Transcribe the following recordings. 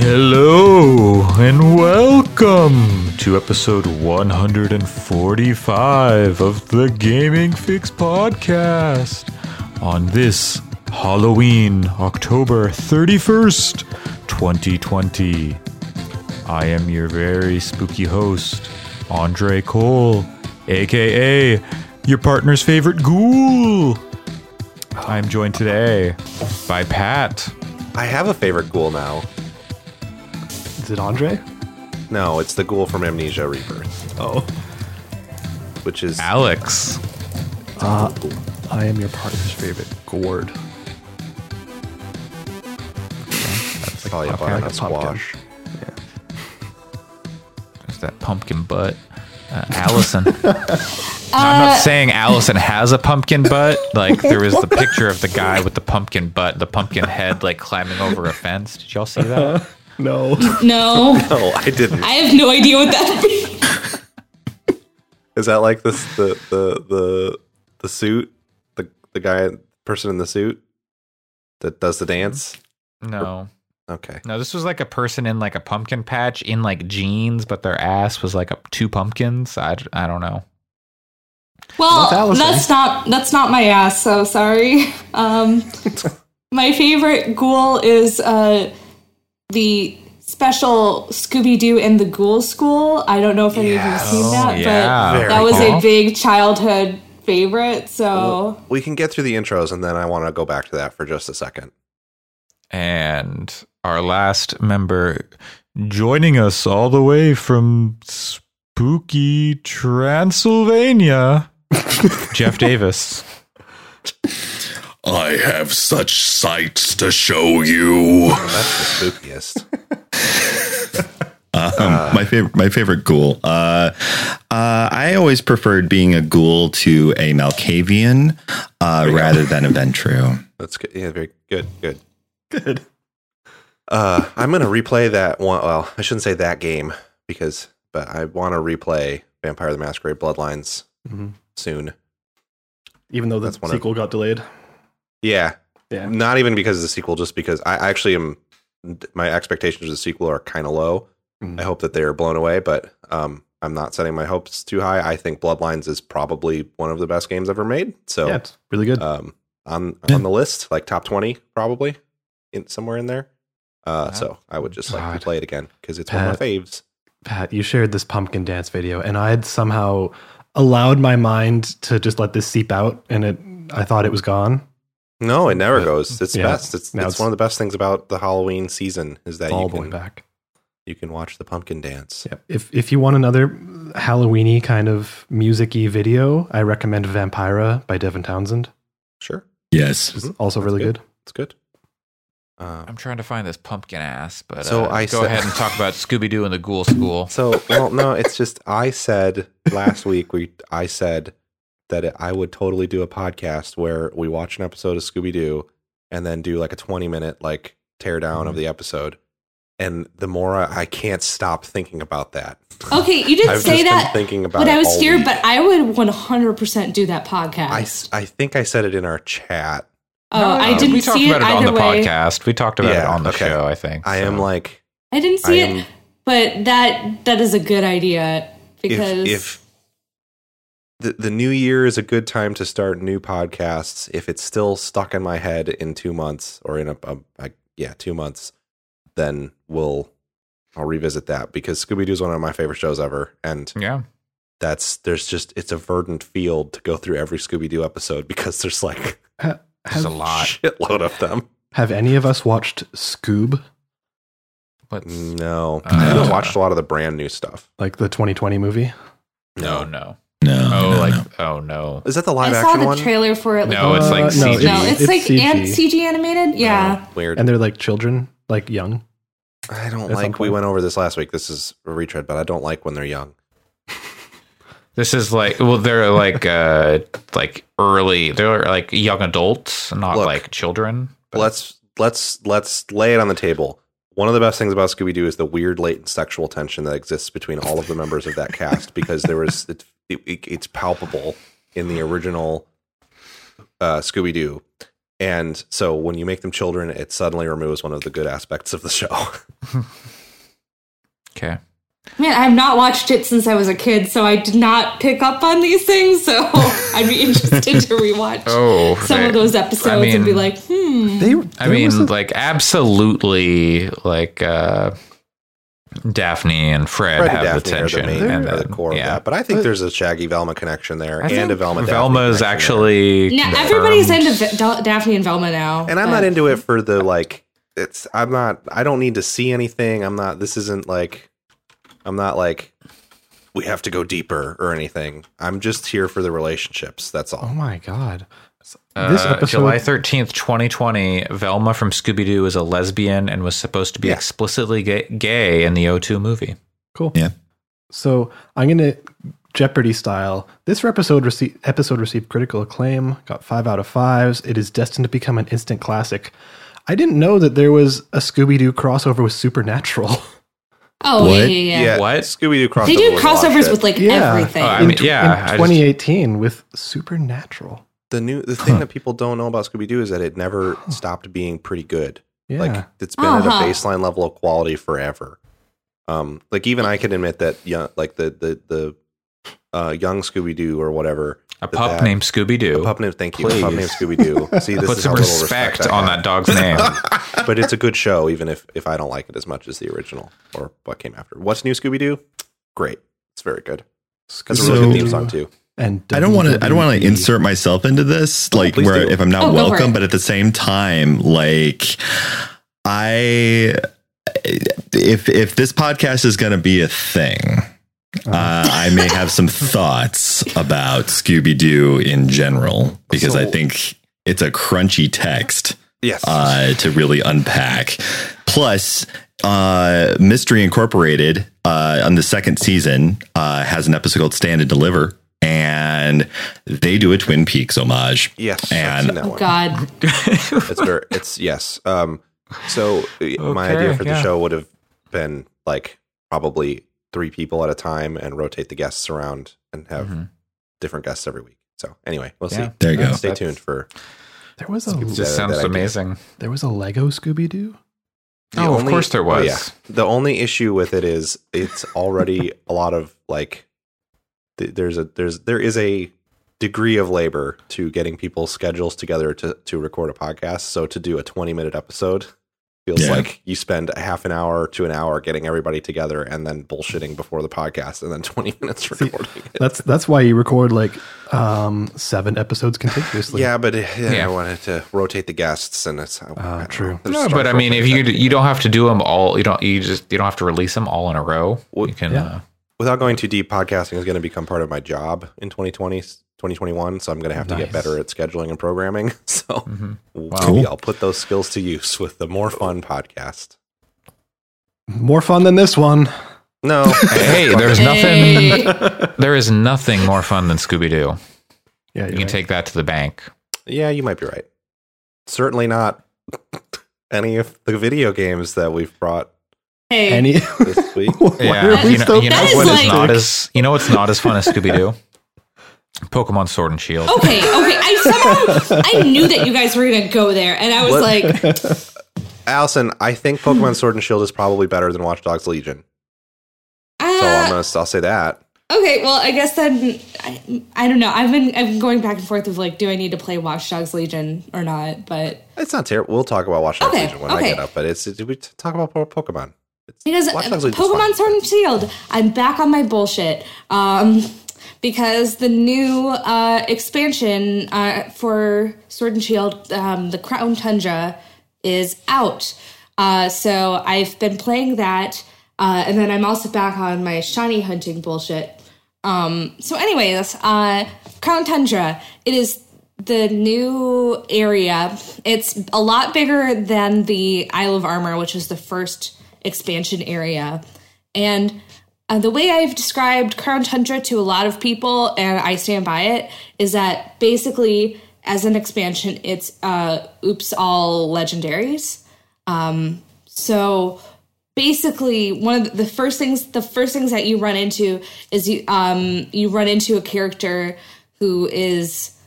Hello and welcome to episode 145 of the Gaming Fix podcast. On this Halloween, October 31st, 2020, I am your very spooky host, Andre Cole, aka your partner's favorite ghoul. I'm joined today by Pat. I have a favorite ghoul now. Is it Andre? No, it's the ghoul from Amnesia Rebirth, Oh. which is Alex. Uh, I am your partner's favorite gourd. that's probably okay, a like like a squash. There's that pumpkin butt. Uh, Allison. I'm not saying Allison has a pumpkin butt. Like there was the picture of the guy with the pumpkin butt, the pumpkin head, like climbing over a fence. Did y'all see that? No. No, No, I didn't. I have no idea what that means. Is that like this the the the the suit? The the guy person in the suit that does the dance? No. Okay. No, this was like a person in like a pumpkin patch in like jeans, but their ass was like a, two pumpkins. I, I don't know. Well, That's that's not that's not my ass. So sorry. Um, my favorite ghoul is uh, the special Scooby Doo and the Ghoul School. I don't know if any of you have seen that, oh, yeah. but Very that was cool. a big childhood favorite. So We can get through the intros and then I want to go back to that for just a second. And our last member joining us all the way from spooky Transylvania, Jeff Davis. I have such sights to show you. That's the spookiest. Um, my favorite, my favorite ghoul. Uh, uh, I always preferred being a ghoul to a Malkavian uh, rather than a Ventrue. That's good. Yeah, very good. Good. Good. Uh, I'm gonna replay that one. Well, I shouldn't say that game because, but I want to replay Vampire the Masquerade Bloodlines Mhm. soon. Even though the That's one of- sequel got delayed. Yeah, Yeah. not even because of the sequel, just because I actually am. My expectations of the sequel are kind of low. Mm. I hope that they are blown away, but um, I'm not setting my hopes too high. I think Bloodlines is probably one of the best games ever made. So Yeah, it's really good. um, on on the list, like top twenty, probably in somewhere in there. Uh, Wow. so I would just like God. to play it again because it's one of my faves. Pat, you shared this pumpkin dance video, and I had somehow allowed my mind to just let this seep out, and it. I thought it was gone. No, it never But- goes. It's the yeah, best. It's, it's it's- one of the best things about the Halloween season is that all you can back. you can watch the pumpkin dance. Yeah. If if you want another Halloweeny kind of musicy video, I recommend Vampira by Devin Townsend. Sure, Yes. It's also really good. good. it's good. Um, I'm trying to find this pumpkin ass, but So uh, I go said- ahead and talk about Scooby Doo and the Ghoul School. So, well, no, it's just I said last week we I said that I would totally do a podcast where we watch an episode of Scooby Doo and then do like a 20 minute like tear down Mm-hmm. of the episode. And the more I, I can't stop thinking about that. okay, you didn't say just been that. thinking about But it I was all scared. week. But I would 100% do that podcast. I think I said it in our chat. oh, I didn't we talked see about it it on the way. podcast. We talked about it on the okay. show, I think. I am like I didn't see I it, am- but that that is a good idea because if if the the new year is a good time to start new podcasts, if it's still stuck in my head in two months or in a, a, a yeah two months, then we'll I'll revisit that because Scooby Doo is one of my favorite shows ever, and Yeah. that's there's just it's a verdant field to go through every Scooby Doo episode because there's like Ha- There's a have, lot. shitload of them. have any of us watched Scoob, But No, Uh, I haven't watched a lot of the brand new stuff. like the 2020 movie? no, no. No. Oh, no, like no. oh no. Is that the I live saw action the one? trailer for it. Like, No, it's like no, CG. no, it's, It's like CG. an- CG animated. Yeah, Oh, weird. And they're like children, like young. I don't At like. We went over this last week. This is a retread, but I don't like when they're young. This is like well, they're like uh like early. They're like young adults, not Look. like children. But- let's let's let's lay it on the table. One of the best things about Scooby Doo is the weird latent sexual tension that exists between all of the members of that cast because there was it, it, it's palpable in the original uh, Scooby Doo. And so when you make them children, it suddenly removes one of the good aspects of the show. Okay. Man, I've not watched it since I was a kid, so I did not pick up on these things. So I'd be interested to rewatch Oh, some of those episodes and be like, hmm. They, I mean, a- like absolutely, like uh Daphne and Fred, Fred have and the tension, the main and are the then, core of yeah. that. But I think there's a Shaggy Velma connection there, I and a think Velma. Daphne Velma's actually Now everybody's into V- Daphne and Velma now, and I'm but- not into it for the like. It's I'm not. I don't need to see anything. I'm not. This isn't like. I'm not like. We have to go deeper or anything. I'm just here for the relationships. That's all. oh my god, Uh, this episode. July 13th, 2020, Velma from Scooby Doo is a lesbian and was supposed to be Yeah. explicitly gay, gay in the O2 movie. Cool. Yeah. So I'm gonna Jeopardy style. This episode received episode received critical acclaim, got five out of fives. It is destined to become an instant classic. I didn't know that there was a Scooby Doo crossover with Supernatural. Oh yeah, What? yeah, yeah. What? Scooby Doo crossover. They do was a lot of crossovers with like Yeah. everything. Oh, I in mean, tw- yeah, in I just- 2018 with Supernatural. The new. The thing that people don't know about Scooby Doo is that it never stopped being pretty good. Yeah. Like it's been at Uh-huh. a baseline level of quality forever. Um, like even I can admit that, young, like the the the uh, young Scooby Doo or whatever, A that pup that- named Scooby Doo. a pup named thank you, a pup named Scooby Doo. See, this Put is some how little respect on that dog's name. but it's a good show, even if if I don't like it as much as the original or what came after. What's new, Scooby Doo? Great, it's very good. That's a really good theme song too. And I don't want to. I don't want to insert myself into this, like please where do. if I'm not Oh, welcome, but at the same time, like I, if if this podcast is going to be a thing, Uh-huh. uh, I may have some thoughts about Scooby Doo in general because I think it's a crunchy text Yes, uh, to really unpack. Plus, uh, Mystery Incorporated uh, on the second season uh, has an episode called Stand and Deliver, and they do a Twin Peaks homage. yes, I've and- seen that oh one. God, it's very it's yes um so uh, my idea Okay, for the yeah. show would have been like probably three people at a time and rotate the guests around and have Mhm. different guests every week so anyway we'll Yeah. see There you go. stay That's- tuned for There was a Scooby- Just that- sounds that amazing. there was a Lego Scooby Doo. The Oh, of course there oh, was. yeah. the only issue with it is it's already a lot of like th- there's a there's there is a degree of labor to getting people's schedules together to to record a podcast so to do a 20 minute episode feels Yeah. like you spend a half an hour to an hour getting everybody together and then bullshitting before the podcast and then 20 minutes recording it. That's that's why you record like um, seven episodes contiguously. yeah but uh, yeah, Yeah. i wanted to rotate the guests and it's I true. No, but I mean, if you you don't have to do them all, you don't you just you don't have to release them all in a row. Well, You can. yeah. Uh, without going too deep, podcasting is going to become part of my job in 2020, 2021. So I'm going to have to get better at scheduling and programming. So mhm. maybe I'll put those skills to use with the more fun podcast. More fun than this one. No, Hey, there's Hey. nothing. There is nothing more fun than Scooby Doo. Yeah, You can right. take that to the bank. yeah, you might be right. Certainly not any of the video games that we've brought hey, any. this week. Why Yeah, are we you know, so you know That is what is like- not as you know what's not as fun as Scooby Doo. Pokemon Sword and Shield. okay, okay. I somehow I knew that you guys were gonna go there, and I was What? like, Allison, I think Pokemon Sword and Shield is probably better than Watch Dogs Legion. So I'm ah, gonna, I'll say that. okay. Well, I guess then I, I don't know. I've been I've been going back and forth of like, do I need to play Watch Dogs Legion or not? But It's not terrible. We'll talk about Watch Dogs Okay, Legion when I okay. get up, but it's we talk about po- Pokemon. It's, because Watch Dogs Legion's Pokemon. Sword and Shield, I'm back on my bullshit. Um, because the new uh, expansion uh, for Sword and Shield, um, the Crown Tundra, is out. Uh, so I've been playing that, uh, and then I'm also back on my shiny hunting bullshit. Um, so, anyways, uh, Crown Tundra, it is the new area. It's a lot bigger than the Isle of Armor, which is the first expansion area. And uh, the way I've described Crown Tundra to a lot of people, and I stand by it, is that basically, as an expansion, it's uh, oops all legendaries. Um, so basically, one of the first things the first things that you run into is you um, you run into a character who is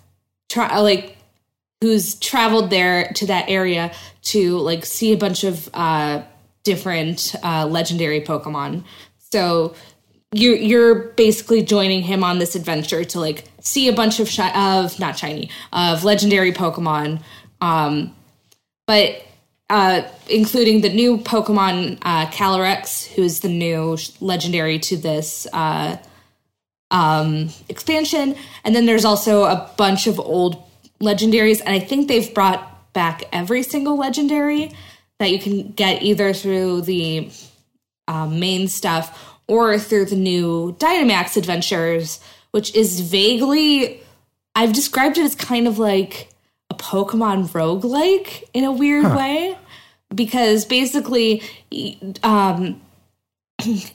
try like who's traveled there to that area to like see a bunch of uh, different uh, legendary Pokemon. So you're you're basically joining him on this adventure to like see a bunch of shi- of not shiny of legendary Pokemon, um, but uh, including the new Pokemon uh, Calyrex, who's the new legendary to this uh, um, expansion, and then there's also a bunch of old legendaries, and I think they've brought back every single legendary that you can get either through the um, main stuff or through the new Dynamax adventures, which is vaguely, I've described it as kind of like a Pokemon roguelike in a weird way. Because basically, um,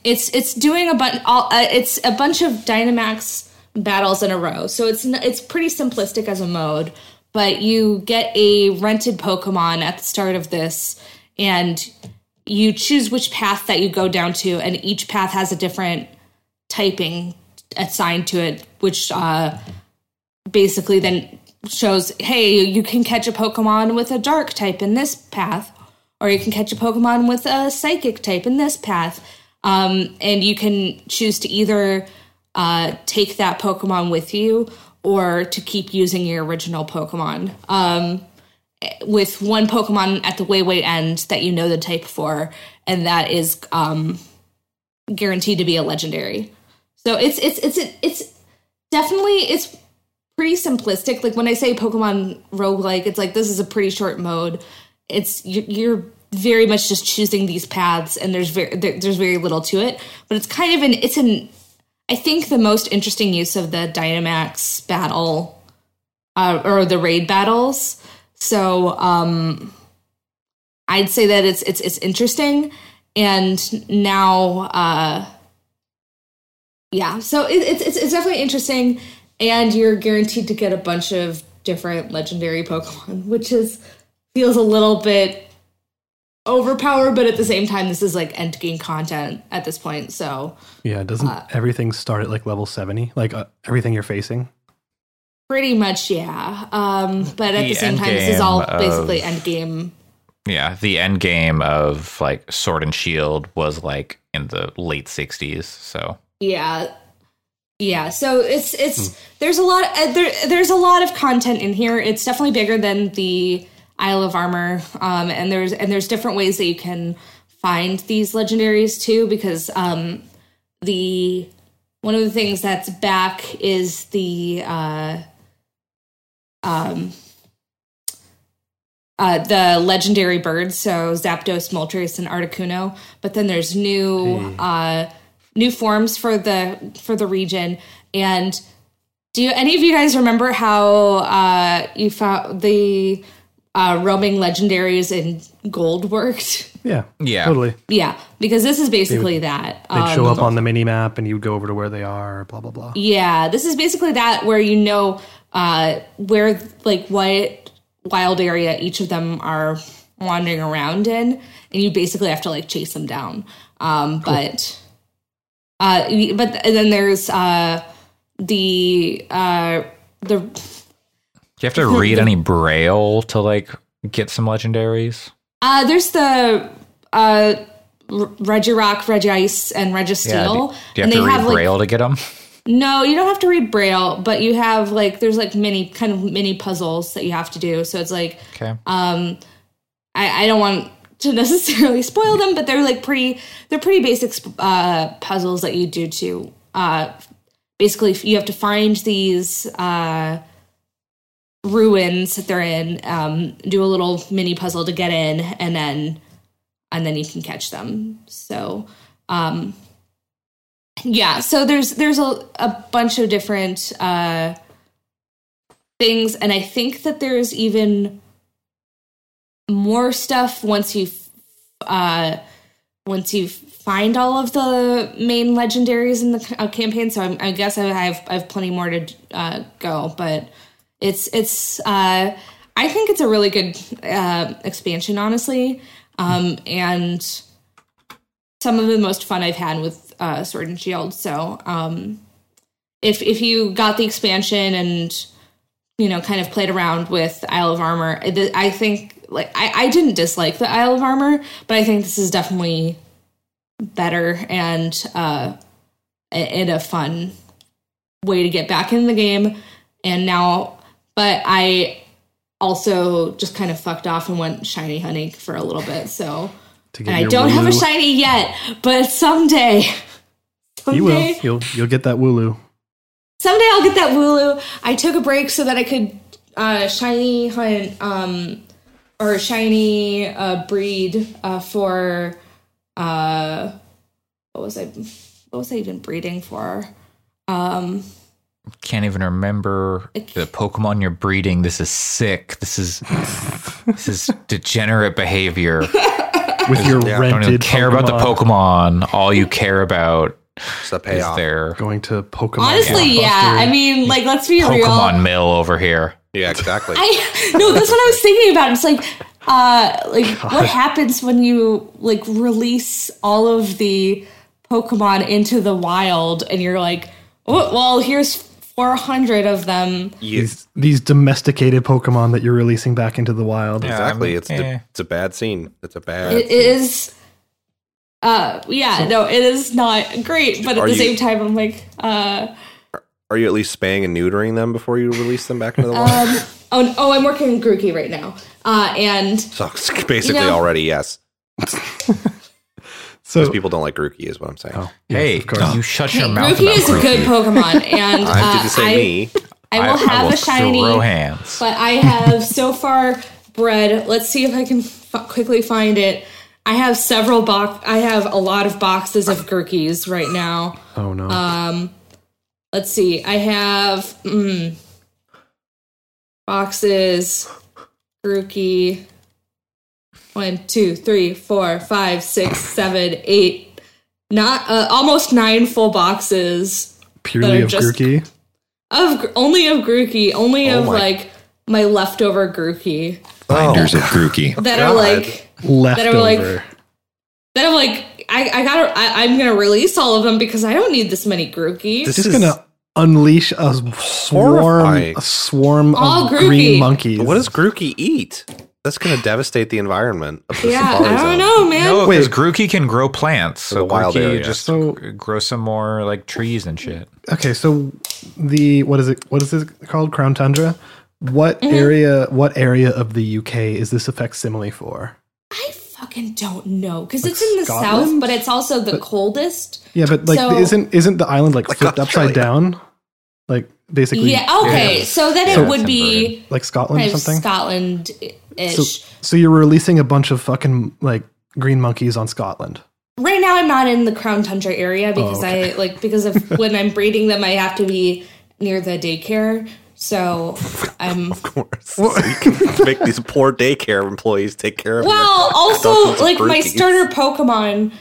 it's it's doing a bunch. Uh, it's a bunch of Dynamax battles in a row. So it's it's pretty simplistic as a mode, but you get a rented Pokemon at the start of this, and you choose which path that you go down to, and each path has a different typing assigned to it, which uh, basically then shows, hey, you can catch a Pokemon with a Dark type in this path, or you can catch a Pokemon with a Psychic type in this path, um, and you can choose to either uh, take that Pokemon with you or to keep using your original Pokemon. Um, with one Pokemon at the way way end that you know the type for, and that is um, guaranteed to be a legendary. So it's it's it's it's definitely it's pretty simplistic. Like when I say Pokemon roguelike, it's like this is a pretty short mode. It's you're, very much just choosing these paths, and there's very there's very little to it. But it's kind of an it's an I think the most interesting use of the Dynamax battle uh, or the raid battles. So um, I'd say that it's it's it's interesting, and now uh, yeah, so it, it's it's it's definitely interesting, and you're guaranteed to get a bunch of different legendary Pokemon, which is feels a little bit overpowered, but at the same time, this is like end game content at this point. So Yeah, doesn't everything start at like level 70? Like uh, everything you're facing? Pretty much, yeah. Um, but at The the same time, this is all of- basically end game. Yeah, the end game of like Sword and Shield was like in the late '60s. So Yeah. Yeah, so it's it's there's a lot uh, there there's a lot of content in here. It's definitely bigger than the Isle of Armor, um, and there's and there's different ways that you can find these legendaries too. Because um, the one of the things that's back is the uh, um, uh, the legendary birds, so Zapdos, Moltres, and Articuno. But then there's new uh, new forms for the for the region. And do you, any of you guys remember how uh, you found the uh, roaming legendaries in Gold worked? Yeah. Yeah. Totally. yeah, because this is basically that. They'd Um, show up on the mini map and you'd go over to where they are, blah, blah, blah. Yeah, this is basically that where you know uh, where like what wild area each of them are wandering around in, and you basically have to like chase them down. Um, But uh, but and then there's uh, the uh, the Do you have to read any braille to like get some legendaries? uh, there's the uh, Regirock, Regice, and Registeel, Yeah. Do, do you have and to they read have like braille to get them? No, you don't have to read braille, but you have like there's like many kind of mini puzzles that you have to do. So it's like Okay. um I, I don't want to necessarily spoil them, but they're like pretty they're pretty basic uh, puzzles that you do to uh, basically you have to find these uh, ruins that they're in, um, do a little mini puzzle to get in, and then and then you can catch them. So um, yeah, so there's there's a, a bunch of different uh, things, and I think that there's even more stuff once you uh, once you find all of the main legendaries in the uh, campaign. So I'm, I guess I have I have plenty more to uh, go, but it's it's uh, I think it's a really good uh, expansion, honestly, um, and some of the most fun I've had with uh, Sword and Shield. So um, if if you got the expansion and you know, kind of played around with Isle of Armor. I I think like I, I didn't dislike the Isle of Armor, but I think this is definitely better and uh and a fun way to get back in the game. And now, but I also just kind of fucked off and went shiny hunting for a little bit. So and I don't have a shiny yet, but someday, someday, You will. You'll you'll get that Wooloo. someday I'll get that Wooloo. I took a break so that I could uh, shiny hunt um, or shiny uh, breed uh, for uh, what was I what was I even breeding for? Um, Can't even remember the Pokemon you're breeding. This is sick. This is this is degenerate behavior. With your Yeah. rented Don't even care about the Pokemon Pokemon. All you care about It's the is payoff. their going to Pokemon. honestly, yeah. I mean, like, let's be Pokemon real. Pokemon Mill over here. Yeah, exactly. I no, that's what I was thinking about. It's like, uh, like what happens when you like release all of the Pokemon into the wild, and you're like, oh, well, here's 400 of them. You- these these domesticated Pokemon that you're releasing back into the wild. Yeah. exactly. I'm- It's eh. the, it's a bad scene. It's a bad. It is. Uh, yeah, no, it is not great, but at the you- same time, I'm like, uh, Are you at least spaying and neutering them before you release them back into the wild? um, oh, oh, I'm working on Grookey right now, uh, and so basically, you know- already yes. So People don't like Grookey, is what I'm saying. yes, Hey, of course. you shut hey, your mouth Grookey about is a good Pokemon, and uh, I didn't say I, me. I will I- I have will a shiny. Throw hands. But I have so far bred. Let's see if I can f- quickly find it. I have several box. I have a lot of boxes of Grookeys right now. oh no. Um, let's see. I have mm, boxes. Grookey. One, two, three, four, five, six, seven, eight. Not uh, almost nine full boxes Purely of just- Grookey. of only of Grookey, only Oh of my- like my leftover Grookey Binders Oh. of Grookey. that God. are like Leftover. like- that I'm like I, I gotta I, I'm gonna release all of them because I don't need this many Grookey. This just is gonna unleash a swarm, horrifying. a swarm All of Grookey. green monkeys. What does Grookey eat? That's going to devastate the environment of the yeah, I don't zone. know, man. No, Wait. because Grookey can grow plants. So the wild Grookey area. just So- grow some more like trees and shit. Okay, so the what is it? What is it called? Crown tundra. What Mm-hmm. area? What area of the UK is this effect simile for? I fucking don't know because Like it's in the Scotland? south, but it's also the coldest. Yeah, but like, So- isn't isn't the island like, Like flipped upside down? Like basically, Yeah, okay. Yeah. So then Yeah, it would be like Scotland kind or something. Scotland ish. So, so you're releasing a bunch of fucking like green monkeys on Scotland. Right now, I'm not in the Crown Tundra area oh, because Oh, okay. I like because of when I'm breeding them, I have to be near the daycare. So I'm Of course. So you can make these poor daycare employees take care of your well. Also, like my starter Pokemon,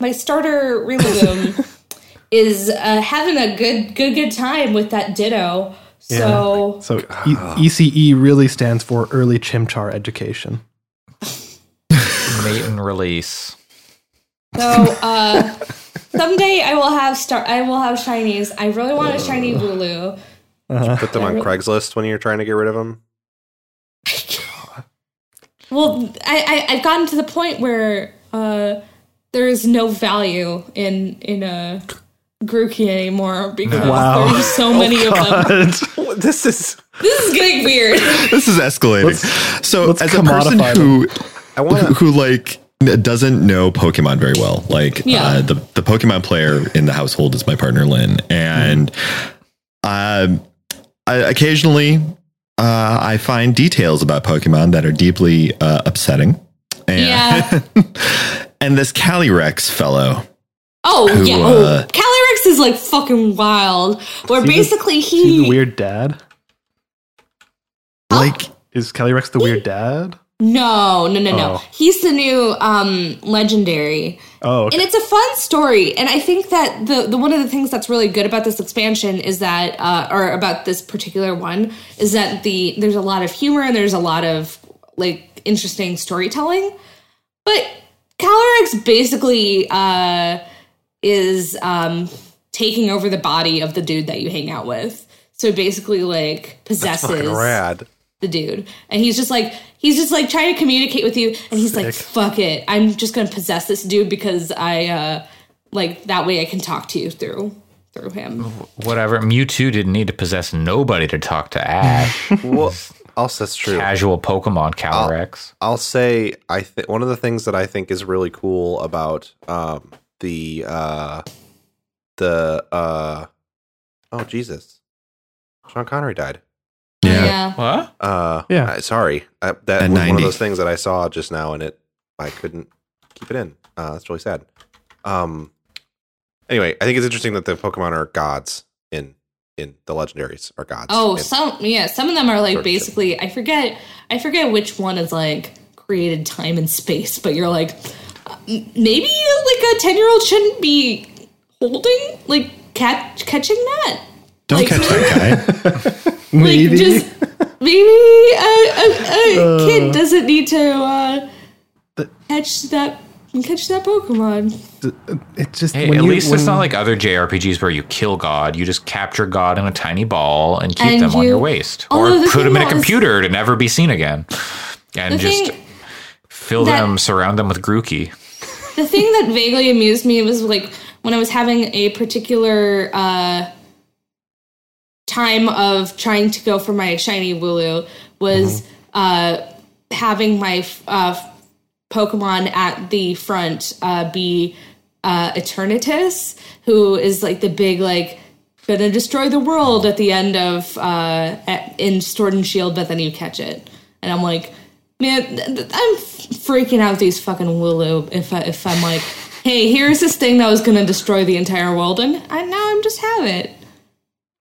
my starter Rillaboom is uh, having a good, good, good time with that Ditto. So So e- ECE really stands for early chimchar education. Mate and release. So uh someday I will have star I will have shinies. I really want a shiny Wooloo. Put them on Craigslist when you're trying to get rid of them. Well, I, I I've gotten to the point where uh there is no value in in a Grookey anymore because Wow. there's so many of them. This is. This is getting weird. This is escalating. so, let's as a person who, I want who, to. who like doesn't know Pokemon very well, like Yeah. uh, the the Pokemon player in the household is my partner Lynn, and um, I, occasionally uh, I find details about Pokemon that are deeply uh, upsetting. And, Yeah. and this Calyrex fellow, Oh Who, yeah. uh, oh, Calyrex is like fucking wild. Where See the- basically See he the weird dad? like Is Calyrex the weird dad? No, no, no, no. Oh. He's the new um legendary. Oh, okay. And it's a fun story, and I think that the, the one of the things that's really good about this expansion is that, uh, or about this particular one, is that the there's a lot of humor and there's a lot of like interesting storytelling. But Calyrex basically uh, is um, taking over the body of the dude that you hang out with. So basically like Fucking possesses rad. The dude, and he's just like he's just like trying to communicate with you, and he's like, "Fuck it, I'm just gonna possess this dude because I uh like that way I can talk to you through through him." Whatever. Mewtwo didn't need to possess nobody to talk to Ash. Well, also that's true. Casual Pokemon Calyrex. I'll say I think one of the things that I think is really cool about um, the uh, the uh, oh Jesus, Sean Connery died. Yeah. What? Uh, Yeah. uh, sorry, uh, that At was one of those things that I saw just now, and it I couldn't keep it in. Uh, that's really sad. Um, anyway, I think it's interesting that the Pokemon are gods in in the legendaries are gods. Oh, in- some yeah, some of them are like Sort of basically I forget I forget which one is like created time and space, but you're like uh, maybe like a ten year old shouldn't be holding like catch catching that. Don't Like- catch that guy. Like just maybe a, a, a kid doesn't need to uh, The- catch that catch that Pokemon. It's just Hey, when at you- least it's not like other JRPGs where you kill God. You just capture God in a tiny ball and keep And them on your waist. Or put them in a was- computer to never be seen again. And just thing fill that- them, surround them with Grookey. the thing that vaguely amused me was like when I was having a particular uh, time of trying to go for my shiny Wooloo was uh, having my uh, Pokemon at the front uh, be uh, Eternatus, who is like the big like gonna destroy the world at the end of uh, at, in Sword and Shield, but then you catch it, and I'm like, man, I'm freaking out these fucking Wooloo if I, if I'm like, hey, here's this thing that was gonna destroy the entire world, and I, now I'm just have it.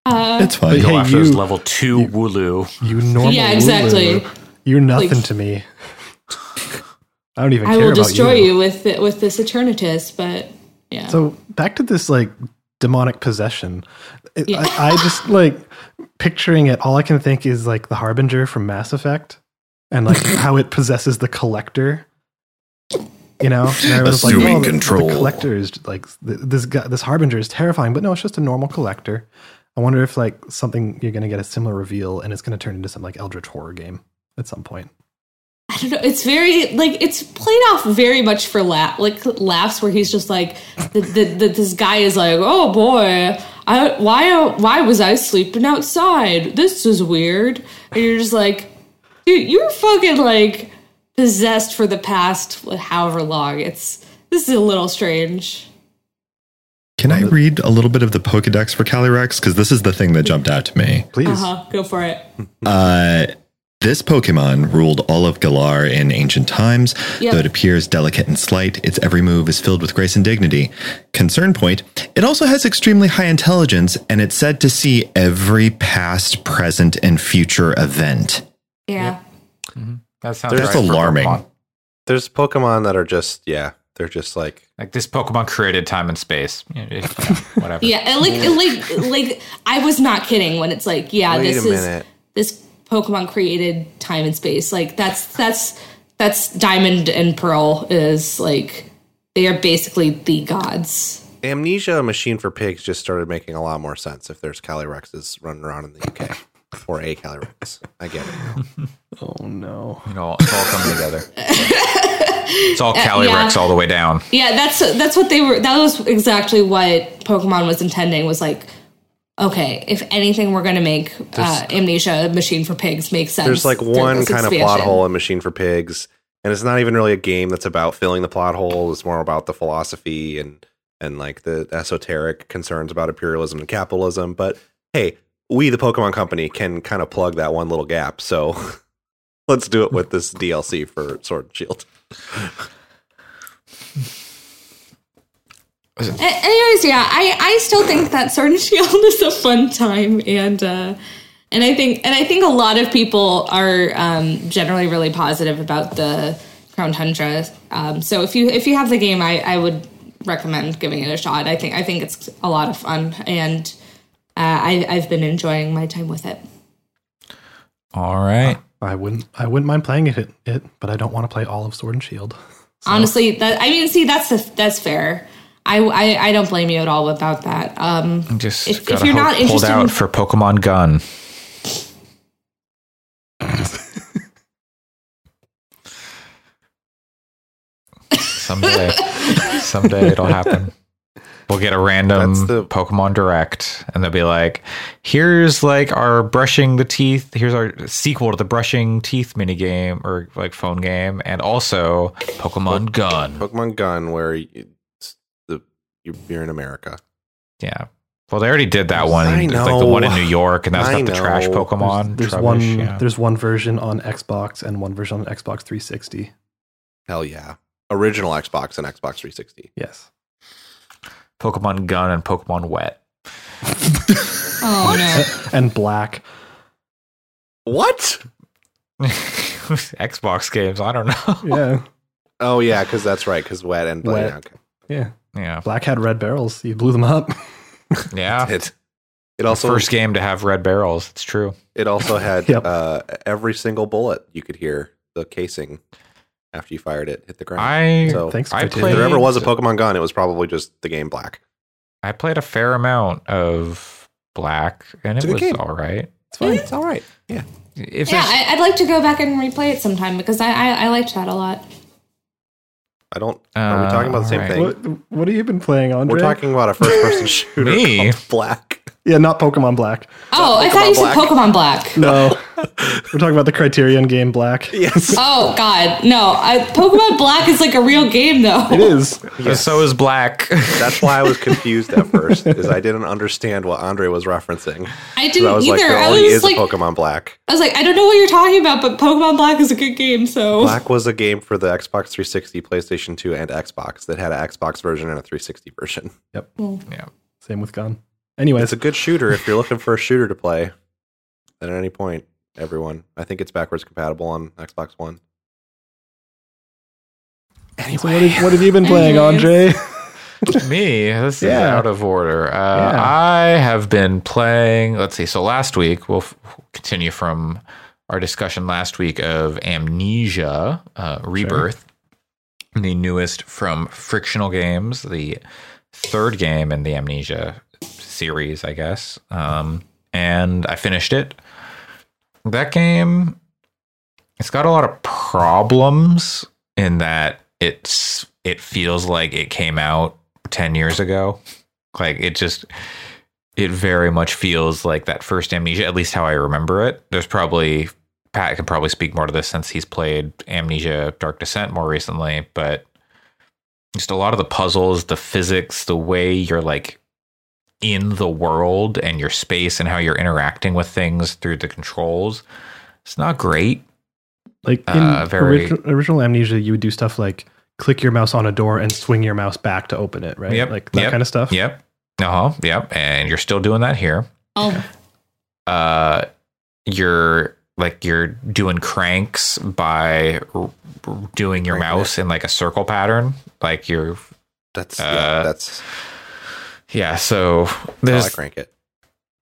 Uh, it's fine. Go Hey, after you- those level two Wooloo. you normal. Yeah, exactly. Wooloo, You're nothing Like- to me. I don't even care about it. I will about destroy you, with it, with this Eternatus, but yeah. So back to this like demonic possession. It- Yeah. I, I just like picturing it. All I can think is like the Harbinger from Mass Effect, and like how it possesses the Collector. You know, and I was like, Assuming oh, the- control. The Collector is like th- this guy. This Harbinger is terrifying, but no, it's just a normal Collector. I wonder if like something you're going to get a similar reveal, and it's going to turn into some like Eldritch horror game at some point. I don't know. It's very like it's played off very much for laugh, like laughs, where he's just like, the, the, the, this guy is like, oh boy, I why why was I sleeping outside? This is weird. And you're just like, dude, you're fucking like possessed for the past however long. It's this is a little strange. Can I read a little bit of the Pokedex for Calyrex? Because this is the thing that jumped out to me. Please, Uh huh. Go for it. Uh, this Pokemon ruled all of Galar in ancient times. Yep. Though it appears delicate and slight, its every move is filled with grace and dignity. Concern point, it also has extremely high intelligence, and it's said to see every past, present, and future event. Yeah. That sounds There's right for alarming. Pokemon. There's Pokemon that are just yeah, they're just like Like this Pokemon created time and space. Yeah, it- yeah, whatever. Yeah, and like, and like, like, I was not kidding when it's like, yeah, Wait this a is minute. this Pokemon created time and space. Like that's that's that's Diamond and Pearl is like they are basically the gods. Amnesia Machine for Pigs just started making a lot more sense if there's Calyrexes running around in the UK. Or a Calyrex. I get it. oh no. You know, it's all coming together. it's all Calyrex yeah. all the way down. Yeah, that's that's what they were. That was exactly what Pokemon was intending. Was like, okay, if anything, we're gonna make uh, Amnesia Machine for Pigs make sense. There's like one this kind of plot hole in Machine for Pigs, and it's not even really a game that's about filling the plot hole. It's more about the philosophy and and like the esoteric concerns about imperialism and capitalism. But hey, we the Pokemon Company can kind of plug that one little gap. So let's do it with this DLC for Sword and Shield. Anyways, yeah, I, I still think that Sword and Shield is a fun time, and uh, and I think and I think a lot of people are um, generally really positive about the Crown Tundra. Um, so if you if you have the game, I, I would recommend giving it a shot. I think I think it's a lot of fun, and uh, I I've been enjoying my time with it. All right. I wouldn't. I wouldn't mind playing it, it, but I don't want to play all of Sword and Shield. Honestly, that I mean, see, that's the, that's fair. I, I I don't blame you at all about that. Um, Just If- if you're hold, not hold interested out in- for Pokemon Gun. someday, someday it'll happen. We'll get a random That's the- Pokemon Direct, and they'll be like, "Here's like our brushing the teeth. Here's our sequel to the brushing teeth mini game or like phone game, and also Pokemon Gun." Pokemon Gun, where it's the you're, you're in America. Yeah. Well, they already did that one, I like the one in New York, and that's I got the trash know. Pokemon. There's Trubbish, one. yeah. There's one version on Xbox and one version on Xbox 360. Hell yeah, original Xbox and Xbox 360. Yes. Pokemon Gun and Pokemon Wet. oh no. And Black. What? Xbox games. I don't know. Yeah. Oh yeah, because that's right. Because wet and Wet. yeah, okay. Yeah. Yeah. Black had red barrels. You blew them up. Yeah. It it also First game to have red barrels. It's true. it also had Yep. uh, every single bullet you could hear the casing after you fired it hit the ground. I so Thanks, I if there ever was a Pokemon Gun, it was probably just the game Black. I played a fair amount of Black, and It's it was game. all right. It's fine. It's all right. Yeah. If Yeah, I, I'd like to go back and replay it sometime because I I, I liked that a lot. I don't. Are we Uh, talking about the same alright. thing? What, what have you been playing, Andre? We're talking about a first-person shooter Me? called Black. Yeah, not Pokemon Black. Oh, I thought you said Pokemon Pokemon Black. No. We're talking about the Criterion game Black. Yes. Oh God, no! I, Pokemon Black is like a real game, though. It is. so is Black. That's why I was confused at first, is I didn't understand what Andre was referencing. I didn't I was either. like, there I already was is like, a Pokemon Black. I was like, I don't know what you're talking about, but Pokemon Black is a good game. So Black was a game for the Xbox 360, PlayStation 2, and Xbox that had an Xbox version and a 360 version. Yep. Hmm. Yeah. Same with Gun. Anyways, It's a good shooter if you're looking for a shooter to play at any point, everyone. I think it's backwards compatible on Xbox One. so what, have, what have you been playing, Anyways. Andre? Me, this is out of order. Uh, Yeah. I have been playing. Let's see. So last week, we'll f- continue from our discussion last week of Amnesia uh, Rebirth, the newest from Frictional Games, the third game in the Amnesia series, I guess. Um, and I finished it. That game, it's got a lot of problems in that it's it feels like it came out 10 years ago. Like it just it very much feels like that first amnesia, at least how I remember it. There's probably Pat can probably speak more to this since he's played Amnesia Dark Descent more recently, but just a lot of the puzzles, the physics, the way you're like in the world and your space and how you're interacting with things through the controls. It's not great. Like in Uh, very- original, original Amnesia, you would do stuff like click your mouse on a door and swing your mouse back to open it, right? Yep, Like that yep, kind of stuff. Yep. Uh huh. Yep. And you're still doing that here. oh, uh you're like you're doing cranks by r- r- doing your Cranking mouse in like a circle pattern like you're That's Uh, yeah, that's yeah so how I there's crank it.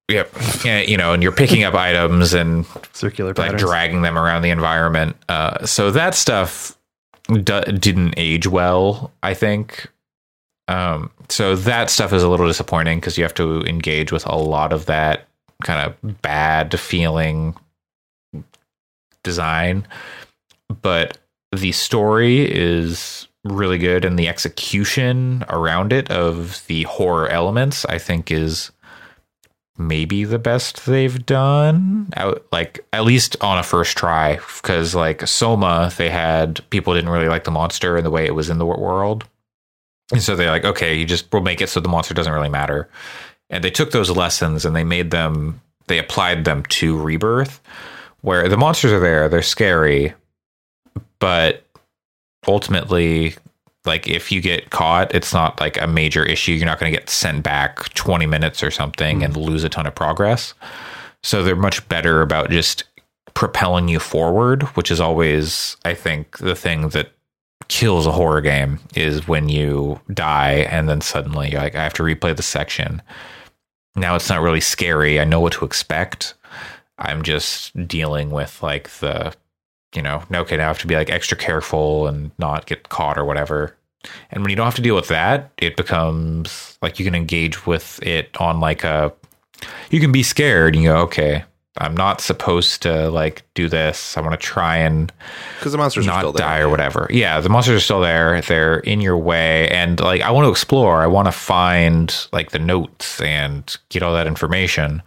yep yeah, you know and you're picking up items and Circular like patterns. dragging them around the environment uh so that stuff d- didn't age well i think um so that stuff is a little disappointing because you have to engage with a lot of that kind of bad feeling design but the story is really good and the execution around it of the horror elements i think is maybe the best they've done. Out like at least on a first try because like soma they had people didn't really like the monster and the way it was in the world. And so they're like okay you just we'll make it so the monster doesn't really matter. And they took those lessons and they made them they applied them to rebirth where the monsters are there they're scary but ultimately like if you get caught it's not like a major issue. You're not going to get sent back 20 minutes or something and mm. lose a ton of progress. So they're much better about just propelling you forward which is always i think the thing that kills a horror game is when you die and then suddenly you're like i have to replay the section. Now it's not really scary. I know what to expect. I'm just dealing with like the you know, no okay, now I have to be like extra careful and not get caught or whatever. and when you don't have to deal with that, it becomes like you can engage with it on like a you can be scared and you go, okay, I'm not supposed to like do this. I want to try and Because the monsters are still not there. die or whatever. Yeah, the monsters are still there. They're in your way, and like I want to explore. I want to find like the notes and get all that information.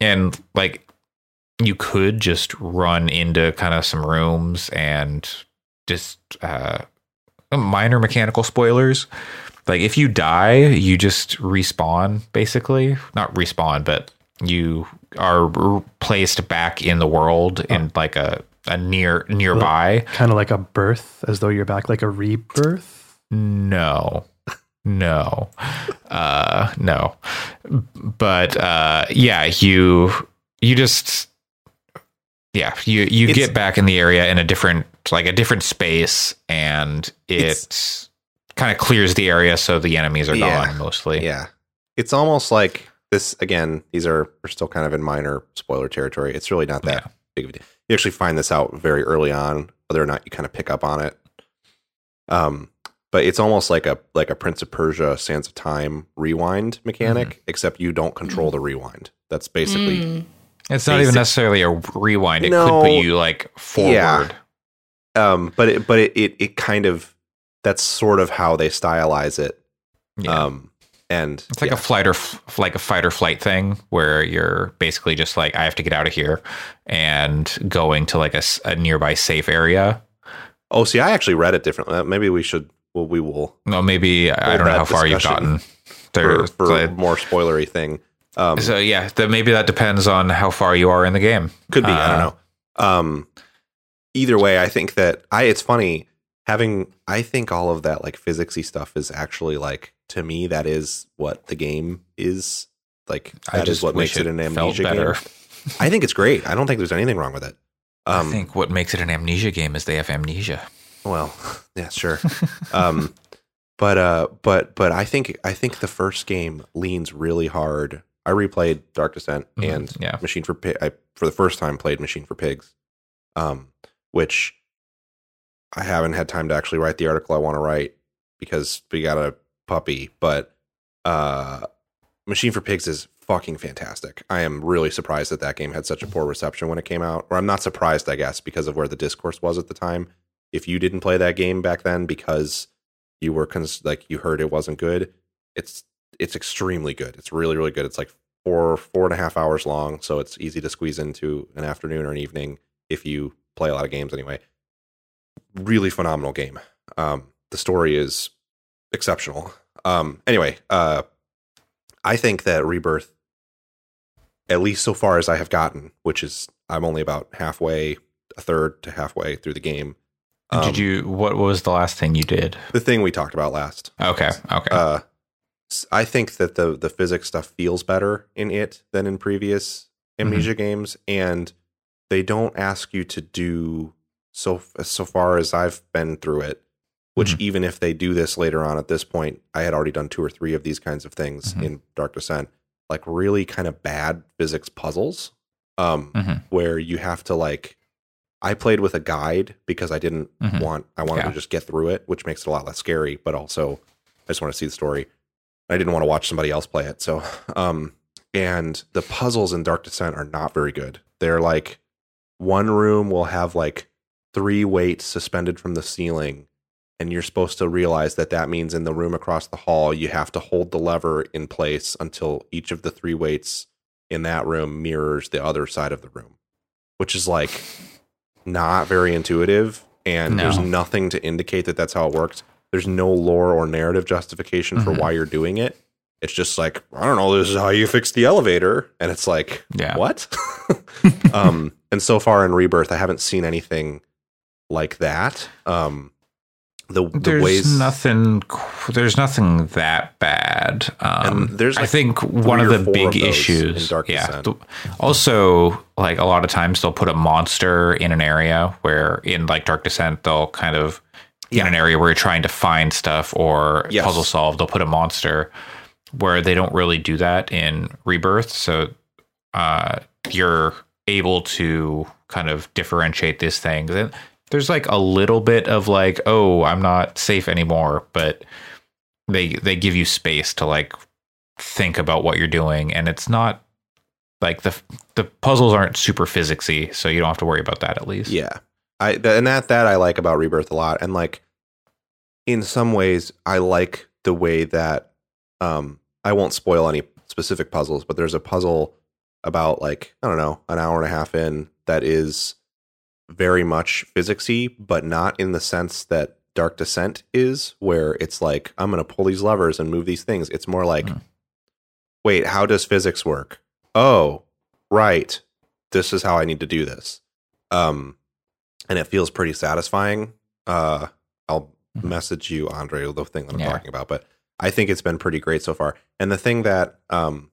And like you could just run into kind of some rooms and just uh minor mechanical spoilers. Like if you die, you just respawn basically. Not respawn, but you are placed back in the world in like a a near nearby. Kind of like a birth, as though you're back, like a rebirth. No. No. Uh no. But uh yeah, you you just yeah, you you It's- get back in the area in a different like a different space and it kind of clears the area so the enemies are Yeah. gone mostly. Yeah. It's almost like this again, these are we're still kind of in minor spoiler territory. It's really not that Yeah. big of a deal. You actually find this out very early on, whether or not you kind of pick up on it. Um but it's almost like a like a Prince of Persia Sands of Time rewind mechanic, Mm-hmm. except you don't control the rewind. That's basically Mm. It's not even necessarily a rewind. It No. could put you like forward. Yeah. um but it but it, it it kind of that's sort of how they stylize it. Yeah. Um and It's like yeah. a flight or f- like a fight or flight thing where you're basically just like I have to get out of here and going to like a, a nearby safe area. Oh, see, I actually read it differently. Uh, Maybe we should. Well, we will No, maybe I don't know how far you've gotten. There, for the- more spoilery thing. Um, so yeah, that maybe that depends on how far you are in the game. could be. I don't uh, know. Um, either way, I think that I. It's funny having. I think all of that like physicsy stuff is actually like to me that is what the game is. Like I that is what makes it an amnesia game. I think it's great. I don't think there's anything wrong with it. Um, I think what makes it an amnesia game is they have amnesia. Well, yeah, sure. um, but uh, but but I think I think the first game leans really hard. I replayed Dark Descent Mhm, and yeah. Machine for Pig. I for the first time played Machine for Pigs, um, which I haven't had time to actually write the article I want to write because we got a puppy. But uh, Machine for Pigs is fucking fantastic. I am really surprised that that game had such a poor reception when it came out. Or I'm not surprised, I guess, because of where the discourse was at the time. If you didn't play that game back then because you were cons- like you heard it wasn't good, it's it's extremely good. It's really really good. It's like four four and a half hours long, so it's easy to squeeze into an afternoon or an evening if you play a lot of games anyway. Really phenomenal game. Um, the story is exceptional. Um, anyway, uh, I think that Rebirth, at least so far as I have gotten, which is I'm only about halfway, a third to halfway through the game. um, did you? What was the last thing you did? the thing we talked about last? Okay, okay. Uh, I think that the the physics stuff feels better in it than in previous Amnesia games, and they don't ask you to do so so far as I've been through it. Which even if they do this later on at this point, I had already done two or three of these kinds of things Mhm. in Dark Descent, like really kind of bad physics puzzles, um, Mhm. where you have to like. I played with a guide because I didn't Mhm. want I wanted Yeah. to just get through it, which makes it a lot less scary, but also I just want to see the story. I didn't want to watch somebody else play it. So, um, and the puzzles in Dark Descent are not very good. They're like one room will have like three weights suspended from the ceiling, and you're supposed to realize that that means in the room across the hall, you have to hold the lever in place until each of the three weights in that room mirrors the other side of the room, which is like not very intuitive. And there's nothing to indicate that that's how it works. There's no lore or narrative justification for Mhm. why you're doing it. It's just like, I don't know, this is how you fix the elevator. And it's like, Yeah. what? um, and so far in Rebirth, I haven't seen anything like that. Um, the, the there's ways nothing. There's nothing that bad. Um, there's, I think one of the big of issues. Dark yeah. Th- also, like a lot of times they'll put a monster in an area where in like Dark Descent they'll kind of in an area where you're trying to find stuff or Yes. puzzle solve. They'll put a monster where they don't really do that in Rebirth. So uh, you're able to kind of differentiate these things. And there's like a little bit of like, oh, I'm not safe anymore, but they they give you space to like think about what you're doing, and it's not like the the puzzles aren't super physicsy, so you don't have to worry about that at least. Yeah, I and that that I like about Rebirth a lot, and like in some ways, I like the way that um I won't spoil any specific puzzles, but there's a puzzle about like I don't know an hour and a half in that is very much physicsy, but not in the sense that Dark Descent is, where it's like I'm going to pull these levers and move these things. It's more like, Hmm. wait, how does physics work? Oh, right, this is how I need to do this. Um, and it feels pretty satisfying. Uh, I'll Mhm. message you, Andre, the thing that I'm Yeah. talking about, but I think it's been pretty great so far. And the thing that um,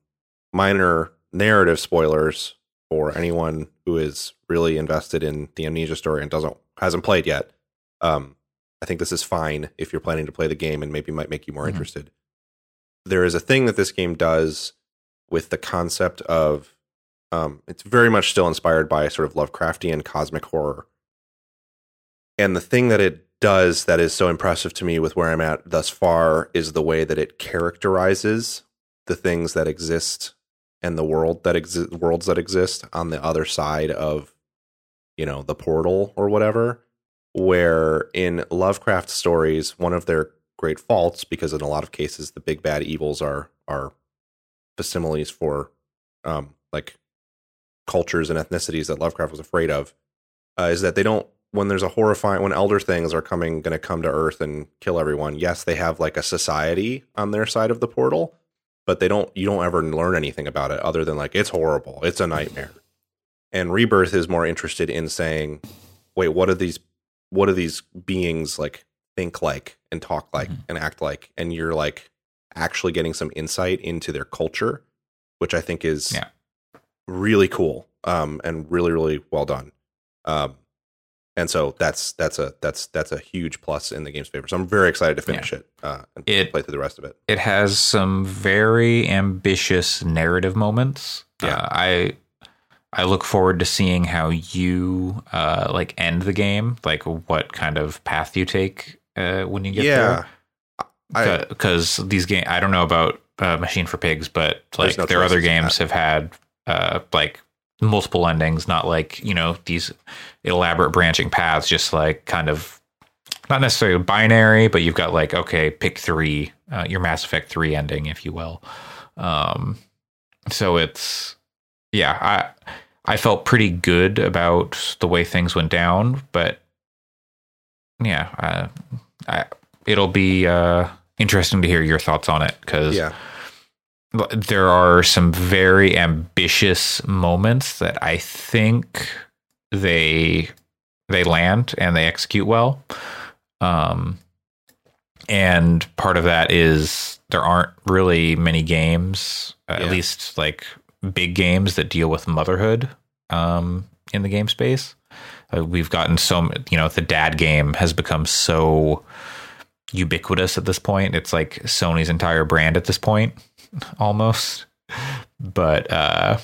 minor narrative spoilers for anyone who is really invested in the amnesia story and doesn't hasn't played yet. Um, I think this is fine if you're planning to play the game and maybe might make you more Mhm. interested. There is a thing that this game does with the concept of um, it's very much still inspired by sort of Lovecraftian cosmic horror. And the thing that it does that is so impressive to me with where I'm at thus far is the way that it characterizes the things that exist and the world that exist worlds that exist on the other side of you know the portal or whatever where in lovecraft stories one of their great faults because in a lot of cases the big bad evils are are facsimiles for um like cultures and ethnicities that lovecraft was afraid of uh, is that they don't when there's a horrifying when elder things are coming going to come to earth and kill everyone yes they have like a society on their side of the portal but they don't you don't ever learn anything about it other than like it's horrible it's a nightmare and rebirth is more interested in saying wait what are these what do these beings like think like and talk like Mhm. and act like and you're like actually getting some insight into their culture which i think is Yeah. really cool um and really really well done um and so that's that's a that's that's a huge plus in the game's favor so i'm very excited to finish it uh and It- play through the rest of it it has some very ambitious narrative moments. Yeah. Uh, I I look forward to seeing how you uh, like end the game, like what kind of path you take uh, when you get there. yeah there. Because these game, I don't know about uh, Machine for Pigs, but like no their other games have had uh, like multiple endings, not like you know these elaborate branching paths, just like kind of not necessarily binary, but you've got like okay, pick three, uh, your Mass Effect three ending, if you will. Um, so it's yeah, I I felt pretty good about the way things went down, but yeah, uh, I, it'll be uh, interesting to hear your thoughts on it because yeah there are some very ambitious moments that I think they they land and they execute well. Um, and part of that is there aren't really many games, Yeah. at least like big games that deal with motherhood um, in the game space. Uh, we've gotten so you know the dad game has become so ubiquitous at this point. It's like Sony's entire brand at this point, almost. But uh,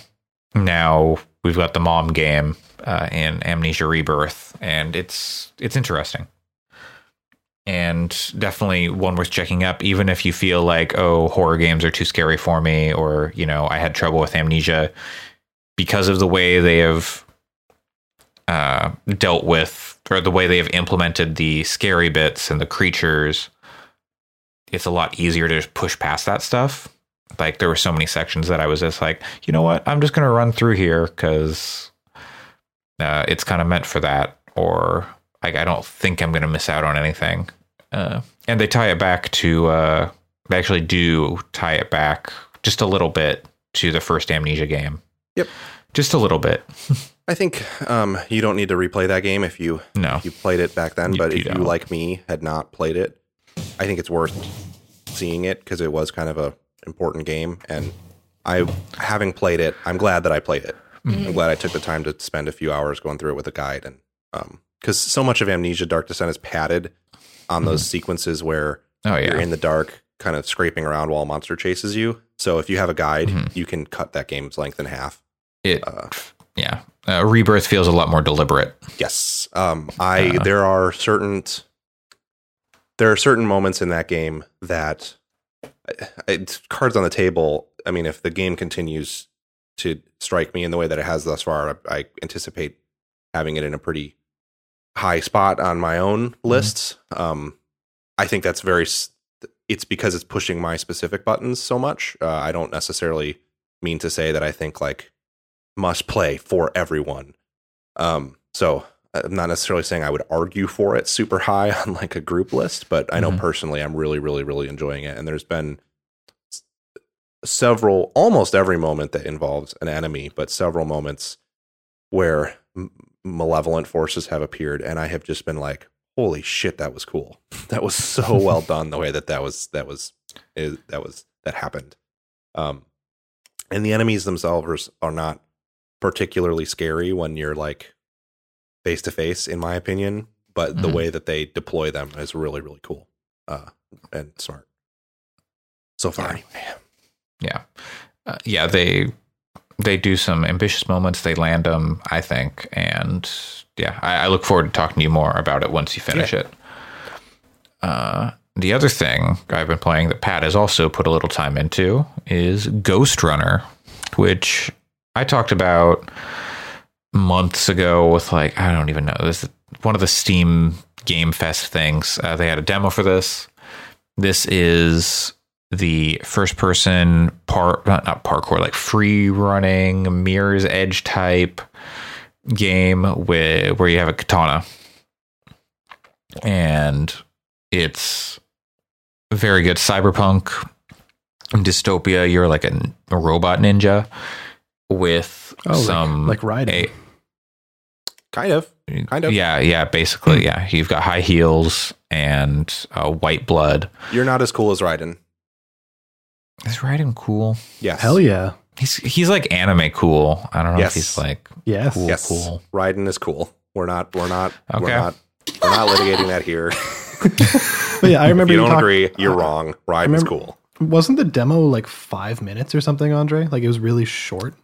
now we've got the mom game uh, in Amnesia Rebirth, and it's it's interesting, and definitely one worth checking up. Even if you feel like oh horror games are too scary for me, or you know I had trouble with Amnesia because of the way they have uh, dealt with or the way they have implemented the scary bits and the creatures, it's a lot easier to just push past that stuff. Like there were so many sections that I was just like, you know what, I'm just going to run through here because uh, it's kind of meant for that, or like I don't think I'm going to miss out on anything. Uh, and they tie it back to, uh, they actually do tie it back just a little bit to the first Amnesia game. Yep. Just a little bit. I think um, you don't need to replay that game if you No. if you played it back then. You- but you if you don't. like me had not played it, I think it's worth seeing it because it was kind of a important game. And I, having played it, I'm glad that I played it. Mm-hmm. I'm glad I took the time to spend a few hours going through it with a guide. And because so much of Amnesia Dark Descent is padded on those sequences where Oh yeah. you're in the dark, kind of scraping around while a monster chases you. So if you have a guide, Mhm. you can cut that game's length in half. it Uh, yeah, uh, Rebirth feels a lot more deliberate. Yes. Um, I there are certain there are certain moments in that game that it's cards on the table. I mean, if the game continues to strike me in the way that it has thus far, I, I anticipate having it in a pretty high spot on my own lists. Um, I think that's very. It's because it's pushing my specific buttons so much. Uh, I don't necessarily mean to say that I think like must play for everyone. Um, so I'm not necessarily saying I would argue for it super high on like a group list, but I know Mhm. personally I'm really, really, really enjoying it. And there's been several, almost every moment that involves an enemy, but several moments where m- malevolent forces have appeared, and I have just been like, "Holy shit, that was cool! That was so well done. The way that that was that was is, that was that happened." Um, and the enemies themselves are not particularly scary when you're like face to face, in my opinion. But the Mhm. way that they deploy them is really, really cool uh, and smart. So far, Yeah. anyway. Yeah, uh, yeah. They they do some ambitious moments. They land them, I think, and yeah, I, I look forward to talking to you more about it once you finish it. Uh, the other thing I've been playing that Pat has also put a little time into is Ghost Runner, which I talked about months ago with like I don't even know this is one of the Steam Game Fest things. Uh, they had a demo for this. This is the first person part not, not parkour like free running mirror's edge type game where where you have a katana and it's very good cyberpunk dystopia you're like a, a robot ninja with Oh, some like riding. a- kind of. Kind of. yeah yeah basically yeah you've got high heels and uh, white blood You're not as cool as Raiden. is Raiden cool Yes. Hell yeah. He's he's like anime cool. I don't know Yes. if he's like Yes. cool. Yes. Cool. Raiden is cool. We're not. We're not. Okay. We're not. We're not litigating that here. But yeah, I If remember you you don't talk- agree, you're wrong. Raiden's remember- cool. Wasn't the demo like five minutes or something, Andre? Like it was really short.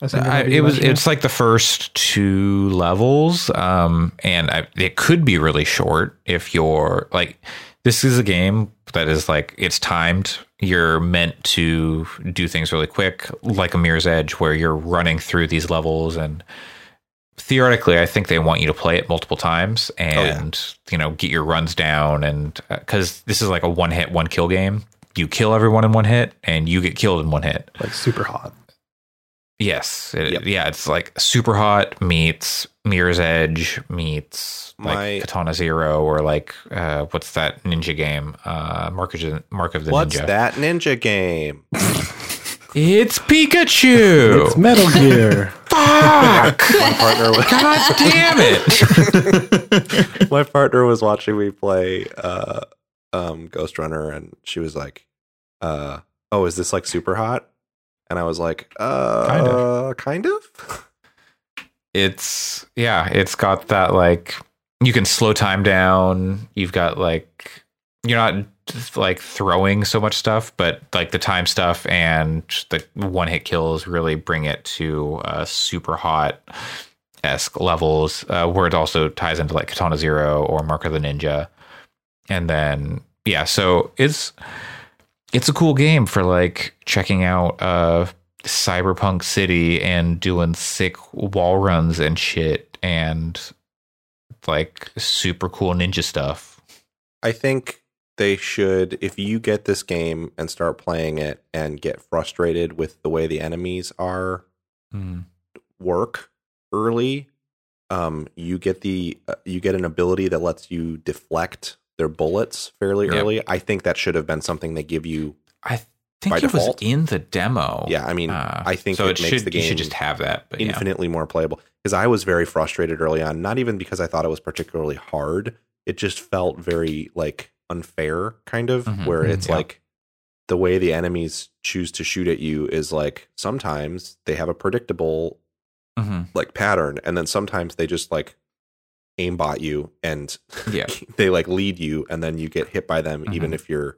I think I I, remember you it was it's like the first two levels, um, and I, it could be really short if you're like this is a game that is like it's timed. You're meant to do things really quick, like a Mirror's Edge, where you're running through these levels and. Theoretically, I think they want you to play it multiple times and you know get your runs down, and because this is like a one hit, one kill game, you kill everyone in one hit, and you get killed in one hit. like super hot. Yes. It, Yep. Yeah, it's like Super Hot meets Mirror's Edge meets My- like Katana Zero or like uh what's that ninja game? Uh Mark of the, Mark of the What's Ninja. that ninja game? It's Pikachu. It's Metal Gear. Fuck. My partner was God damn it. my partner was watching me play uh, um, Ghost Runner, and she was like, uh, "Oh, is this like super hot?" And I was like, "Uh, Kind of, kind of." It's yeah, it's got that like you can slow time down. You've got like you're not like throwing so much stuff, but like the time stuff and the one hit kills really bring it to uh, super hot esque levels, uh, where it also ties into like Katana Zero or Mark of the Ninja, and then yeah, so it's it's a cool game for like checking out uh cyberpunk city and doing sick wall runs and shit and like super cool ninja stuff. I think they should, if you get this game and start playing it and get frustrated with the way the enemies are Hmm. work early, um, you get the uh, you get an ability that lets you deflect their bullets fairly Yep. early. I think that should have been something they give you. I think it was default? in the demo. Yeah, I mean, Uh, I think so. it It, makes should the you should game just have that. But yeah. infinitely more playable because I was very frustrated early on. Not even because I thought it was particularly hard. It just felt very like unfair, kind of, Mhm. where Mhm. it's Yeah. like the way the enemies choose to shoot at you is like sometimes they have a predictable hmm like pattern, and then sometimes they just like aimbot you and Yeah. they like lead you, and then you get hit by them, even Mhm. if you're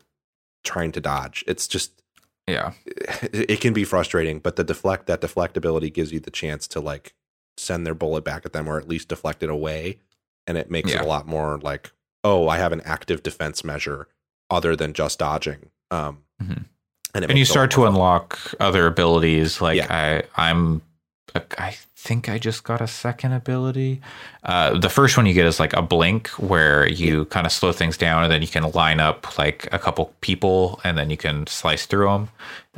trying to dodge. It's just Yeah. it it can be frustrating, but the deflect that deflect ability gives you the chance to like send their bullet back at them or at least deflect it away. And it makes Yeah. it a lot more like, oh, I have an active defense measure other than just dodging. Um, Mhm. and, and you makes it a start to unlock other abilities like Yeah. i i'm i think i just got a second ability. Uh the first one you get is like a blink where you kind of slow things down and then you can line up like a couple people and then you can slice through them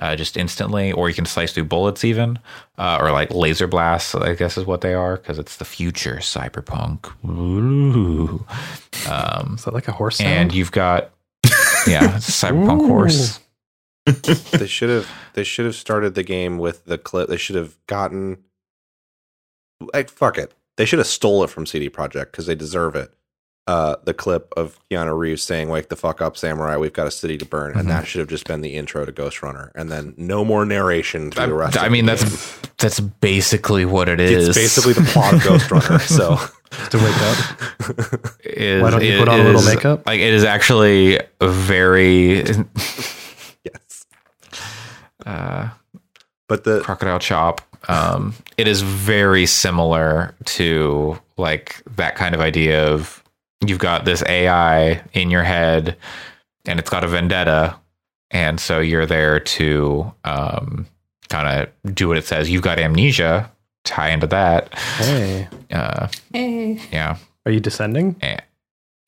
uh, just instantly. Or you can slice through bullets even uh, or like laser blasts i guess is what they are because it's the future cyberpunk. Ooh. um Is that like a horse sound? and you've got yeah cyberpunk horse they should have they should have started the game with the clip. They should have gotten like fuck it. They should have stole it from CD Projekt because they deserve it. Uh, the clip of Keanu Reeves saying "Wake the fuck up, samurai! We've got a city to burn," and Mhm. that should have just been the intro to Ghost Runner, and then no more narration through the rest. I, I of mean, the that's game. that's basically what it is. it's basically the plot of Ghost Runner. So to wake up. Is- Why don't you it put on a little is- makeup? Like it is actually very yes, uh, but the crocodile chop. Um, it is very similar to like that kind of idea of you've got this AI in your head, and it's got a vendetta, and so you're there to um, kind of do what it says. You've got amnesia. Tie into that. Hey, Uh, Hey. yeah, are you descending Eh.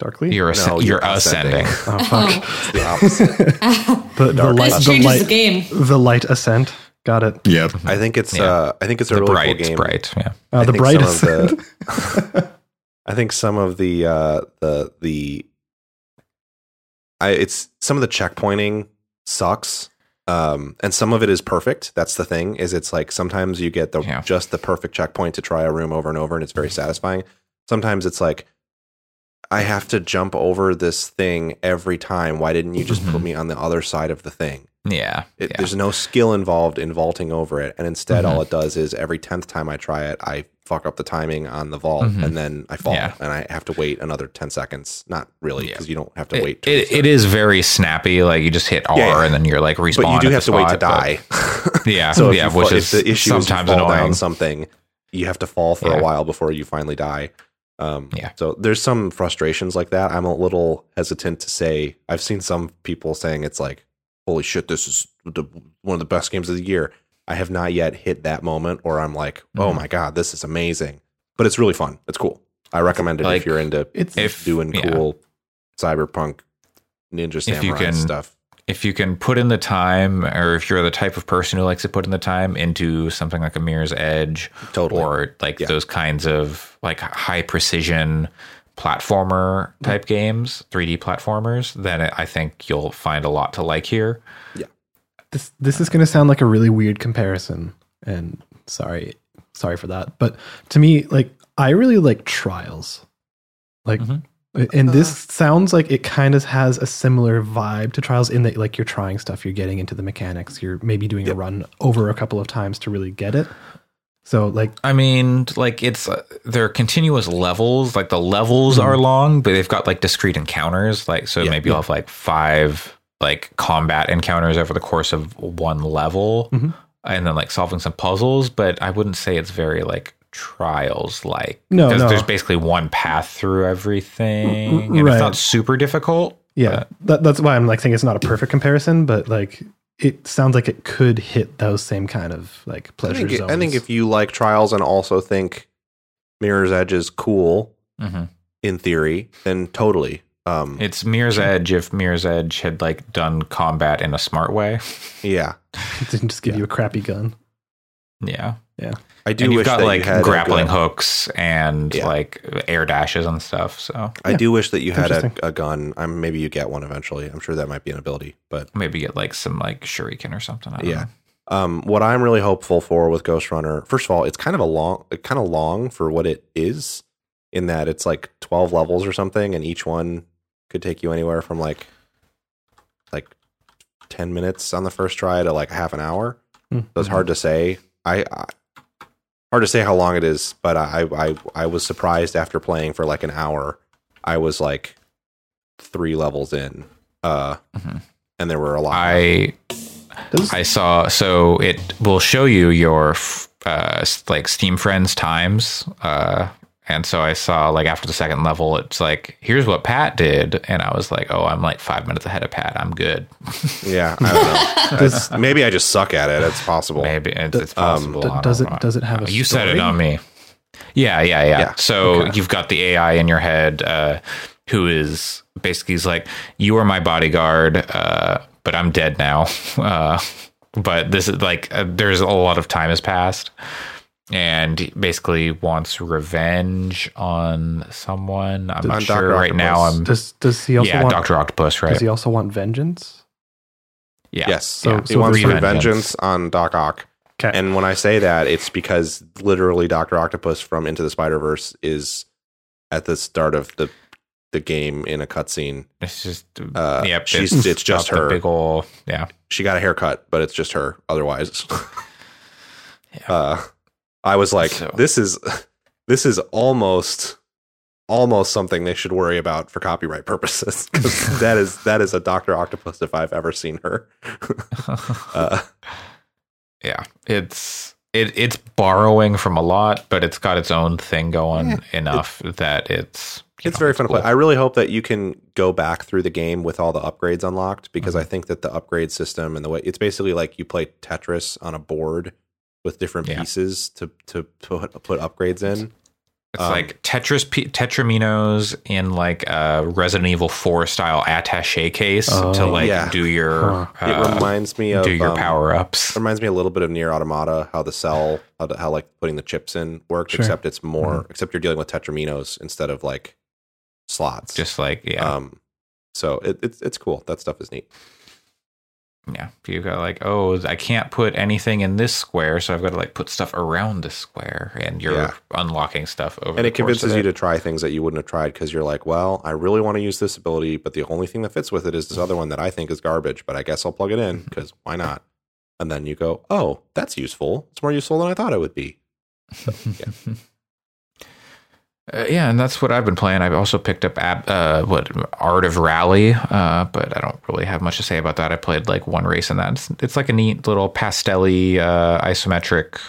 Darkly? you're asc- No, you're, you're ascending. ascending. oh fuck. it's the opposite. the, the light, This the changes the light, game. the light ascent. Got it. Yep. I think it's Yeah. uh, I think it's a the really bright, cool game. bright. Yeah. Uh, I the think bright some of ascent. the- I think some of the uh the the I it's some of the checkpointing sucks. Um and some of it is perfect. That's the thing is it's like sometimes you get the Yeah. just the perfect checkpoint to try a room over and over and it's very satisfying. Sometimes it's like I have to jump over this thing every time. Why didn't you just put Mhm. me on the other side of the thing? Yeah. It, yeah. There's no skill involved in vaulting over it, and instead, Mhm. all it does is every tenth time I try it, I fuck up the timing on the vault, Mhm. and then I fall, Yeah. and I have to wait another ten seconds. Not really, Yeah. because you don't have to It, wait. it, it is very snappy. Like you just hit R Yeah, yeah. and then you're like respawn. but you do have to wait to spot, die. Yeah. so yeah. you Which is the issue sometimes is you fall annoying. down something, you have to fall for Yeah. a while before you finally die. Um, Yeah. So there's some frustrations like that. I'm a little hesitant to say. I've seen some people saying it's like, "Holy shit, this is the, one of the best games of the year." I have not yet hit that moment, or I'm like, "Oh Mhm. my god, this is amazing!" But it's really fun. It's cool. I recommend it Like, if you're into It's if doing yeah. cool cyberpunk ninja If you samurai can- stuff. If you can put in the time, or if you're the type of person who likes to put in the time into something like a Mirror's Edge, Totally. or like Yeah. those kinds of like high precision platformer type games, 3D platformers, then I think you'll find a lot to like here. Yeah. This this is going to sound like a really weird comparison and sorry sorry for that but to me like i really like trials like Mhm. And this sounds like it kind of has a similar vibe to trials in that like you're trying stuff you're getting into the mechanics you're maybe doing a run over a couple of times to really get it so like I mean, like it's uh, they're continuous levels. Like the levels are long, but they've got like discrete encounters. Like so, Yeah. maybe you'll have like five like combat encounters over the course of one level, Mhm. and then like solving some puzzles. But I wouldn't say it's very like trials like No, because no. there's basically one path through everything, and right. it's not super difficult. yeah that, that's why i'm like saying it's not a perfect comparison but like it sounds like it could hit those same kind of like I think, zones I think if you like trials and also think Mirror's Edge is cool hmm in theory, then totally. Um, It's Mirror's Edge if Mirror's Edge had like done combat in a smart way. yeah, it didn't just give you a crappy gun Yeah, Yeah. I do and you've got that like you had grappling good- hooks and Yeah. like air dashes and stuff. So I Yeah. do wish that you had a, a gun. I'm maybe you get one eventually. I'm sure that might be an ability, but maybe get like some like shuriken or something. I don't Yeah. know. um, what I'm really hopeful for with Ghost Runner, first of all, it's kind of a long, kind of long for what it is, in that it's like 12 levels or something, and each one could take you anywhere from like like 10 minutes on the first try to like half an hour. So it's hard to say. I, I hard to say how long it is, but I, I I was surprised after playing for like an hour. I was like three levels in, uh, Mhm. and there were a lot. I Does- I saw so it will show you your uh, like Steam Friends times. Uh, and so I saw like after the second level, it's like, here's what Pat did. And I was like, oh, I'm like five minutes ahead of Pat. I'm good. Yeah, I don't know. It's- maybe I just suck at it. It's possible. Maybe it's, it's possible. d- I don't does it- know. does it have a You said it on me. Yeah, yeah, yeah. Yeah. So you've got the AI in your head uh, who is basically he's like, you are my bodyguard, uh, but I'm dead now. Uh, but this is like, uh, there's a lot of time has passed. And he basically wants revenge on someone. I'm not sure Dr. right now. I'm Does does he also yeah, want Doctor Octopus, right? does he also want vengeance? yeah, Yes. So- yeah. he wants there's- vengeance on Doc Ock. Okay. And when I say that, it's because literally Doctor Octopus from Into the Spider Verse is at the start of the the game in a cutscene. It's just Uh, yep. she's- it's just got the her. big ol' yeah. She got a haircut, but it's just her. Otherwise, uh, I was like, So- this is this is almost almost something they should worry about for copyright purposes 'Cause that is that is a Doctor Octopus if I've ever seen her. uh, yeah it's it it's borrowing from a lot but it's got its own thing going enough that it's it's know, very fun to play. I really hope that you can go back through the game with all the upgrades unlocked because Mm-hmm. I think that the upgrade system and the way it's basically like you play Tetris on a board with different Yeah. pieces to to put put upgrades in. it's um, like tetris P- tetraminos in like a resident evil 4 style attache case Oh, to like yeah. do your Huh. It uh, reminds me of do your um, power-ups It Reminds me a little bit of Nier Automata, how the cell, how, the, how like putting the chips in worked, Sure. except it's more, Mm-hmm. except you're dealing with tetraminos instead of like slots. just like yeah um, so it, it's it's cool. That stuff is neat. Yeah you got like oh i can't put anything in this square so i've got to like put stuff around this square and you're Yeah. unlocking stuff over and the it convinces you to try things that you wouldn't have tried because you're like, well, I really want to use this ability, but the only thing that fits with it is this other one that I think is garbage, but I guess I'll plug it in because why not? And then you go, oh, that's useful. It's more useful than I thought it would be. Uh, yeah, and that's what I've been playing. I've also picked up uh, what Art of Rally, uh, but I don't really have much to say about that. I played like one race in that. It's, it's like a neat little pastelly uh, isometric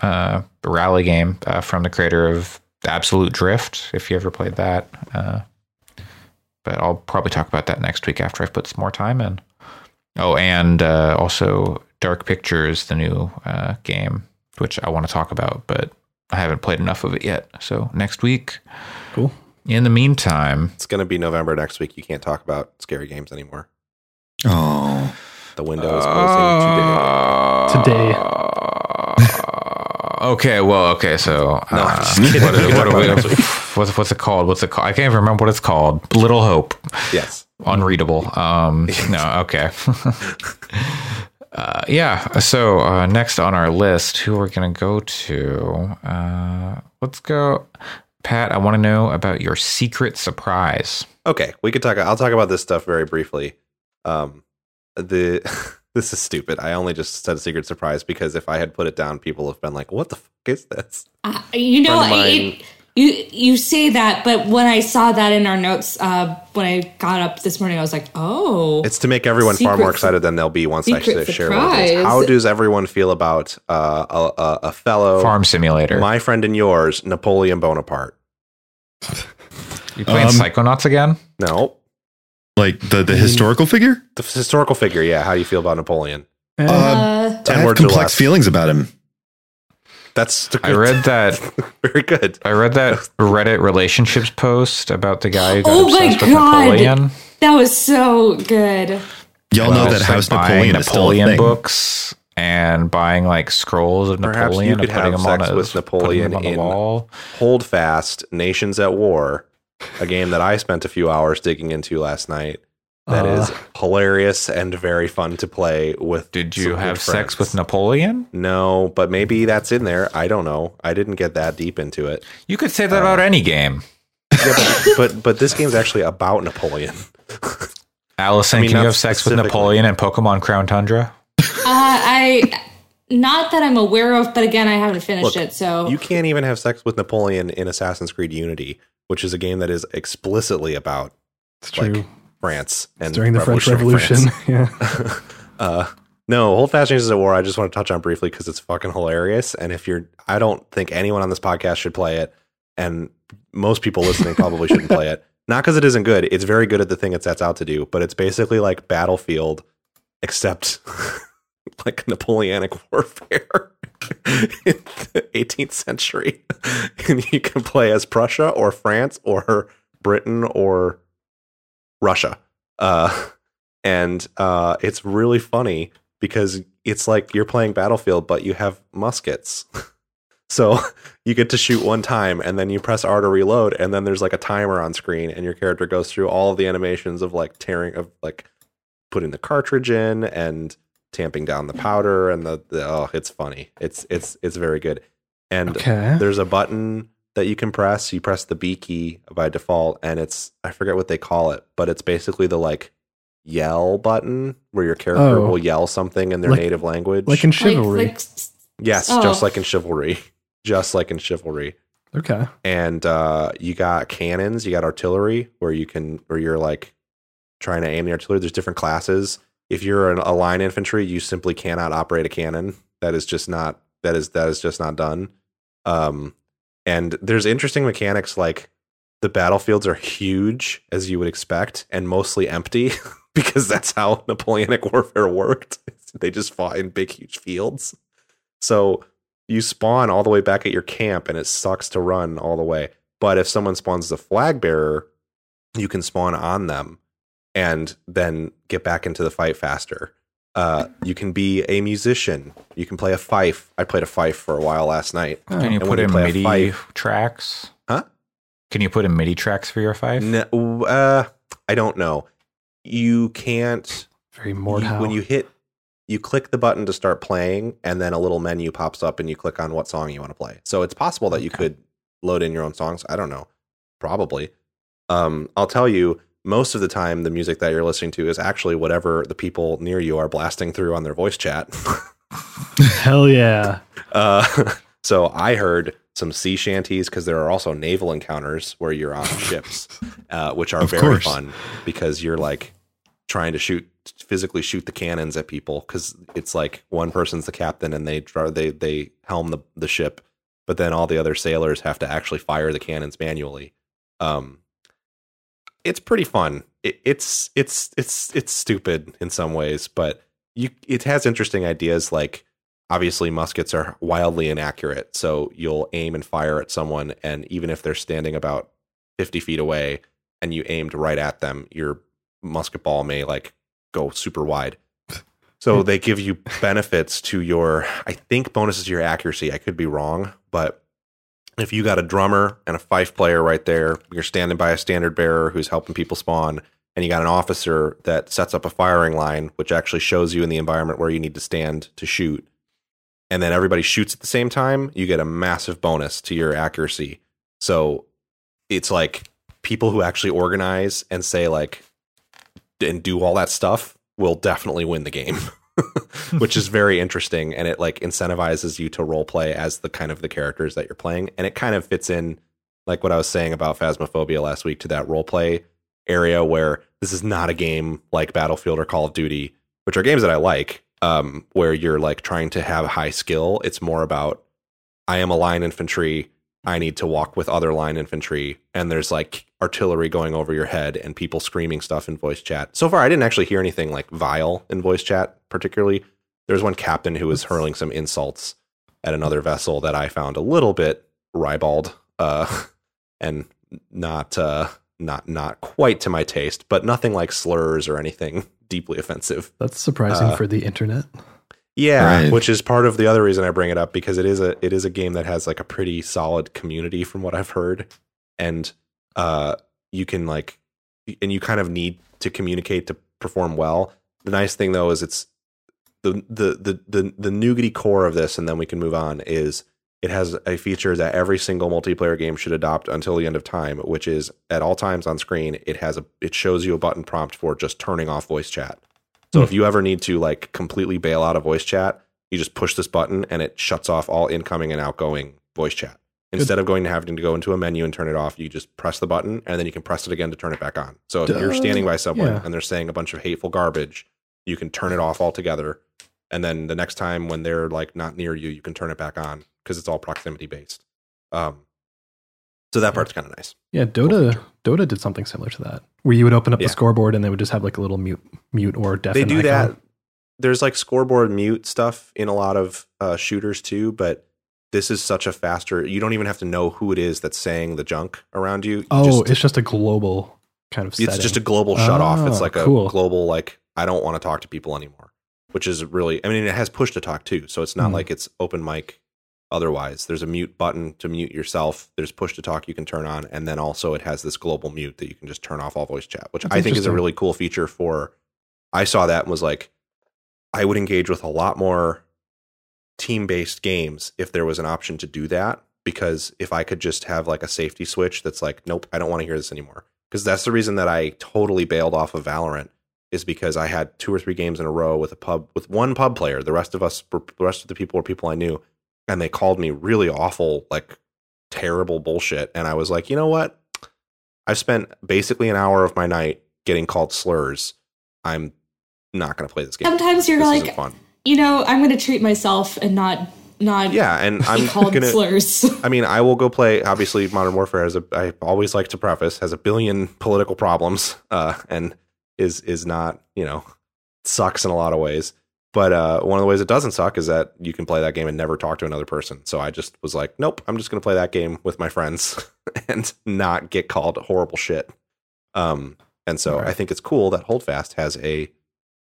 uh, rally game uh, from the creator of Absolute Drift. If you ever played that, but I'll probably talk about that next week after I've put some more time in. Oh, and also Dark Pictures, the new game, which I want to talk about, but I haven't played enough of it yet. So next week. Cool. In the meantime, It's going to be November next week. You can't talk about scary games anymore. Oh, The window is closing today. Today. okay, well, okay, so No, uh, I'm just kidding. what, We can what talk are we, it next week. what's, what's it called? What's it called? I can't even remember what it's called. Little Hope. Yes. unreadable. Um, no, okay. Uh, yeah. So uh, next on our list, who we're gonna go to? Uh, let's go, Pat. I want to know about your secret surprise. Okay, we could talk. I'll talk about this stuff very briefly. Um, the this is stupid. I only just said a secret surprise because if I had put it down, people have been like, "What the fuck is this?" Uh, you know, Friend of it, you you say that, but when I saw that in our notes, uh, when I got up this morning, I was like, oh, It's to make everyone far more excited than they'll be once I secret share what it is. surprise. How does everyone feel about uh, a, a, a fellow Farm Simulator. my friend and yours, Napoleon Bonaparte? you playing Um, Psychonauts again? No, like the the historical figure. the historical figure. Yeah, how do you feel about Napoleon? Uh, uh, I Ten have complex feelings about him. That's I read that. very good. I read that Reddit relationships post about the guy who got Oh my obsessed with God. Napoleon. that was so good. Y'all know that it's like House buying Napoleon is still Napoleon books and buying like scrolls of Perhaps you Napoleon could and putting have them on sex a, with Napoleon on the in- wall. Hold Fast, Nations at War, a game that I spent a few hours digging into last night. That Uh. is hilarious and very fun to play with. Did you good have sex with Napoleon? No, but maybe that's in there. I don't know. I didn't get that deep into it. You could say that Uh, about any game. Yeah, but, but but this game's actually about Napoleon. Allison, I mean, can you have sex with. Napoleon in Pokemon Crown Tundra? Uh, I not that I'm aware of, but again, I haven't finished Look, it. So You can't even have sex with Napoleon in Assassin's Creed Unity, which is a game that is explicitly about it's true. France and during the French Revolution. Yeah. uh, No, Hold Fast Nations at War. I just want to touch on briefly because it's fucking hilarious. And if you're, I don't think anyone on this podcast should play it, and most people listening probably shouldn't play it. Not because it isn't good. It's very good at the thing it sets out to do, but it's basically like Battlefield, except like Napoleonic warfare in the 18th century. and you can play as Prussia or France or Britain or Russia. Uh, and uh, it's really funny because it's like you're playing Battlefield, but you have muskets. so you get to shoot one time and then you press R to reload, and then there's like a timer on screen, and your character goes through all of the animations of like tearing, of like putting the cartridge in and tamping down the powder and the, the oh it's funny it's it's it's very good and Okay. there's a button that you can press you press the b key by default and it's i forget what they call it but it's basically the like yell button where your character Oh. will yell something in their Like- native language Like in chivalry. like, s- yes Oh. just like in chivalry just like in chivalry okay. and uh, you got cannons, you got artillery, where you can, where you're like trying to aim the artillery. There's different classes. If you're an, a line infantry, you simply cannot operate a cannon. That is just not that is that is just not done. Um, and there's interesting mechanics like the battlefields are huge as you would expect and mostly empty because that's how Napoleonic warfare worked. They just fought in big, huge fields. So you spawn all the way back at your camp and it sucks to run all the way. But if someone spawns the flag bearer, you can spawn on them and then get back into the fight faster. Uh, you can be a musician. You can play a fife. I played a fife for a while last night. Can you And put when you in MIDI fife- tracks? Huh? Can you put in MIDI tracks for your fife? No, uh, I don't know. You can't Very you- when you hit you click the button to start playing and then a little menu pops up and you click on what song you want to play so it's possible that you could load in your own songs i don't know probably um, i'll tell you most of the time the music that you're listening to is actually whatever the people near you are blasting through on their voice chat Hell yeah. uh, so i heard some sea shanties because there are also naval encounters where you're on ships uh, which are Of very course. fun because you're like trying to shoot physically shoot the cannons at people because it's like one person's the captain and they try they they helm the the ship but then all the other sailors have to actually fire the cannons manually um it's pretty fun. It, it's it's it's it's stupid in some ways but you it has interesting ideas like obviously muskets are wildly inaccurate so you'll aim and fire at someone and even if they're standing about 50 feet away and you aimed right at them your musket ball may like go super wide. So hmm. they give you benefits to your i think bonuses to your accuracy. I could be wrong but if you got a drummer and a fife player right there you're standing by a standard bearer who's helping people spawn and you got an officer that sets up a firing line which actually shows you in the environment where you need to stand to shoot and then everybody shoots at the same time you get a massive bonus to your accuracy. So it's like people who actually organize and say like and do all that stuff will definitely win the game which is very interesting and it like incentivizes you to role play as the kind of the characters that you're playing and it kind of fits in like what i was saying about phasmophobia last week to that role play area where this is not a game like battlefield or call of duty which are games that i like um, where you're like trying to have high skill. It's more about i am a line infantry I need to walk with other line infantry, and there's like artillery going over your head and people screaming stuff in voice chat. So far, I didn't actually hear anything like vile in voice chat, particularly. There's one captain who was hurling some insults at another vessel that I found a little bit ribald, uh, and not uh, not not quite to my taste, but nothing like slurs or anything deeply offensive. That's surprising Uh, for the internet. Yeah, Right. which is part of the other reason I bring it up because it is a it is a game that has like a pretty solid community from what I've heard, and uh, you can like, and you kind of need to communicate to perform well. The nice thing though is it's the the the the the nougaty core of this, and then we can move on. Is it has a feature that every single multiplayer game should adopt until the end of time, which is at all times on screen it has a it shows you a button prompt for just turning off voice chat. So if you ever need to like completely bail out of voice chat, you just push this button and it shuts off all incoming and outgoing voice chat. Instead of going to having to go into a menu and turn it off, you just press the button and then you can press it again to turn it back on. So if you're standing by someone Yeah. and they're saying a bunch of hateful garbage, you can turn it off altogether and then the next time when they're like not near you, you can turn it back on because it's all proximity based. Um, so that part's kind of nice. Yeah, Dota Dota did something similar to that, where you would open up Yeah. the scoreboard and they would just have like a little mute mute or deafen. they do icon. that. There's like scoreboard mute stuff in a lot of uh, shooters too, but this is such a faster. You don't even have to know who it is that's saying the junk around you. you Oh, just, it's just a global kind of. it's setting. just a global shut off. It's Oh, like a cool. global like I don't want to talk to people anymore, which is really. I mean, it has push to talk too, so it's not Mhm. like it's open mic. Otherwise, there's a mute button to mute yourself. There's push to talk you can turn on, and then also it has this global mute that you can just turn off all voice chat, which That's I think is a really cool feature for. I saw that and was like, I would engage with a lot more team based games if there was an option to do that. Because if I could just have like a safety switch that's like, nope, I don't want to hear this anymore. Because that's the reason that I totally bailed off of Valorant is because I had two or three games in a row with a pub with one pub player. The rest of us, the rest of the people were people I knew, and they called me really awful, like terrible bullshit. And I was like, you know what? I've spent basically an hour of my night getting called slurs. I'm not going to play this game. Sometimes you're this like, you know, I'm going to treat myself and not not Yeah, and I'm called gonna. slurs. I mean, I will go play. Obviously, Modern Warfare has a. I always like to preface has a billion political problems, uh, and is is not you know sucks in a lot of ways. But uh, one of the ways it doesn't suck is that you can play that game and never talk to another person. So I just was like, nope, I'm just going to play that game with my friends and not get called horrible shit. Um, and so Right. I think it's cool that Holdfast has a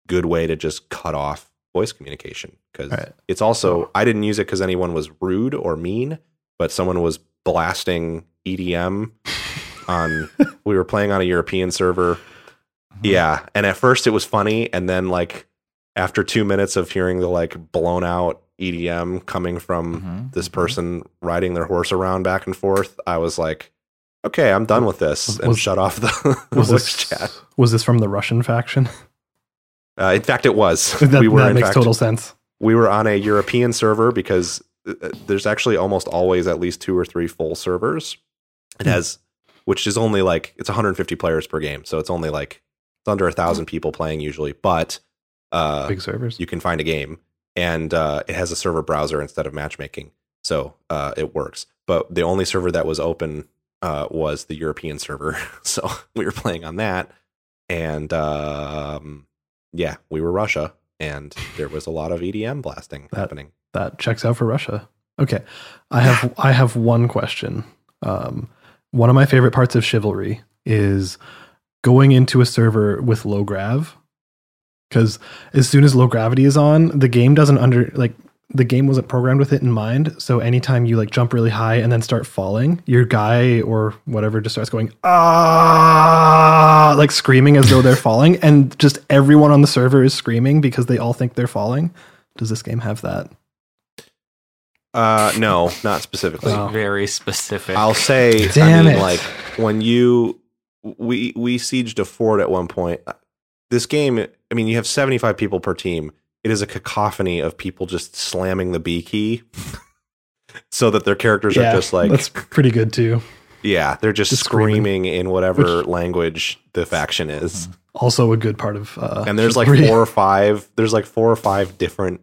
good way to just cut off voice communication because Right. it's also I didn't use it because anyone was rude or mean, but someone was blasting EDM on. we were playing on a European server. Yeah, and at first it was funny, and then like after two minutes of hearing the like blown out EDM coming from Mhm, this mhm. person riding their horse around back and forth, I was like, okay, I'm done with this, and Was- shut off the Was voice this chat. was this from the Russian faction? Uh, in fact, it was. that we were that makes fact total sense. we were on a European server because uh, there's actually almost always at least two or three full servers. It Hmm. has, which is only like it's 150 players per game, so it's only like it's under a thousand people playing usually, but uh, Big servers. you can find a game, and uh, it has a server browser instead of matchmaking, so uh, it works. But the only server that was open uh, was the European server, so we were playing on that, and um, yeah, we were Russia, and there was a lot of EDM blasting That- happening. that checks out for Russia. Okay, I have I have one question. Um, one of my favorite parts of Chivalry is going into a server with low grav, because as soon as low gravity is on, the game doesn't under like the game wasn't programmed with it in mind. So anytime you like jump really high and then start falling, your guy or whatever just starts going ah like screaming as though they're falling, and just everyone on the server is screaming because they all think they're falling. Does this game have that? Uh, no, not specifically. Wow. Very specific. I'll say, Damn I mean, it. like when you we we sieged a fort at one point. This game, I mean, you have seventy five people per team. It is a cacophony of people just slamming the B key, so that their characters are just like, that's pretty good too. yeah, they're just, just screaming. screaming in whatever Which- language the faction is. Also a good part of uh, and there's like four or five there's like four or five different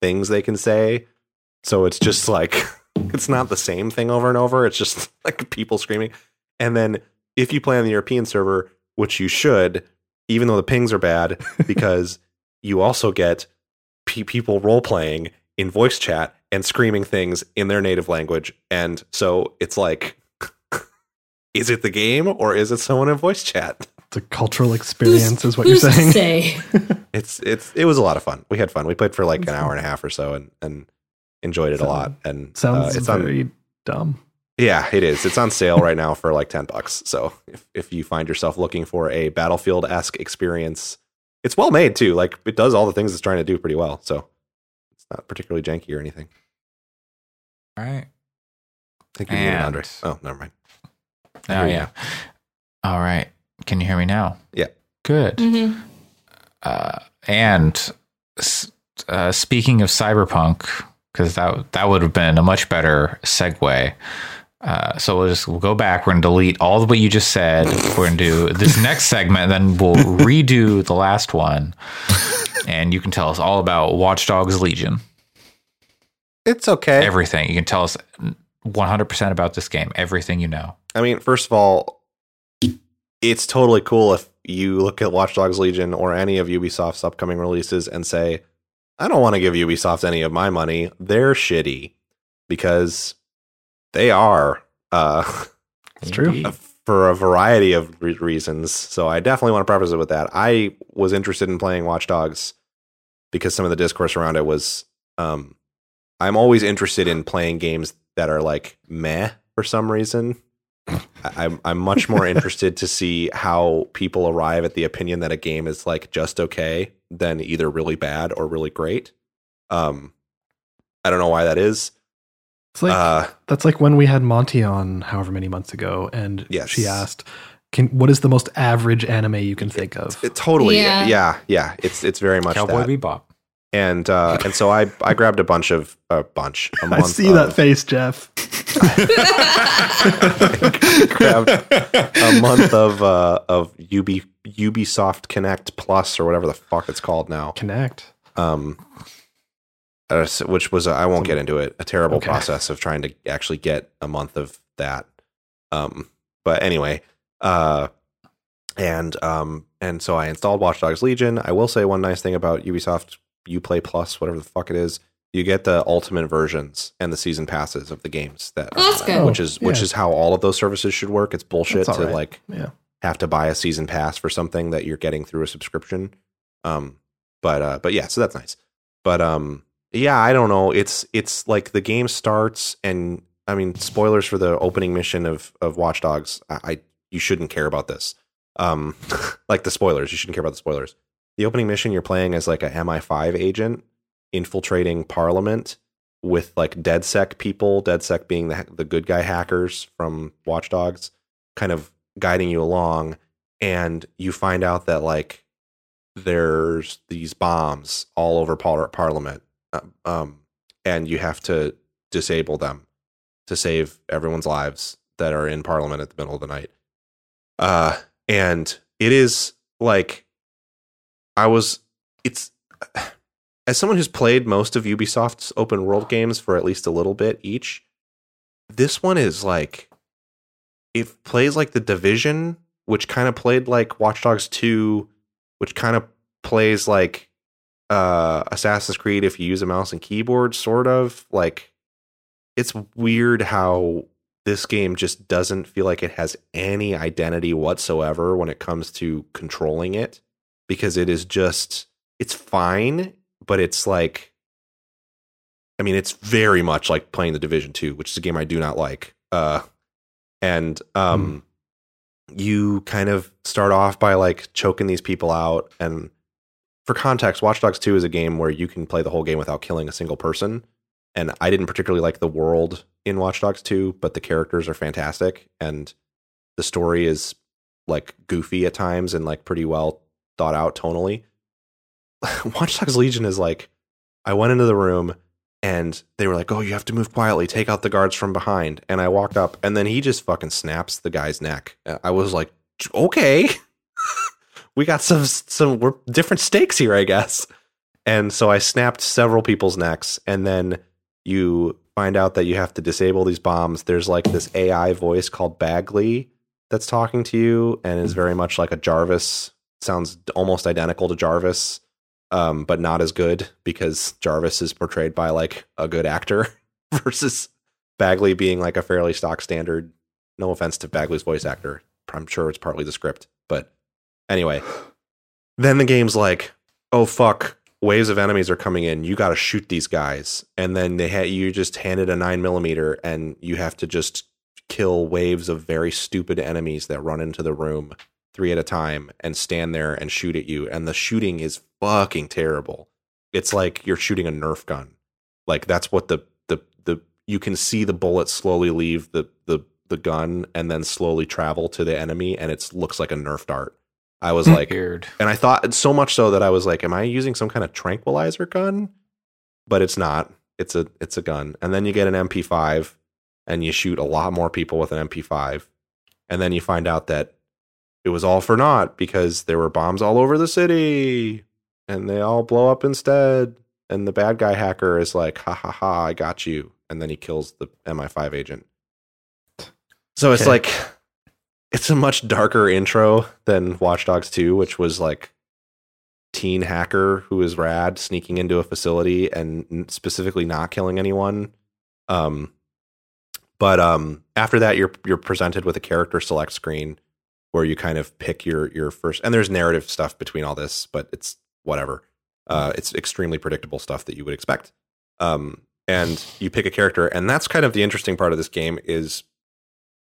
things they can say so it's just like it's not the same thing over and over it's just like people screaming and then if you play on the european server which you should even though the pings are bad because you also get pe- people role playing in voice chat and screaming things in their native language and so it's like is it the game or is it someone in voice chat It's a cultural experience, is what Who's you're to saying. say? it's it's it was a lot of fun. We had fun. We played for like an hour and a half or so, and and enjoyed it a lot. And Sounds uh, it's very on dumb. Yeah, it is. It's on sale right now for like ten bucks. So if if you find yourself looking for a Battlefield esque experience, it's well made too. Like it does all the things it's trying to do pretty well. So it's not particularly janky or anything. All right. I think you muted And- Andre. Oh, never mind. I Oh hear you yeah. All right. Can you hear me now? Yeah. Good. Mhm. Uh, and uh, speaking of cyberpunk, because that that would have been a much better segue. Uh, so we'll just we'll go back. We're gonna delete all of what you just said. We're gonna do this next segment, then we'll redo the last one, and you can tell us all about Watch Dogs Legion. It's okay. Everything. You can tell us 100% about this game. Everything you know. I mean, first of all, it's totally cool if you look at Watch Dogs Legion or any of Ubisoft's upcoming releases and say, I don't want to give Ubisoft any of my money. They're shitty because they are uh, It's true. For a variety of re- reasons. So I definitely want to preface it with that. I was interested in playing Watch Dogs because some of the discourse around it was. Um, I'm always interested in playing games that are like meh for some reason. I'm I'm much more interested to see how people arrive at the opinion that a game is like just okay than either really bad or really great. Um, I don't know why that is. It's like uh, that's like when we had Monty on however many months ago, and Yes. she asked, "Can what is the most average anime you can think of?" it totally, Yeah. yeah, yeah. It's it's very much Cowboy that. Bebop. and uh, and so I I grabbed a bunch of a bunch. A I month see that face, Jeff. grabbed a month of uh, of UB Ubisoft Connect Plus or whatever the fuck it's called now. Connect. Um, s- which was I won't get into it. A terrible Okay. process of trying to actually get a month of that. Um, but anyway, uh, and um, and so I installed Watch Dogs Legion. I will say one nice thing about Ubisoft UPlay Plus, whatever the fuck it is, you get the ultimate versions and the season passes of the games that Oh, that's good. which is which is how all of those services should work. It's bullshit to all right. like Yeah. have to buy a season pass for something that you're getting through a subscription. Um, but uh, but yeah, so that's nice. But um, yeah, I don't know. It's it's like the game starts, and I mean, spoilers for the opening mission of of Watch Dogs. I, I you shouldn't care about this. Um, like the spoilers, you shouldn't care about the spoilers. The opening mission, you're playing as like a MI5 agent infiltrating Parliament with like DedSec people. DedSec being the the good guy hackers from Watch Dogs, kind of guiding you along, and you find out that like there's these bombs all over par- Parliament, um, and you have to disable them to save everyone's lives that are in Parliament at the middle of the night. Uh, and it is like I was. It's as someone who's played most of Ubisoft's open world games for at least a little bit each. This one is like it plays like the Division, which kind of played like Watch Dogs 2, which kind of plays like uh Assassin's Creed if you use a mouse and keyboard, sort of. Like it's weird how this game just doesn't feel like it has any identity whatsoever when it comes to controlling it because it is just it's fine, but it's like I mean, it's very much like playing the Division 2, which is a game I do not like. Uh and um you kind of start off by like choking these people out and for context, Watch Dogs 2 is a game where you can play the whole game without killing a single person. And I didn't particularly like the world in Watch Dogs 2, but the characters are fantastic and the story is like goofy at times and like pretty well thought out tonally. Watch Dogs Legion is like I went into the room and they were like, "Oh, you have to move quietly. Take out the guards from behind." And I walked up, and then he just fucking snaps the guy's neck. I was like, "Okay, we got some some we're different stakes here, I guess." And so I snapped several people's necks, and then you find out that you have to disable these bombs. There's like this AI voice called Bagley that's talking to you, and is very much like a Jarvis. Sounds almost identical to Jarvis um, but not as good because Jarvis is portrayed by like a good actor versus Bagley being like a fairly stock standard. No offense to Bagley's voice actor. I'm sure it's partly the script, but anyway. Then the game's like, oh fuck, waves of enemies are coming in. You got to shoot these guys, and then they had you just handed a nine millimeter, and you have to just kill waves of very stupid enemies that run into the room three at a time and stand there and shoot at you. And the shooting is fucking terrible. It's like you're shooting a Nerf gun. Like that's what the the the you can see the bullet slowly leave the the the gun and then slowly travel to the enemy, and it looks like a Nerf dart. I was hmm. like, Weird. and I thought so much so that I was like, am I using some kind of tranquilizer gun? But it's not. It's a it's a gun. And then you get an MP5 and you shoot a lot more people with an MP5. And then you find out that it was all for naught because there were bombs all over the city. and they all blow up instead. And the bad guy hacker is like, ha ha ha, I got you. And then he kills the MI5 agent. So it's Okay. like, it's a much darker intro than Watch Dogs 2, which was like teen hacker who is rad sneaking into a facility and specifically not killing anyone. Um, but um, after that, you're you're presented with a character select screen where you kind of pick your your first and there's narrative stuff between all this, but it's whatever. Uh, it's extremely predictable stuff that you would expect. Um, and you pick a character, and that's kind of the interesting part of this game is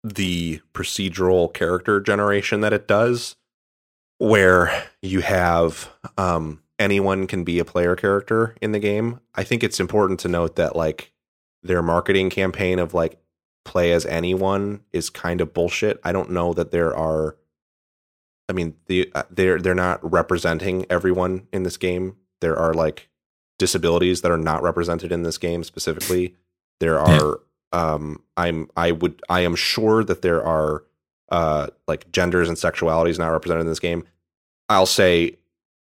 the procedural character generation that it does, where you have um, anyone can be a player character in the game. I think it's important to note that like their marketing campaign of like play as anyone is kind of bullshit. I don't know that there are. I mean, the uh, they're they're not representing everyone in this game. There are like disabilities that are not represented in this game specifically. There are. Um, I'm. I would. I am sure that there are. Uh, like genders and sexualities not represented in this game. I'll say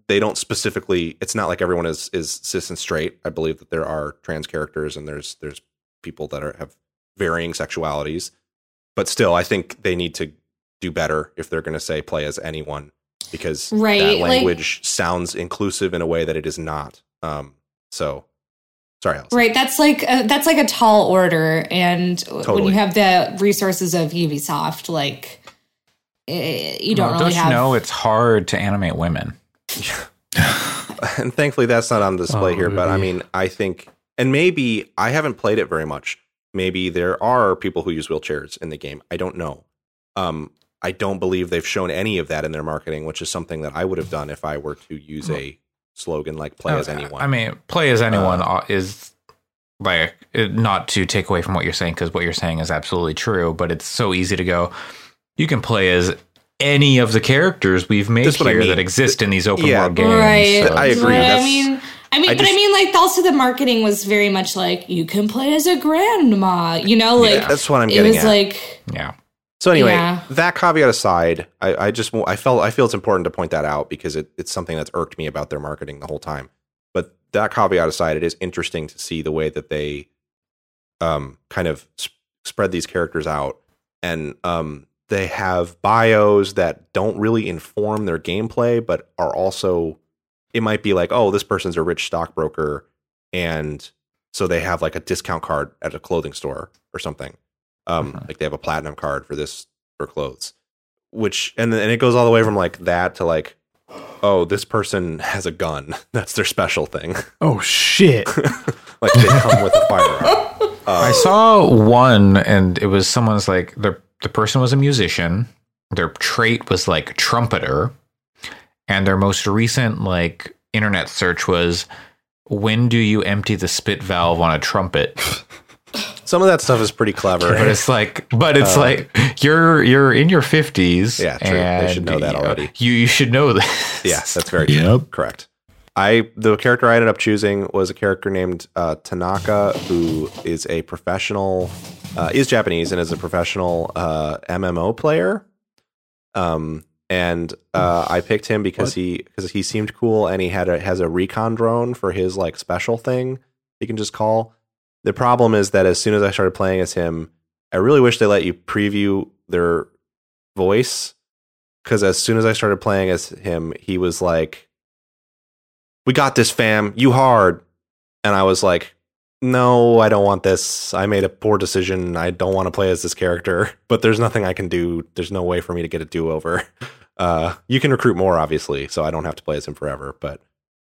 they don't specifically. It's not like everyone is is cis and straight. I believe that there are trans characters and there's there's people that are have varying sexualities. But still, I think they need to do better if they're going to say play as anyone because Right, that like- language sounds inclusive in a way that it is not. Um, so sorry, Alice. Right, that's like a, that's like a tall order, and when you have the resources of Ubisoft, like eh, you don't Well, really don't have. you know it's hard to animate women? and thankfully that's not on display Oh, here but i mean i think and maybe i haven't played it very much maybe there are people who use wheelchairs in the game i don't know um i don't believe they've shown any of that in their marketing which is something that i would have done if i were to use a slogan like play as Uh, anyone I mean, play as anyone uh, is like not to take away from what you're saying because what you're saying is absolutely true. But it's so easy to go. You can play as any of the characters we've made That's what I here mean. that exist in these open Yeah. world games. Right, So I agree. Right, I mean, I mean, I but just- I mean, like also the marketing was very much like you can play as a grandma, you know, like Yeah. that's what i'm getting. it was at like Yeah. So anyway, Yeah. that caveat aside, I, I just I felt I feel it's important to point that out because it, it's something that's irked me about their marketing the whole time. But that caveat aside, it is interesting to see the way that they um, kind of s- spread these characters out, and um, they have bios that don't really inform their gameplay, but are also it might be like, oh, this person's a rich stockbroker, and so they have like a discount card at a clothing store or something. Um, Mhm. like they have a platinum card for this for clothes, which and then and it goes all the way from like that to like, oh, this person has a gun. That's their special thing. Oh shit! like they come with a firearm. I Uh, saw one, and it was someone's like the the person was a musician. Their trait was like trumpeter, and their most recent like internet search was, "When do you empty the spit valve on a trumpet?" Some of that stuff is pretty clever. But it's like, but it's Uh, like you're you're in your fifties. Yeah, true. They should know that already. You you should know this. Yeah, that's very true. Yep. correct. I the character I ended up choosing was a character named uh, Tanaka, who is a professional, uh, is Japanese and is a professional uh, MMO player. Um, and uh, I picked him because What? he because he seemed cool and he had a has a recon drone for his like special thing he can just call. The problem is that as soon as I started playing as him, I really wish they let you preview their voice because as soon as I started playing as him, he was like, "We got this, fam. You hard," and I was like, "No, I don't want this. I made a poor decision. I don't want to play as this character, but there's nothing I can do. There's no way for me to get a do over. Uh, you can recruit more, obviously, so I don't have to play as him forever. But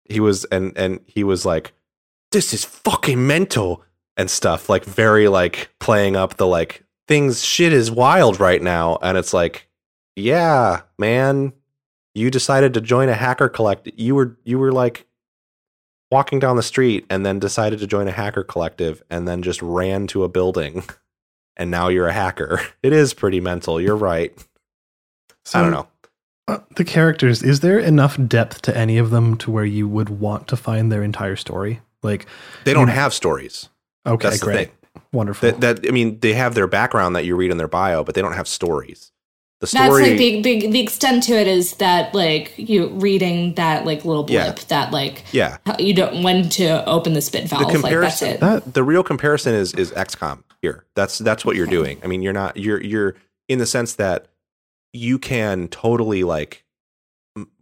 he was, and and he was like, "This is fucking mental." And stuff like very like playing up the like things shit is wild right now, and it's like yeah, man, you decided to join a hacker collect. You were you were like walking down the street and then decided to join a hacker collective and then just ran to a building and now you're a hacker. It is pretty mental. You're right. So, I don't know. uh, the characters. Is there enough depth to any of them to where you would want to find their entire story? Like, They don't have stories. Okay, That's the great, thing. wonderful. That that I mean, they have their background that you read in their bio, but they don't have stories. The That's story, like the, the the extent to it is that like you reading that like little blip Yeah. that like yeah. how- you don't when to open the spit valve like that's comparison- it. That the real comparison is is XCOM here. That's that's what you're doing. I mean, you're not you're you're in the sense that you can totally like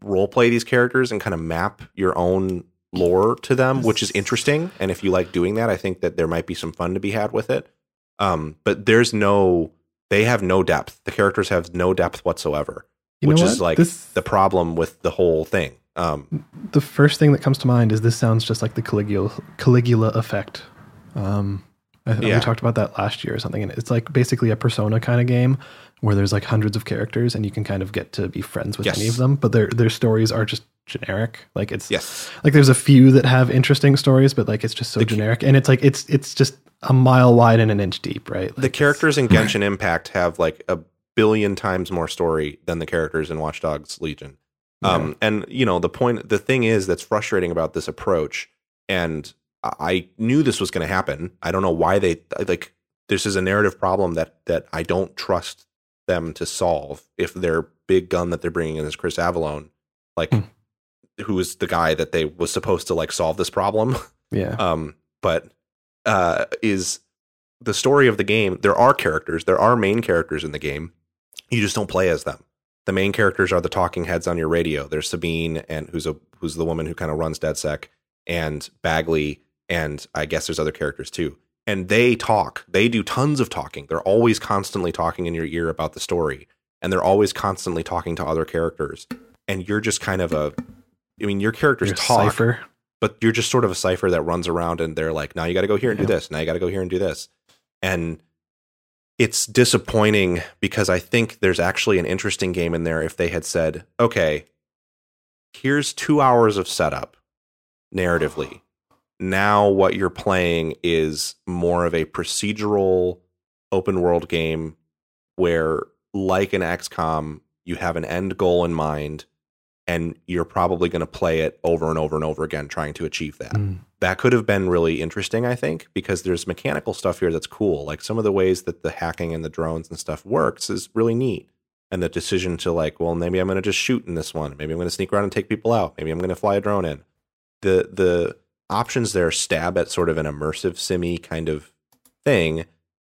role play these characters and kind of map your own lore to them, which is interesting. And if you like doing that, I think that there might be some fun to be had with it. Um, but there's no they have no depth. The characters have no depth whatsoever, you which is what? like this, the problem with the whole thing. Um, the first thing that comes to mind is this sounds just like the Caligula Caligula effect. Um, I, Yeah. We talked about that last year or something, and it's like basically a Persona kind of game where there's like hundreds of characters and you can kind of get to be friends with any of them, but their their stories are just generic. Like it's yes, like there's a few that have interesting stories, but like it's just so The- generic, and it's like it's it's just a mile wide and an inch deep, right? the characters in Genshin Impact have like a billion times more story than the characters in Watch Dogs Legion. Um, and you know the point, the thing is that's frustrating about this approach, and I- I knew this was going to happen. I don't know why they like. This is a narrative problem that that I don't trust them to solve. If their big gun that they're bringing in is Chris Avellone, like Hmm. who is the guy that they was supposed to like solve this problem. yeah, um, but uh, is the story of the game. There are characters, there are main characters in the game. You just don't play as them. The main characters are the talking heads on your radio. There's Sabine, and who's a who's the woman who kind of runs DedSec, and Bagley, and I guess there's other characters too. And they talk. They do tons of talking. They're always constantly talking in your ear about the story, and they're always constantly talking to other characters. And you're just kind of a. I mean, your characters Your talk cipher. but you're just sort of a cipher that runs around and they're like, now you got to go here and do this. Now you got to go here and do this. And it's disappointing because I think there's actually an interesting game in there if they had said, okay, here's two hours of setup narratively. Now what you're playing is more of a procedural open world game where, like an XCOM, you have an end goal in mind and you're probably going to play it over and over and over again trying to achieve that. Mm. That could have been really interesting, I think, because there's mechanical stuff here that's cool. Like some of the ways that the hacking and the drones and stuff works is really neat. And the decision to like, well, maybe I'm going to just shoot in this one. Maybe I'm going to sneak around and take people out. Maybe I'm going to fly a drone in. The the options there stab at sort of an immersive simmy kind of thing,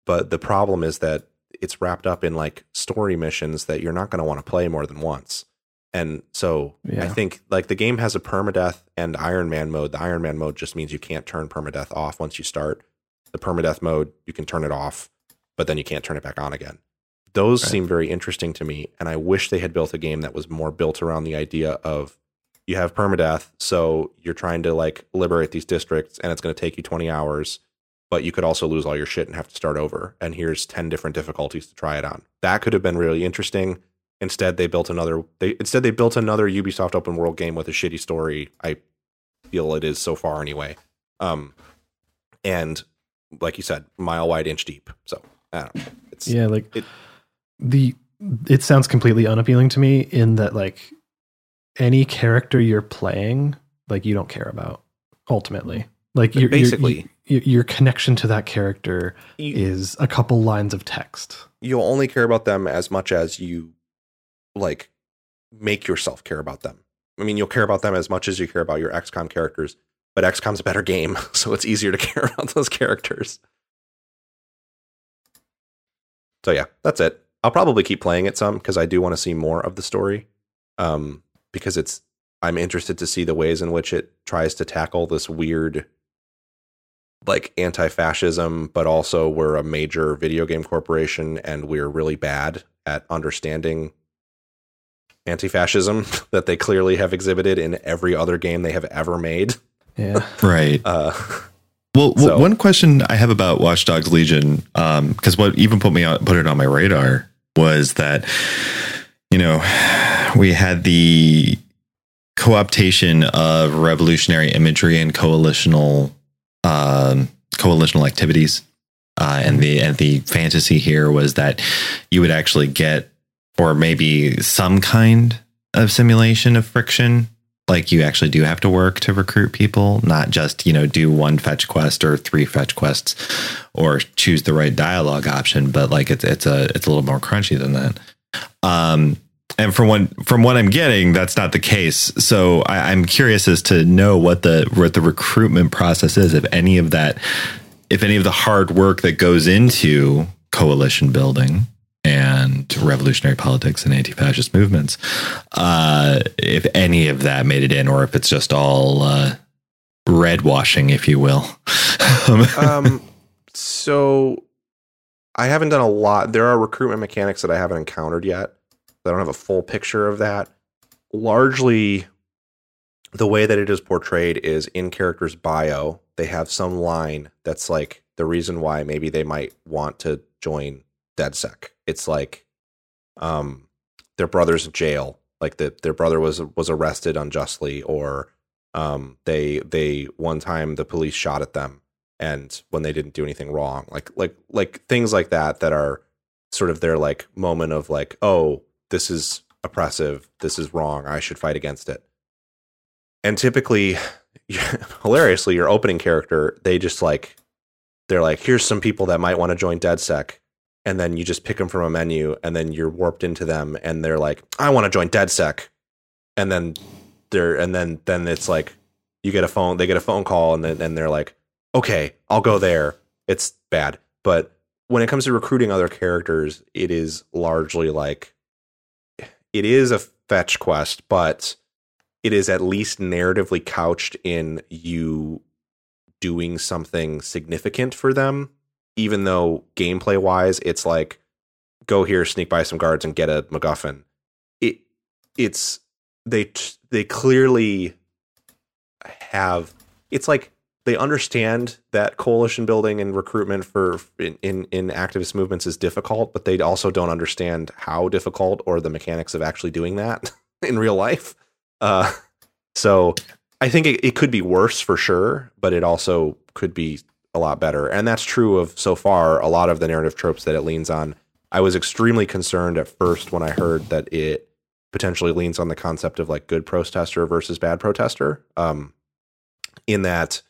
but the problem is that it's wrapped up in like story missions that you're not going to want to play more than once. And so I think like the game has a permadeath and Iron Man mode. The Iron Man mode just means you can't turn permadeath off once you start. The permadeath mode, you can turn it off, but then you can't turn it back on again. Those Right. seem very interesting to me, and I wish they had built a game that was more built around the idea of you have permadeath, so you're trying to like liberate these districts, and it's going to take you 20 hours, but you could also lose all your shit and have to start over. And here's 10 different difficulties to try it on. That could have been really interesting. Instead, they built another. They instead they built another Ubisoft open world game with a shitty story. I feel it is so far anyway. Um, and like you said, mile wide, inch deep. So I don't know. It's yeah like it- the it sounds completely unappealing to me in that like any character you're playing like you don't care about ultimately like you're, you're- Basically. you- your connection to that character you, is a couple lines of text you'll only care about them as much as you like make yourself care about them. I mean, you'll care about them as much as you care about your XCOM characters, but XCOM's a better game, so it's easier to care about those characters. So yeah, that's it. I'll probably keep playing it some because I do want to see more of the story. Um, because it's I'm interested to see the ways in which it tries to tackle this weird like anti-fascism, but also we're a major video game corporation and we're really bad at understanding anti-fascism that they clearly have exhibited in every other game they have ever made. yeah Right. Uh, Well, w- So- one question I have about Watch Dogs Legion, because what even put me on, put it on my radar was that, you know, we had the co-optation of revolutionary imagery and coalitional um, coalitional activities, uh, and the and the fantasy here was that you would actually get, or maybe some kind of simulation of friction like you actually do have to work to recruit people, not just, you know, do one fetch quest or three fetch quests or choose the right dialogue option, but like it's it's a it's a little more crunchy than that. Um, and from what from what I'm getting, that's not the case. So I, I'm curious as to know what the what the recruitment process is, if any of that, if any of the hard work that goes into coalition building and revolutionary politics and anti-fascist movements, uh, if any of that made it in, or if it's just all uh, red washing, if you will. um, so I haven't done a lot. There are recruitment mechanics that I haven't encountered yet. I don't have a full picture of that. Largely, the way that it is portrayed is in character's bio. They have some line that's like the reason why maybe they might want to join DedSec. It's like, um, their brother's in jail. Like that, their brother was was arrested unjustly, or um, they they one time the police shot at them, and when they didn't do anything wrong, like like like things like that that are sort of their like moment of like, oh, this is oppressive, this is wrong, I should fight against it. And typically, hilariously, your opening character, they just like, they're like, here's some people that might want to join DedSec. And then you just pick them from a menu and then you're warped into them and they're like, I want to join DedSec. And then they're, and then, then it's like, you get a phone, they get a phone call and then, and they're like, okay, I'll go there. It's bad. But when it comes to recruiting other characters, it is largely like, it is a fetch quest, but it is at least narratively couched in you doing something significant for them, even though gameplay wise, it's like go here, sneak by some guards, and get a MacGuffin. It it's they they clearly have it's like they understand that coalition building and recruitment for in, in, in activist movements is difficult, but they also don't understand how difficult or the mechanics of actually doing that in real life. Uh, so I think it, it could be worse for sure, but it also could be a lot better. And that's true of so far a lot of the narrative tropes that it leans on. I was extremely concerned at first when I heard that it potentially leans on the concept of like good protester versus bad protester. Um, in that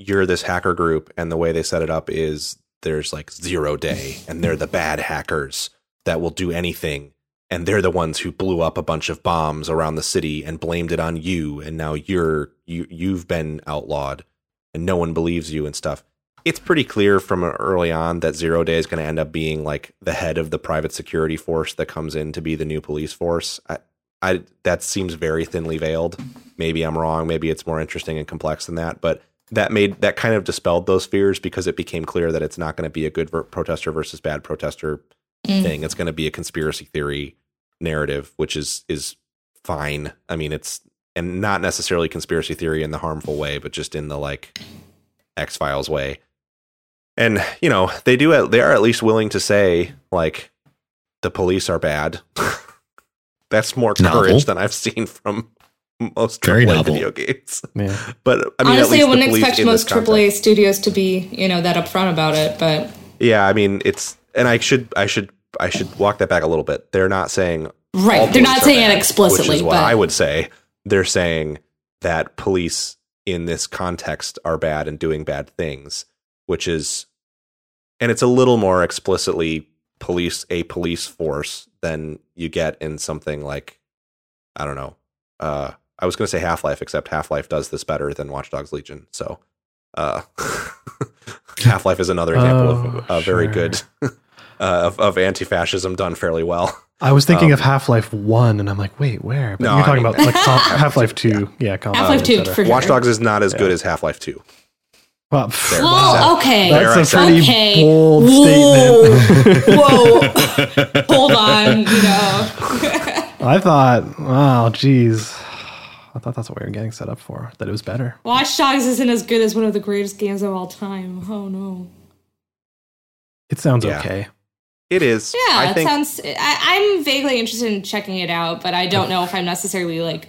you're this hacker group and the way they set it up is there's like zero day and they're the bad hackers that will do anything. And they're the ones who blew up a bunch of bombs around the city and blamed it on you. And now you're you you've been outlawed and no one believes you and stuff. It's pretty clear from early on that zero day is going to end up being like the head of the private security force that comes in to be the new police force. I, I that seems very thinly veiled. Maybe i'm wrong. Maybe it's more interesting and complex than that. But that made that kind of dispelled those fears because it became clear that it's not going to be a good ver- protester versus bad protester mm. thing. It's going to be a conspiracy theory narrative, which is is fine. I mean, it's and not necessarily conspiracy theory in the harmful way, but just in the like X Files way. And you know, they do they are at least willing to say like the police are bad. That's more courage Novel. than I've seen from most Very AAA novel. video games. Yeah. But I mean, honestly, I wouldn't expect most AAA studios to be, you know, that upfront about it. But yeah, I mean, it's and I should, I should, I should walk that back a little bit. They're not saying right. They're not saying bad, it explicitly. Which is what but... I would say. They're saying that police in this context are bad and doing bad things, which is, and it's a little more explicitly police a police force than you get in something like I don't know. Uh, I was going to say Half Life, except Half Life does this better than Watch Dogs Legion. So, uh, Half Life is another example oh, of a sure. very good uh, of, of anti fascism done fairly well. I was thinking um, of Half Life One, and I'm like, wait, where? But no, you're talking I mean, about like Half Life Two, yeah. yeah Half Life Two. For Watch Dogs is not as yeah. good as Half Life Two. Well, there, well okay. That's a pretty okay. bold Whoa. statement. Whoa. Hold on, you know. I thought, oh, geez. I thought that's what we were getting set up for. That it was better. Watch Dogs isn't as good as one of the greatest games of all time. Oh no. It sounds yeah. okay. It is. Yeah, I it think, sounds. I, am vaguely interested in checking it out, but I don't know if I'm necessarily like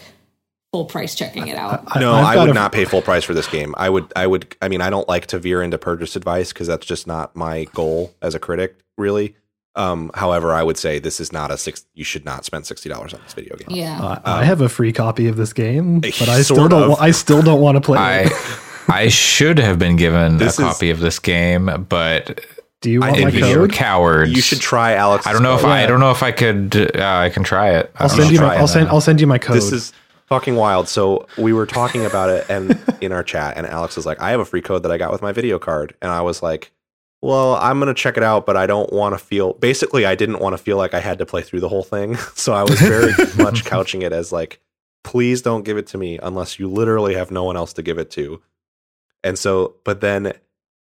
full price checking it out. I, I, no, I would a, not pay full price for this game. I would. I would. I mean, I don't like to veer into purchase advice because that's just not my goal as a critic. Really, um, however, I would say this is not a six. You should not spend sixty dollars on this video game. Yeah, uh, um, I have a free copy of this game, but I still don't. I still don't want to play. I I should have been given this a copy is, of this game, but Do you I want my envy You're code? cowards. You should try Alex. I don't know if I, I don't know if I could. Uh, I can try it. I I'll send you. My, I'll send. I'll send you my code. This is fucking wild. So we were talking about it and in our chat, and Alex was like, "I have a free code that I got with my video card," and I was like, "Well, I'm gonna check it out, but I don't want to feel." Basically, I didn't want to feel like I had to play through the whole thing, so I was very much couching it as like, "Please don't give it to me unless you literally have no one else to give it to." And so, but then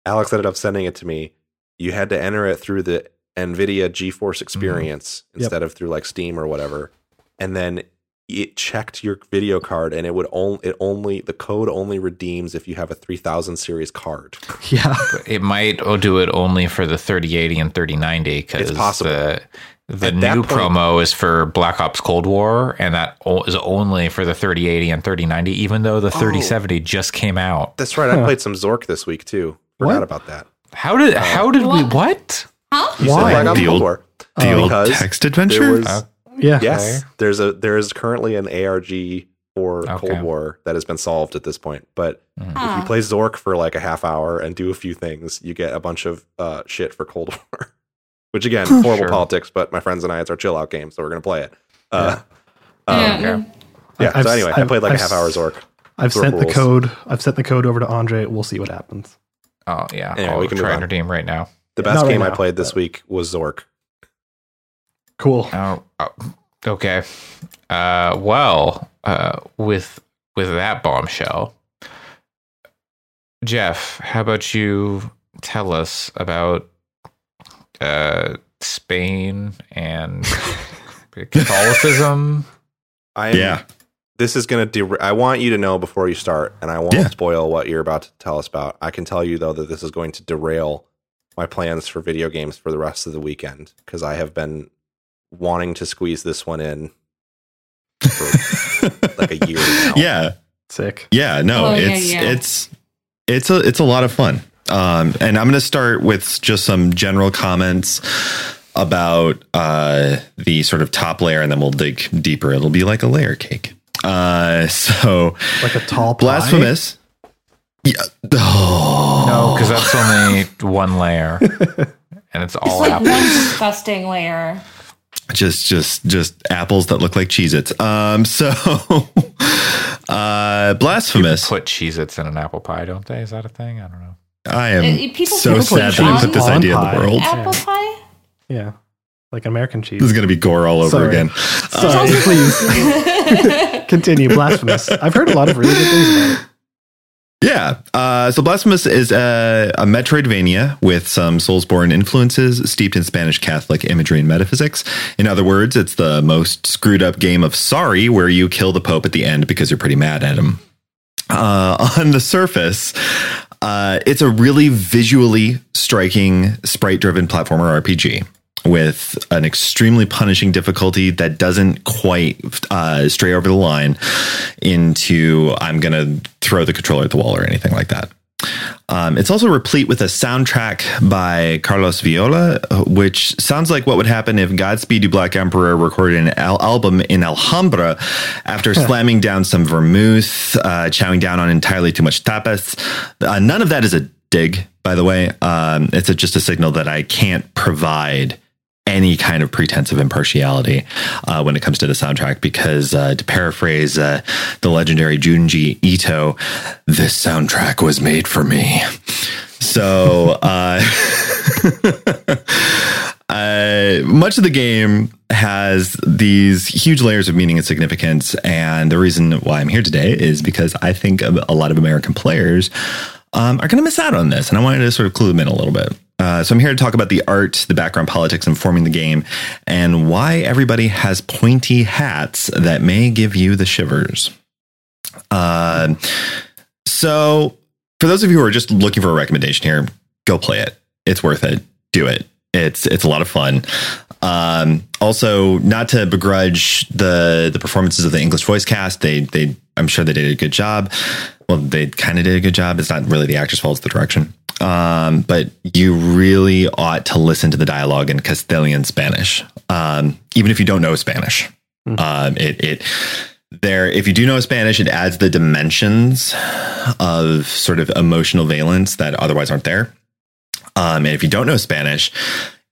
Alex ended up sending it to me. You had to enter it through the NVIDIA GeForce mm-hmm. Experience Yep. instead of through like Steam or whatever. And then it checked your video card and it would only it only the code only redeems if you have a 3000 series card. yeah. It might do it only for the 3080 and 3090 because the the At new point- promo is for Black Ops Cold War, and that is only for the 3080 and 3090. Even though Oh. the 3070 just came out. That's right. I played some Zork this week too. Forgot What? about that. How did uh, how did we What? what? Huh? You said Why? Black Ops The Cold old- War. The old Because text There adventure. Uh, was Yeah. yes, there's a there is currently an ARG for Okay. Cold War that has been solved at this point. But if you Ah. play Zork for like a half hour and do a few things, you get a bunch of uh, shit for Cold War. Which again, horrible Sure. politics, but my friends and I, it's our chill out game, so we're gonna play it. Uh, Yeah. um, okay. yeah. I've- so anyway, I I've- played like a I've- half hour Zork. I've Zork sent the code. I've sent the code over to Andre. We'll see what happens. Oh yeah, Anyway, I'll we can try move and redeem right now. The Yeah, best not right game I played this but- week was Zork. Cool. Oh, oh, okay. Uh, well, uh, with with that bombshell, Jeff, how about you tell us about uh, Spain and Catholicism? I yeah. This is gonna. Der- I want you to know before you start, and I won't Yeah. spoil what you're about to tell us about. I can tell you though that this is going to derail my plans for video games for the rest of the weekend because I have been wanting to squeeze this one in for like a year. Now. Yeah. Sick. Yeah, no, Oh, it's yeah. it's it's a it's a lot of fun. Um, and I'm going to start with just some general comments about uh, the sort of top layer, and then we'll dig deeper. It'll be like a layer cake. Uh, so Like a tall pie. blasphemous. Yeah. Oh. No, because that's only one layer, and it's It's all like apples. one disgusting layer. Just just just apples that look like Cheez-Its. Um, so uh, blasphemous. Put Cheez-Its in an apple pie, don't they? Is that a thing? I don't know. I am Uh, people so put sad that I put this on idea in the world. Apple pie? Yeah. Like American cheese. This is going to be gore all over Sorry. again. Sorry, please continue. Blasphemous. I've heard a lot of really good things about it. Yeah. Uh, so Blasphemous is a, a Metroidvania with some Soulsborne influences steeped in Spanish Catholic imagery and metaphysics. In other words, it's the most screwed up game of Sorry, where you kill the Pope at the end because you're pretty mad at him. Uh, on the surface, uh, it's a really visually striking, sprite driven platformer RPG with an extremely punishing difficulty that doesn't quite uh, stray over the line into I'm going to throw the controller at the wall or anything like that. Um, it's also replete with a soundtrack by Carlos Viola, which sounds like what would happen if Godspeed You Black Emperor recorded an al- album in Alhambra after slamming down some vermouth, uh, chowing down on entirely too much tapas. Uh, none of that is a dig, by the way. Um, it's a, just a signal that I can't provide any kind of pretense of impartiality uh, when it comes to the soundtrack because uh, to paraphrase uh, the legendary Junji Ito, this soundtrack was made for me. So uh, uh, much of the game has these huge layers of meaning and significance, and the reason why I'm here today is because I think a lot of American players um, are going to miss out on this, and I wanted to sort of clue them in a little bit. Uh, so I'm here to talk about the art, the background politics informing the game, and why everybody has pointy hats that may give you the shivers. Uh, so for those of you who are just looking for a recommendation here, go play it. It's worth it. Do it. It's it's a lot of fun. Um, also, not to begrudge the the performances of the English voice cast. They they I'm sure they did a good job. Well, they kind of did a good job. It's not really the actor's fault; it's the direction. Um, but you really ought to listen to the dialogue in Castilian Spanish, um, even if you don't know Spanish. Um, it it there if you do know Spanish, it adds the dimensions of sort of emotional valence that otherwise aren't there. Um, and if you don't know Spanish,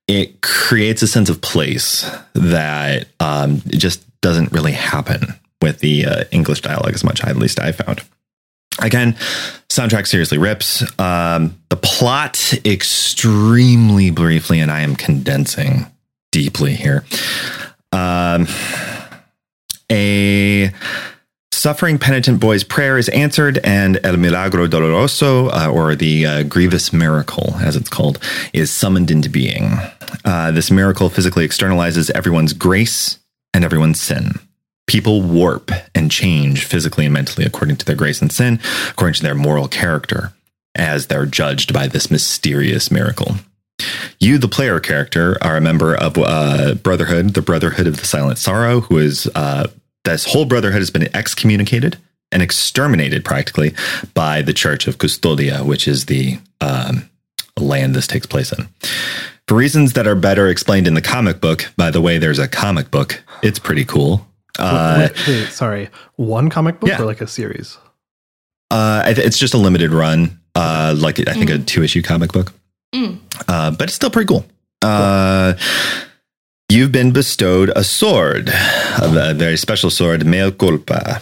it creates a sense of place that um, just doesn't really happen with the uh, English dialogue as much. At least I found. Again, soundtrack seriously rips. Um, the plot extremely briefly, and I am condensing deeply here. Um, a suffering penitent boy's prayer is answered, and El Milagro Doloroso, uh, or the uh, grievous miracle, as it's called, is summoned into being. Uh, this miracle physically externalizes everyone's grace and everyone's sin. People warp and change physically and mentally according to their grace and sin, according to their moral character, as they're judged by this mysterious miracle. You, the player character, are a member of uh, Brotherhood, the Brotherhood of the Silent Sorrow, who is uh, this whole Brotherhood has been excommunicated and exterminated practically by the Church of Custodia, which is the um, land this takes place in. For reasons that are better explained in the comic book, by the way, there's a comic book. It's pretty cool. Uh, wait, wait, sorry, one comic book yeah. or like a series? Uh, it's just a limited run, uh, like I think a two issue comic book, Mm. uh, but it's still pretty cool. Uh, you've been bestowed a sword, a very special sword, mea culpa,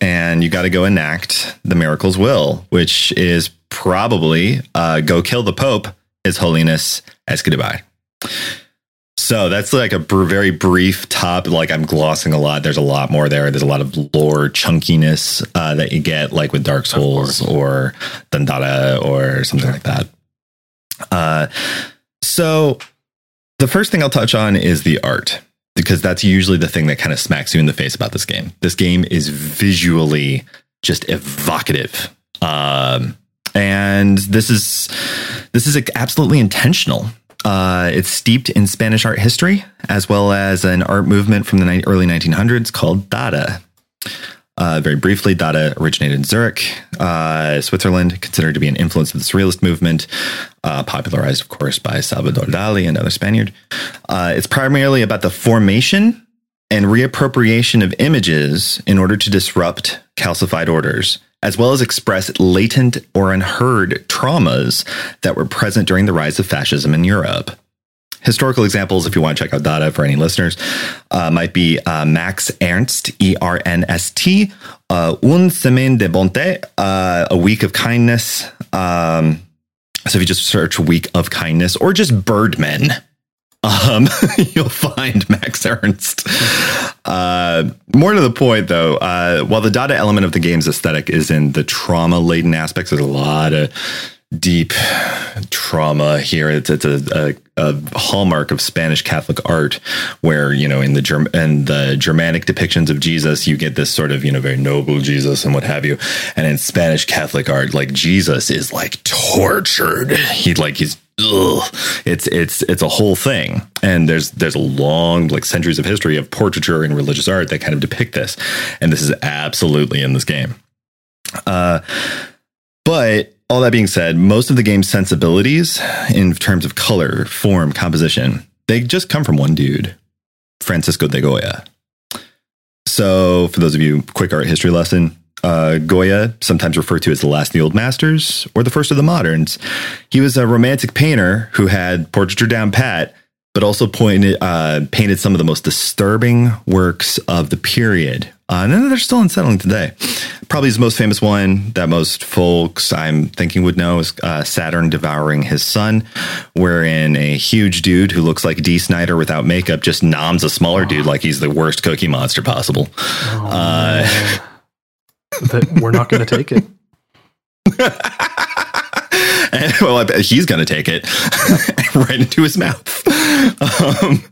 and you got to go enact the miracle's will, which is probably uh, go kill the Pope, His Holiness Escribar. So that's like a br- very brief top. Like I'm glossing a lot. There's a lot more there. There's a lot of lore chunkiness uh, that you get, like with Dark Souls or Dandara or something like that. Uh, so the first thing I'll touch on is the art because that's usually the thing that kind of smacks you in the face about this game. This game is visually just evocative. Um, and this is this is absolutely intentional. Uh, it's steeped in Spanish art history as well as an art movement from the ni- early 1900s called Dada. Uh, very briefly, Dada originated in Zurich, uh, Switzerland, considered to be an influence of the Surrealist movement, uh, popularized, of course, by Salvador Dali, another Spaniard. Uh, it's primarily about the formation and reappropriation of images in order to disrupt calcified orders, as well as express latent or unheard traumas that were present during the rise of fascism in Europe. Historical examples, if you want to check out Dada for any listeners, uh, might be uh, Max Ernst, E R N S T, uh, Un Semaine de Bonté, uh, A Week of Kindness. Um, so if you just search Week of Kindness or just Birdmen, um, you'll find Max Ernst. Uh, more to the point, though, uh, while the Dada element of the game's aesthetic is in the trauma laden aspects, there's a lot of deep trauma here. It's, it's a, a, a hallmark of Spanish Catholic art, where you know in the Germ- and the Germanic depictions of Jesus, you get this sort of you know very noble Jesus and what have you, and in Spanish Catholic art, like Jesus is like tortured. He like he's ugh. it's it's it's a whole thing, and there's there's a long like centuries of history of portraiture and religious art that kind of depict this, and this is absolutely in this game. Uh, but all that being said, most of the game's sensibilities in terms of color, form, composition, they just come from one dude, Francisco de Goya. So, for those of you, quick art history lesson. Uh, Goya, sometimes referred to as the last of the old masters or the first of the moderns, he was a romantic painter who had portraiture down pat, but also pointed, uh, painted some of the most disturbing works of the period. Uh, and they're still unsettling today. Probably his most famous one that most folks I'm thinking would know is uh, Saturn devouring his son, wherein a huge dude who looks like Dee Snider without makeup just noms a smaller dude like he's the worst cookie monster possible. Uh, That we're not going to take it. And, well, I bet he's going to take it right into his mouth. Um,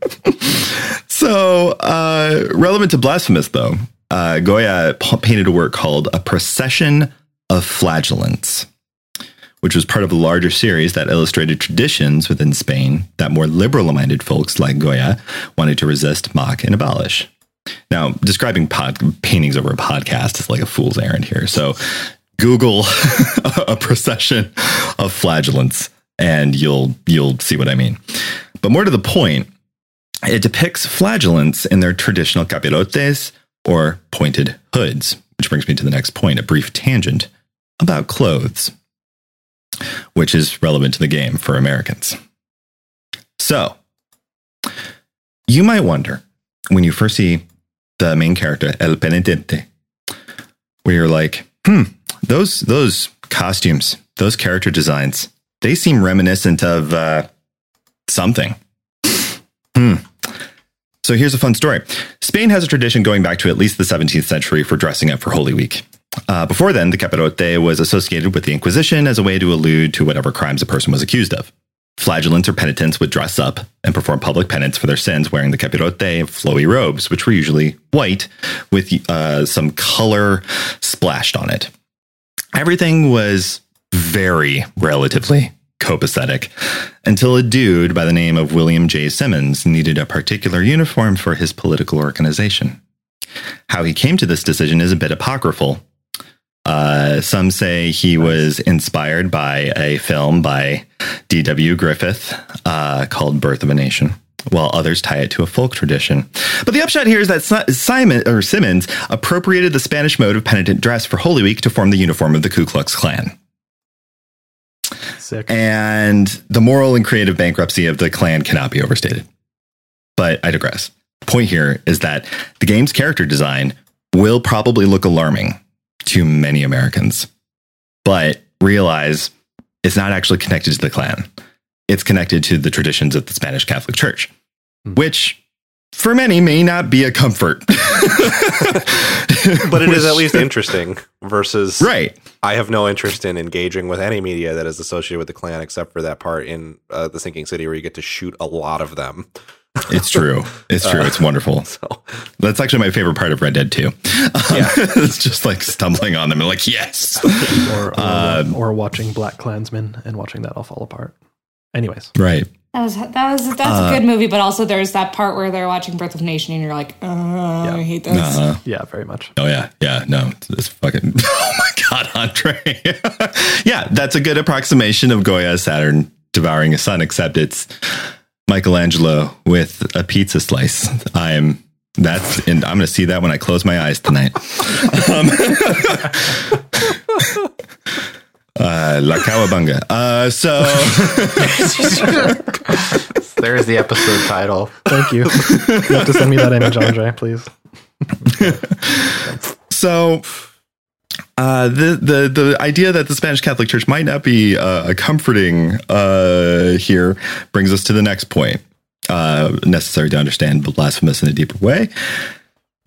so, uh, relevant to Blasphemous, though, uh, Goya painted a work called A Procession of Flagellants, which was part of a larger series that illustrated traditions within Spain that more liberal minded folks like Goya wanted to resist, mock, and abolish. Now, describing pod- paintings over a podcast is like a fool's errand here. So, Google a procession of flagellants, and you'll you'll see what I mean. But more to the point, it depicts flagellants in their traditional capirotes or pointed hoods, which brings me to the next point, a brief tangent about clothes. which is relevant to the game for Americans. So, you might wonder when you first see the main character, El Penitente, where you're like, hmm, those those costumes, those character designs, they seem reminiscent of uh, something. Hmm. So here's a fun story. Spain has a tradition going back to at least the 17th century for dressing up for Holy Week. Uh, before then, the capirote was associated with the Inquisition as a way to allude to whatever crimes a person was accused of. Flagellants or penitents would dress up and perform public penance for their sins wearing the capirote flowy robes, which were usually white with uh, some color splashed on it. Everything was very relatively copacetic until a dude by the name of William J. Simmons needed a particular uniform for his political organization. How he came to this decision is a bit apocryphal. Uh, some say he was inspired by a film by D.W. Griffith uh, called Birth of a Nation while others tie it to a folk tradition. But the upshot here is that Simon or Simmons appropriated the Spanish mode of penitent dress for Holy Week to form the uniform of the Ku Klux Klan. Sick. And the moral and creative bankruptcy of the Klan cannot be overstated. But I digress. Point here is that the game's character design will probably look alarming to many Americans, but realize it's not actually connected to the Klan it's connected to the traditions of the Spanish Catholic Church, hmm. which for many may not be a comfort. but it which, is at least interesting versus right. I have no interest in engaging with any media that is associated with the Klan except for that part in uh, the Sinking City where you get to shoot a lot of them. It's true. It's true. Uh, it's wonderful. So. That's actually my favorite part of Red Dead 2. Um, yeah. it's just like stumbling on them and like, yes. or, or, um, or watching Black Klansmen and watching that all fall apart. Anyways, right. That was that was that's uh, a good movie, but also there's that part where they're watching Birth of a Nation and you're like, oh, yeah. I hate this. Uh-huh. Yeah, very much. Oh yeah, yeah. No, it's fucking. Oh my god, Andre. yeah, that's a good approximation of Goya Saturn devouring a son, except it's Michelangelo with a pizza slice. I'm that's and I'm going to see that when I close my eyes tonight. Um, uh, La Cowabunga. Uh, so there's the episode title. Thank you. You have to send me that image, Andre, please. so uh, the the the idea that the Spanish Catholic Church might not be uh, comforting uh, here brings us to the next point. Uh, necessary to understand blasphemous in a deeper way.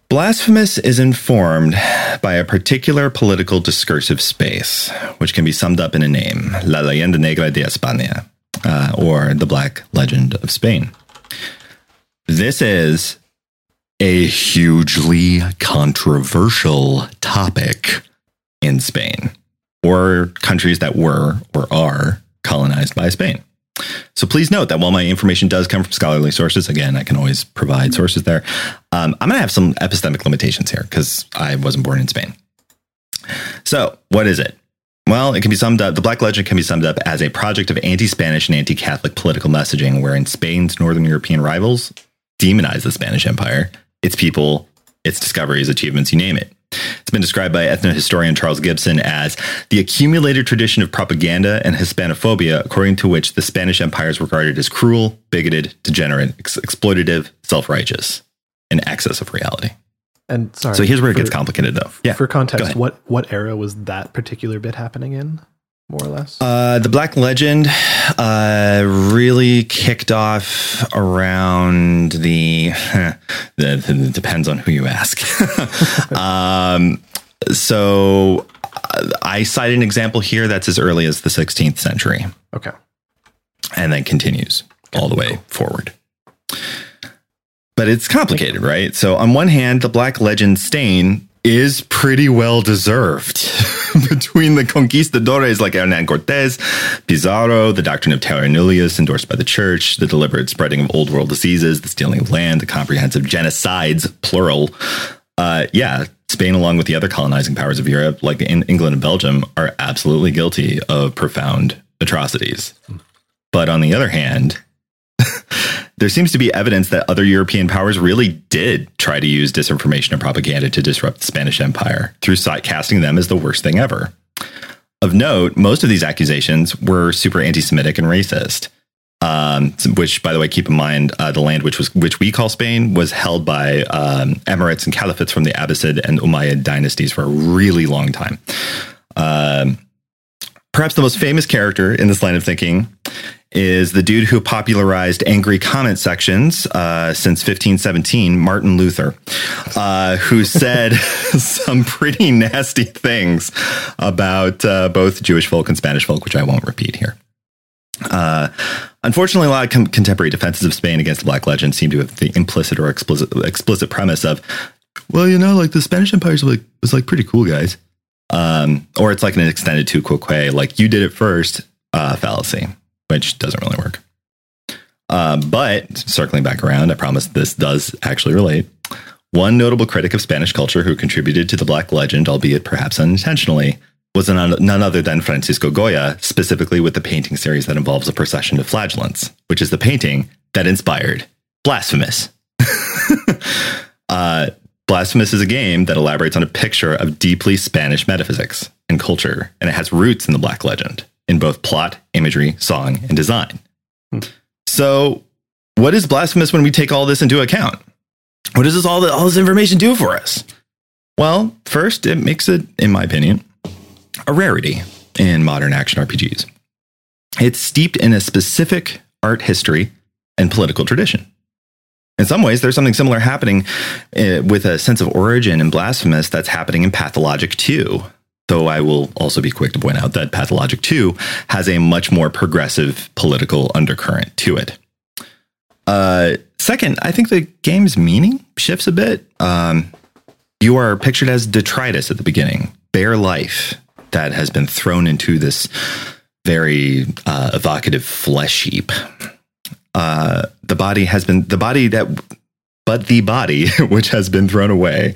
Blasphemous is informed by a particular political discursive space, which can be summed up in a name, La Leyenda Negra de España, uh, or the Black Legend of Spain. This is a hugely controversial topic in Spain, or countries that were or are colonized by Spain. So please note that while my information does come from scholarly sources, again, I can always provide sources there. Um, I'm going to have some epistemic limitations here because I wasn't born in Spain. So, what is it? Well, it can be summed up, the Black Legend can be summed up as a project of anti Spanish and anti Catholic political messaging, wherein Spain's Northern European rivals demonize the Spanish Empire, its people, its discoveries, achievements, you name it. It's been described by ethnohistorian Charles Gibson as the accumulated tradition of propaganda and Hispanophobia, according to which the Spanish Empire is regarded as cruel, bigoted, degenerate, ex- exploitative, self righteous, in excess of reality. And sorry. So here's where it gets complicated, though. Yeah. For context, what what era was that particular bit happening in? More or less? Uh, the Black Legend uh, really kicked off around the. the, depends on who you ask. um, so uh, I cite an example here that's as early as the 16th century. Okay. And then continues all the way forward. But it's complicated, right? So, on one hand, the Black Legend stain is pretty well deserved. between the conquistadores like Hernan Cortes, Pizarro, the doctrine of terra nullius endorsed by the church, the deliberate spreading of old world diseases, the stealing of land, the comprehensive genocides, plural. Uh, yeah, Spain, along with the other colonizing powers of Europe, like in England and Belgium, are absolutely guilty of profound atrocities. But on the other hand, there seems to be evidence that other European powers really did try to use disinformation and propaganda to disrupt the Spanish Empire through casting them as the worst thing ever. Of note, most of these accusations were super anti-Semitic and racist. Um, which, by the way, keep in mind, uh, the land which was which we call Spain was held by um, emirates and caliphates from the Abbasid and Umayyad dynasties for a really long time. Um, perhaps the most famous character in this line of thinking is the dude who popularized angry comment sections uh, since 1517, Martin Luther, uh, who said some pretty nasty things about uh, both Jewish folk and Spanish folk, which I won't repeat here. Uh, unfortunately, a lot of com- contemporary defenses of Spain against the Black Legend seem to have the implicit or explicit explicit premise of, well, you know, like the Spanish Empire was like, was like pretty cool guys, um, or it's like an extended tu quoque, like you did it first uh, fallacy, which doesn't really work. Uh, but circling back around, I promise this does actually relate. One notable critic of Spanish culture who contributed to the Black Legend, albeit perhaps unintentionally, was none, other than Francisco Goya, specifically with the painting series that involves a procession of flagellants, which is the painting that inspired Blasphemous. uh, Blasphemous is a game that elaborates on a picture of deeply Spanish metaphysics and culture, and it has roots in the Black Legend in both plot, imagery, song, and design. Hmm. So, what is Blasphemous when we take all this into account? What does this all, the, all this information do for us? Well, first, it makes it, in my opinion, a rarity in modern action RPGs. It's steeped in a specific art history and political tradition. In some ways, there's something similar happening uh, with a sense of origin in Blasphemous that's happening in Pathologic 2. Though I will also be quick to point out that Pathologic 2 has a much more progressive political undercurrent to it. Uh, second, I think the game's meaning shifts a bit. Um, you are pictured as detritus at the beginning, bare life, that has been thrown into this very uh, evocative flesh heap. Uh, the body has been the body that, but the body which has been thrown away,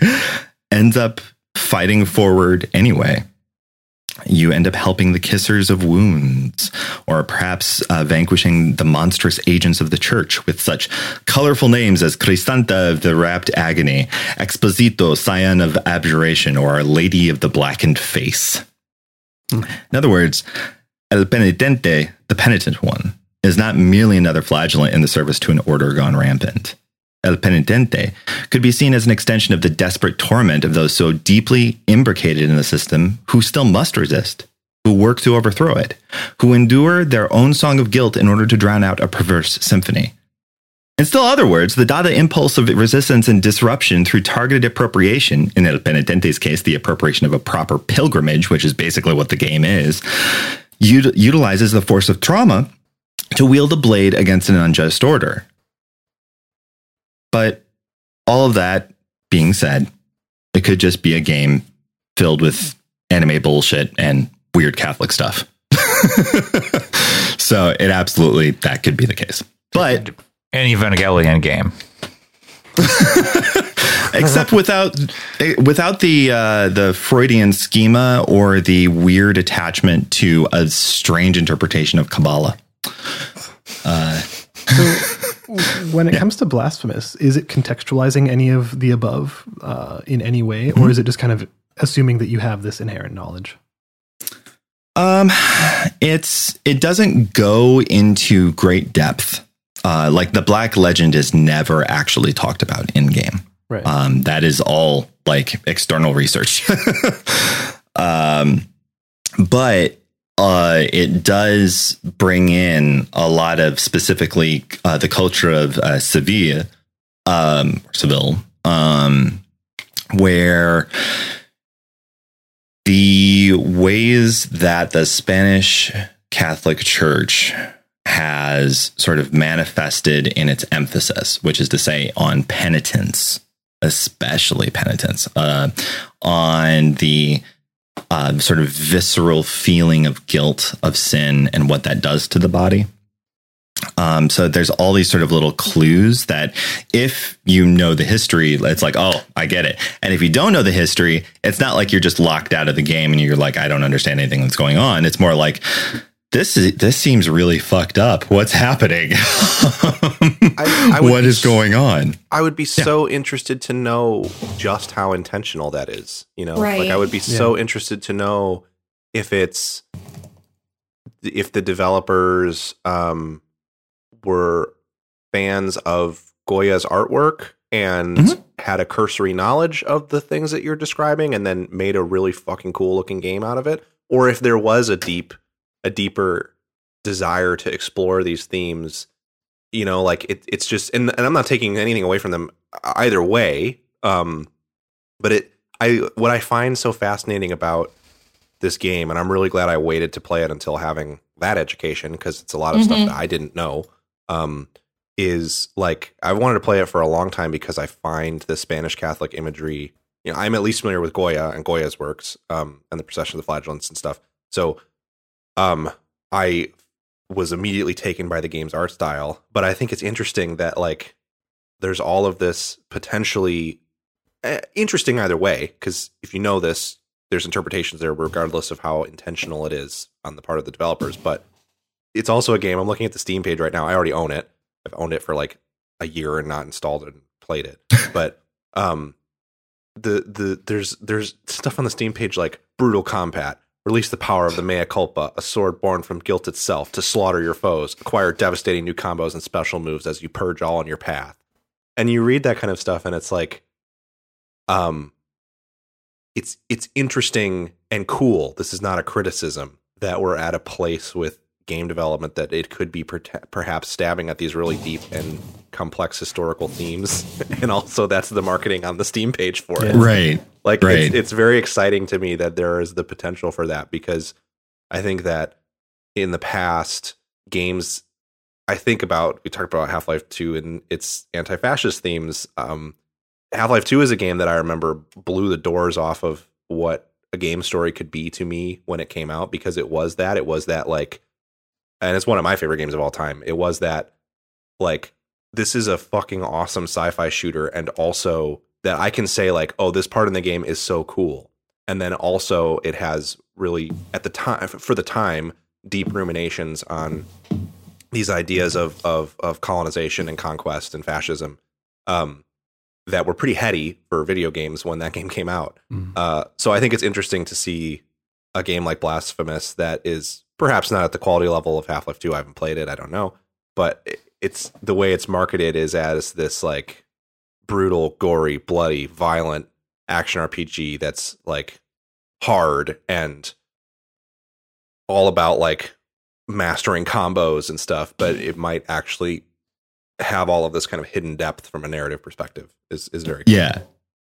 ends up fighting forward anyway. You end up helping the kissers of wounds, or perhaps uh, vanquishing the monstrous agents of the church with such colorful names as Crisanta of the Wrapped Agony, Exposito, Scion of Abjuration, or Lady of the Blackened Face. In other words, El Penitente, the penitent one, is not merely another flagellant in the service to an order gone rampant. El Penitente could be seen as an extension of the desperate torment of those so deeply imbricated in the system who still must resist, who work to overthrow it, who endure their own song of guilt in order to drown out a perverse symphony. In still other words, the Dada impulse of resistance and disruption through targeted appropriation, in El Penitente's case, the appropriation of a proper pilgrimage, which is basically what the game is, ut- utilizes the force of trauma to wield a blade against an unjust order. But all of that being said, it could just be a game filled with anime bullshit and weird Catholic stuff. so it absolutely, that could be the case. But an Evangelion game. Except without without the uh, the Freudian schema or the weird attachment to a strange interpretation of Kabbalah. Uh, so when it yeah. comes to blasphemous, is it contextualizing any of the above uh, in any way, or mm-hmm. is it just kind of assuming that you have this inherent knowledge? Um, it's it doesn't go into great depth uh, like the Black Legend is never actually talked about in game. Right. Um, that is all like external research. um, but uh, it does bring in a lot of specifically uh, the culture of uh, Seville, um, Seville, um, where the ways that the Spanish Catholic Church has sort of manifested in its emphasis, which is to say, on penitence, especially penitence, uh, on the uh, sort of visceral feeling of guilt, of sin, and what that does to the body. Um, so there's all these sort of little clues that if you know the history, it's like, oh, I get it. And if you don't know the history, it's not like you're just locked out of the game and you're like, I don't understand anything that's going on. It's more like, this is this seems really fucked up. What's happening? I, I what is going on? I would be yeah. so interested to know just how intentional that is. You know, right. like I would be yeah. so interested to know if it's if the developers um, were fans of Goya's artwork and Mhm. had a cursory knowledge of the things that you're describing and then made a really fucking cool looking game out of it or if there was a deep a deeper desire to explore these themes you know like it, it's just and, and i'm not taking anything away from them either way um but it i what i find so fascinating about this game and i'm really glad i waited to play it until having that education because it's a lot of Mhm. stuff that i didn't know um is like i wanted to play it for a long time because i find the spanish catholic imagery you know i'm at least familiar with goya and goya's works um and the procession of the flagellants and stuff so um i was immediately taken by the game's art style but i think it's interesting that like there's all of this potentially uh, interesting either way because if you know this there's interpretations there regardless of how intentional it is on the part of the developers but it's also a game i'm looking at the steam page right now i already own it. I've owned it for like a year and not installed it and played it but um the the there's there's stuff on the steam page like brutal combat release the power of the mea culpa a sword born from guilt itself to slaughter your foes. Acquire devastating new combos and special moves as you purge all on your path. And you read that kind of stuff and it's like um it's it's interesting and cool. This is not a criticism that we're at a place with game development that it could be perta- perhaps stabbing at these really deep and complex historical themes. And also that's the marketing on the steam page for it. Right. Like Right. it's, it's very exciting to me that there is the potential for that because I think that in the past games I think about we talked about Half-Life 2 and its anti-fascist themes um Half-Life 2 is a game that I remember blew the doors off of what a game story could be to me when it came out because it was that it was that like and it's one of my favorite games of all time. It was that like this is a fucking awesome sci-fi shooter and also that I can say like oh this part in the game is so cool. And then also it has really at the time for the time deep ruminations on these ideas of of of colonization and conquest and fascism um that were pretty heady for video games when that game came out. Mhm. Uh, so I think it's interesting to see a game like Blasphemous that is perhaps not at the quality level of Half Life Two. I haven't played it. I don't know, but it's the way it's marketed is as this like brutal, gory, bloody, violent action RPG that's like hard and all about like mastering combos and stuff. But it might actually have all of this kind of hidden depth from a narrative perspective. Is is very cool. Yeah.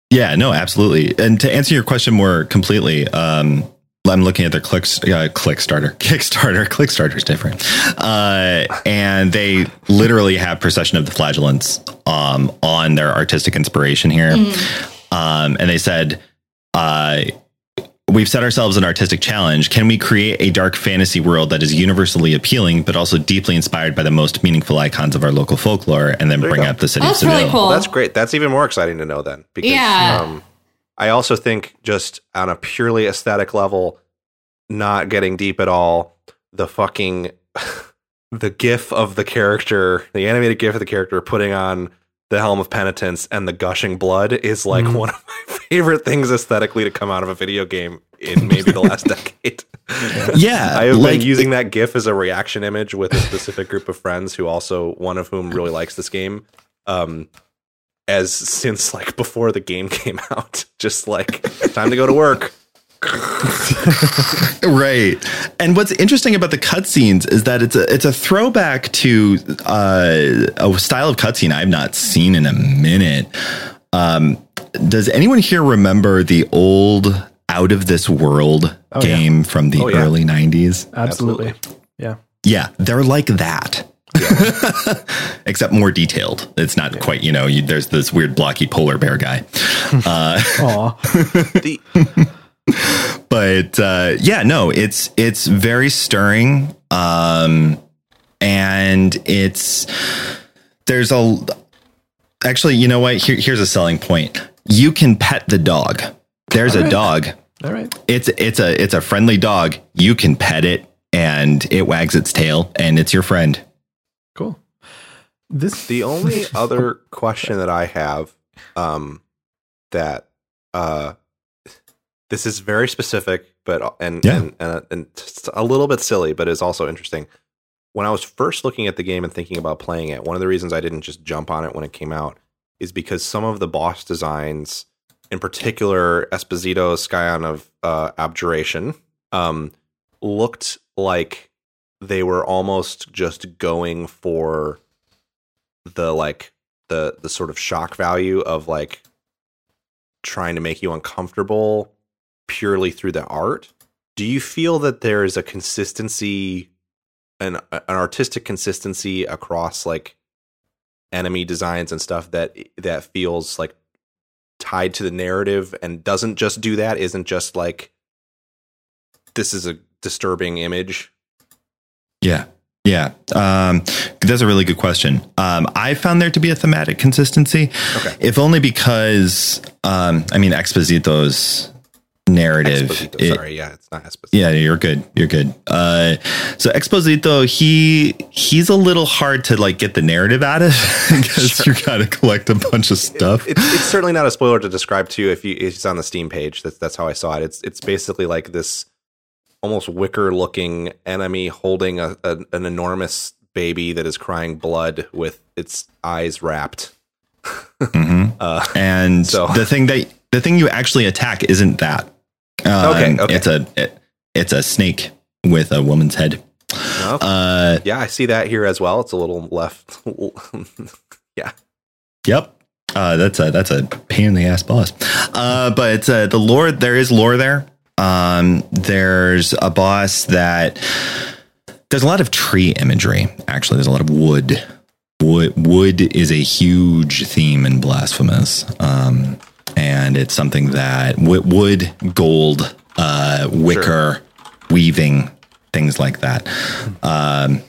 Yeah, no, absolutely. And to answer your question more completely, um, I'm looking at their click, uh, click starter, Kickstarter. Clickstarter is different. Uh, and they literally have Procession of the Flagellants um, on their artistic inspiration here. Um, and they said, uh, We've set ourselves an artistic challenge. Can we create a dark fantasy world that is universally appealing, but also deeply inspired by the most meaningful icons of our local folklore, and then There bring go. up the city That's of Seville? really cool. Well, that's great. That's even more exciting to know then. Because Yeah. um, I also think just on a purely aesthetic level, not getting deep at all, the fucking the gif of the character, the animated gif of the character putting on the helm of penitence and the gushing blood is like Mhm. one of my favorite things aesthetically to come out of a video game in maybe the last decade. Yeah, I have like- been using that GIF as a reaction image with a specific group of friends who also one of whom really likes this game. Um, as since like before the game came out, just like time to go to work. right and what's interesting about the cutscenes is that it's a it's a throwback to uh, a style of cutscene I've not seen in a minute. Um, does anyone here remember the old Out of This World Oh, yeah. game from the Oh, yeah. early '90s? Absolutely. Yeah. Yeah, they're like that. Except more detailed. It's not quite, you know, you, there's this weird blocky polar bear guy. Uh, Aw. But uh, yeah, no, it's it's very stirring, um, and it's there's a actually, you know what? Here, here's a selling point. You can pet the dog. There's a Alright. dog. All right. It's it's a it's a friendly dog. You can pet it, and it wags its tail, and it's your friend. Cool. This the only other question that I have, um, that uh, this is very specific, but and Yeah. and, and and a little bit silly, but is also interesting. When I was first looking at the game and thinking about playing it, one of the reasons I didn't just jump on it when it came out is because some of the boss designs, in particular Esposito's Scion of uh, Abjuration, um, looked like they were almost just going for the like the the sort of shock value of like trying to make you uncomfortable purely through the art. Do you feel that there is a consistency an an artistic consistency across like enemy designs and stuff that that feels like tied to the narrative and doesn't just do that isn't just like this is a disturbing image Yeah. Yeah. Um, that's a really good question. Um, I found there to be a thematic consistency, Okay. if only because, um, I mean, Exposito's narrative. Exposito, it- sorry yeah it's not Esposito. yeah, you're good. You're good. Uh, so Exposito, he he's a little hard to like get the narrative out of because you got to collect a bunch of stuff. it's, it's certainly not a spoiler to describe to you if you it's on the Steam page. That's that's how I saw it. It's it's basically like this almost wicker looking enemy holding a, a an enormous baby that is crying blood with its eyes wrapped. Mhm. Uh, And So- the thing that the thing you actually attack isn't that. Um, Okay, okay. It's a it, it's a snake with a woman's head. no? Uh, yeah, I see that here as well. It's a little left. yeah, Yep. Uh, that's a that's a pain in the ass boss. Uh, but uh, the lore. There is lore there. Um, there's a boss that there's a lot of tree imagery. Actually, there's a lot of wood. Wood wood is a huge theme in Blasphemous, um, and it's something that wood, wood gold, uh, wicker, weaving, things like that. Um,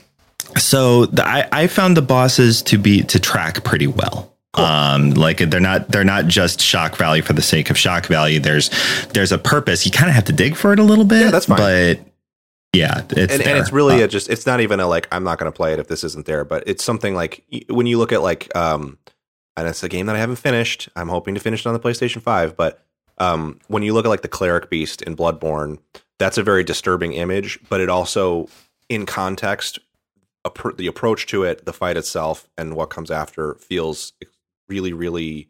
so the, I, I found the bosses to be to track pretty well. Um, like they're not they're not just shock value for the sake of shock value. There's there's a purpose. You kind of have to dig for it a little bit. Yeah, that's fine. But yeah, it's and, and it's really Uh, a just it's not even a like I'm not going to play it if this isn't there, but it's something like when you look at like um and it's a game that I haven't finished. I'm hoping to finish it on the PlayStation 5, but um when you look at like the cleric beast in Bloodborne, that's a very disturbing image, but it also in context the approach to it, the fight itself and what comes after feels really really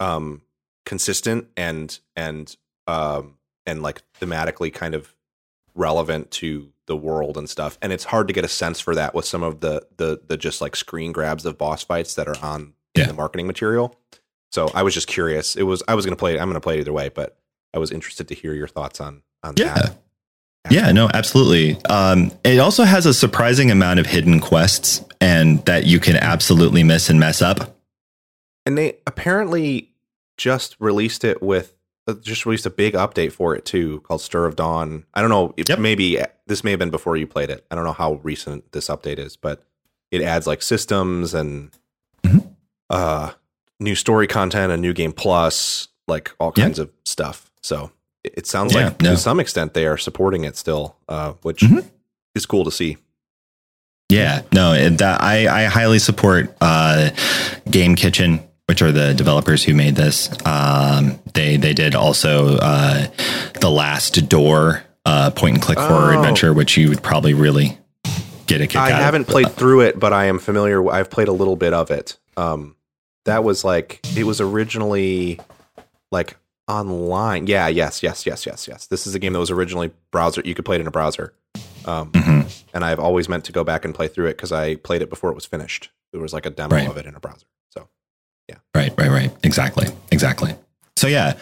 um consistent and and um and like thematically kind of relevant to the world and stuff and it's hard to get a sense for that with some of the the the just like screen grabs of boss fights that are on in Yeah. the marketing material so i was just curious it was i was going to play it i'm going to play it either way but i was interested to hear your thoughts on on Yeah. that Yeah, no, absolutely. Um, it also has a surprising amount of hidden quests, and that you can absolutely miss and mess up. And they apparently just released it with uh, just released a big update for it too called stir of dawn i don't know it, Yep. maybe this may have been before you played it i don't know how recent this update is but it adds like systems and Mhm. uh new story content a new game plus like all Yeah. kinds of stuff so it, it sounds Yeah, like no. to some extent they are supporting it still uh which Mhm. is cool to see Yeah, no, it, that, I, I highly support uh, Game Kitchen, which are the developers who made this. Um, they they did also uh, the Last Door uh, point and click horror Oh. adventure, which you would probably really get a kick I out haven't of. played through it, but I am familiar. I've played a little bit of it. Um, that was like it was originally like online. Yeah, yes, yes, yes, yes, yes. This is a game that was originally browser. You could play it in a browser. Um, Mhm. and I've always meant to go back and play through it because I played it before it was finished. There was like a demo Right. of it in a browser. Right, right, right. Exactly, exactly. So yeah,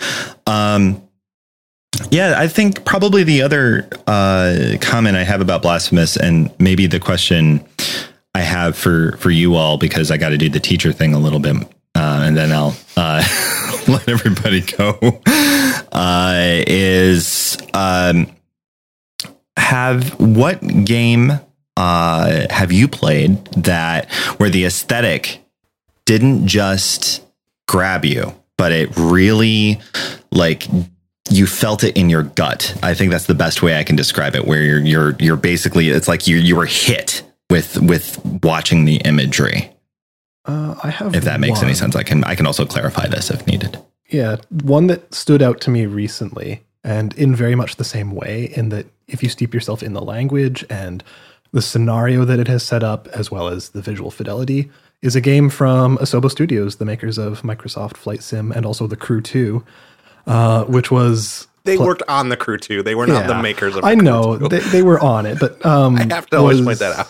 um, yeah. I think probably the other uh, comment I have about blasphemous, and maybe the question I have for for you all, because I got to do the teacher thing a little bit, uh, and then I'll uh, let everybody go. Uh, is um, have what game uh, have you played that where the aesthetic didn't just grab you, but it really like you felt it in your gut. I think that's the best way I can describe it. Where you're you're you're basically it's like you you were hit with with watching the imagery. Uh, I have. If that makes any sense, I can I can also clarify this if needed. Yeah, one that stood out to me recently and in very much the same way, in that if you steep yourself in the language and the scenario that it has set up, as well as the visual fidelity, is a game from Asobo Studios, the makers of Microsoft Flight Sim and also The Crew 2, uh, which was. They pl- worked on the crew 2. They were not the makers of. I Crew know 2. they, they were on it, but um, I have to always point that out.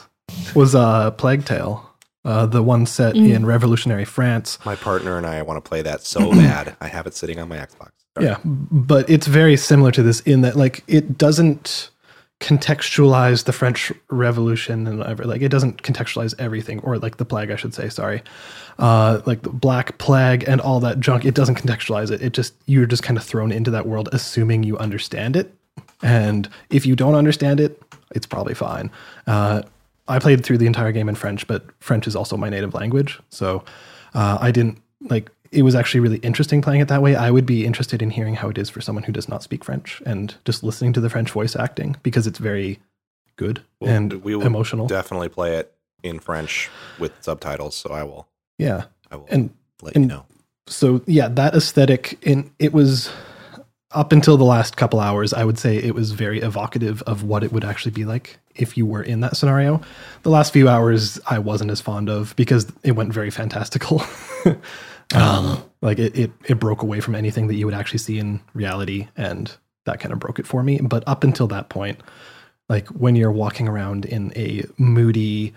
Was uh, Plague Tale, uh, the one set in revolutionary France. My partner and I want to play that so bad. I have it sitting on my Xbox. Sorry. Yeah, but it's very similar to this in that like it doesn't contextualize the French Revolution and ever like it doesn't contextualize everything or like the plague I should say sorry, uh, like the Black Plague and all that junk. It doesn't contextualize it. It just you're just kind of thrown into that world assuming you understand it, and if you don't understand it, it's probably fine. Uh, I played through the entire game in French, but French is also my native language, so uh, I didn't like. It was actually really interesting playing it that way. I would be interested in hearing how it is for someone who does not speak French and just listening to the French voice acting because it's very good Well, and we will emotional. Definitely play it in French with subtitles. So I will. yeah, I will and let and- you know. so yeah, that aesthetic in it was up until the last couple hours, I would say it was very evocative of what it would actually be like if you were in that scenario. The last few hours I wasn't as fond of because it went very fantastical. um, like it, it it broke away from anything that you would actually see in reality and that kind of broke it for me. But up until that point, like when you're walking around in a moody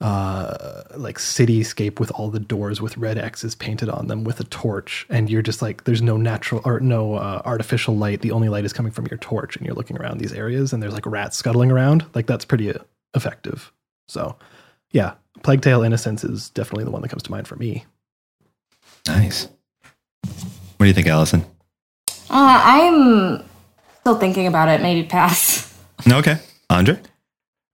uh like cityscape with all the doors with red x's painted on them with a torch and you're just like there's no natural or no uh, artificial light the only light is coming from your torch and you're looking around these areas and there's like rats scuttling around like that's pretty uh, effective. So yeah plague tale innocence is definitely the one that comes to mind for me Nice. What do you think, Allison? Uh, I'm still thinking about it. Maybe pass. Okay. Andre?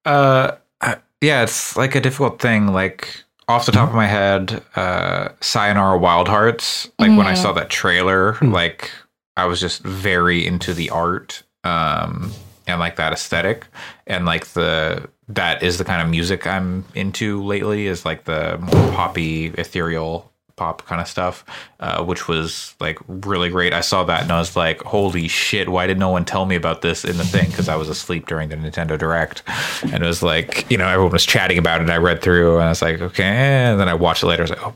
Uh, I- yeah, it's like a difficult thing. Like off the top of my head, uh, Sayonara Wild Hearts. Like when I saw that trailer, like I was just very into the art, um, and like that aesthetic, and like the that is the kind of music I'm into lately. Is like the more poppy, ethereal pop kind of stuff, uh, which was like really great. I saw that and I was like, holy shit, why did no one tell me about this in the thing? Because I was asleep during the Nintendo Direct. And it was like, you know, everyone was chatting about it. I read through and I was like, okay. And then I watched it later. I was like, oh,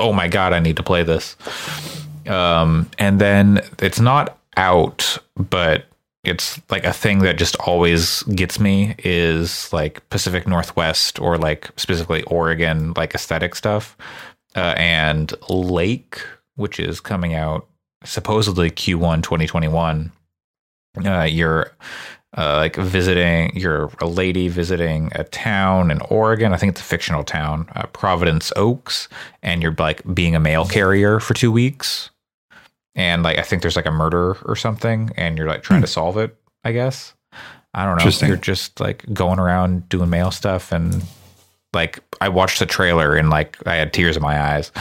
oh my God, I need to play this. Um, and then it's not out, but it's like a thing that just always gets me is like Pacific Northwest or like specifically Oregon, like aesthetic stuff uh, and Lake, which is coming out supposedly Q1 2021. Uh, you're uh, like visiting, you're a lady visiting a town in Oregon. I think it's a fictional town, uh, Providence Oaks, and you're like being a mail carrier for two weeks. And like, I think there's like a murder or something, and you're like trying to solve it, I guess. I don't know. You're just like going around doing mail stuff and like I watched the trailer and like I had tears in my eyes.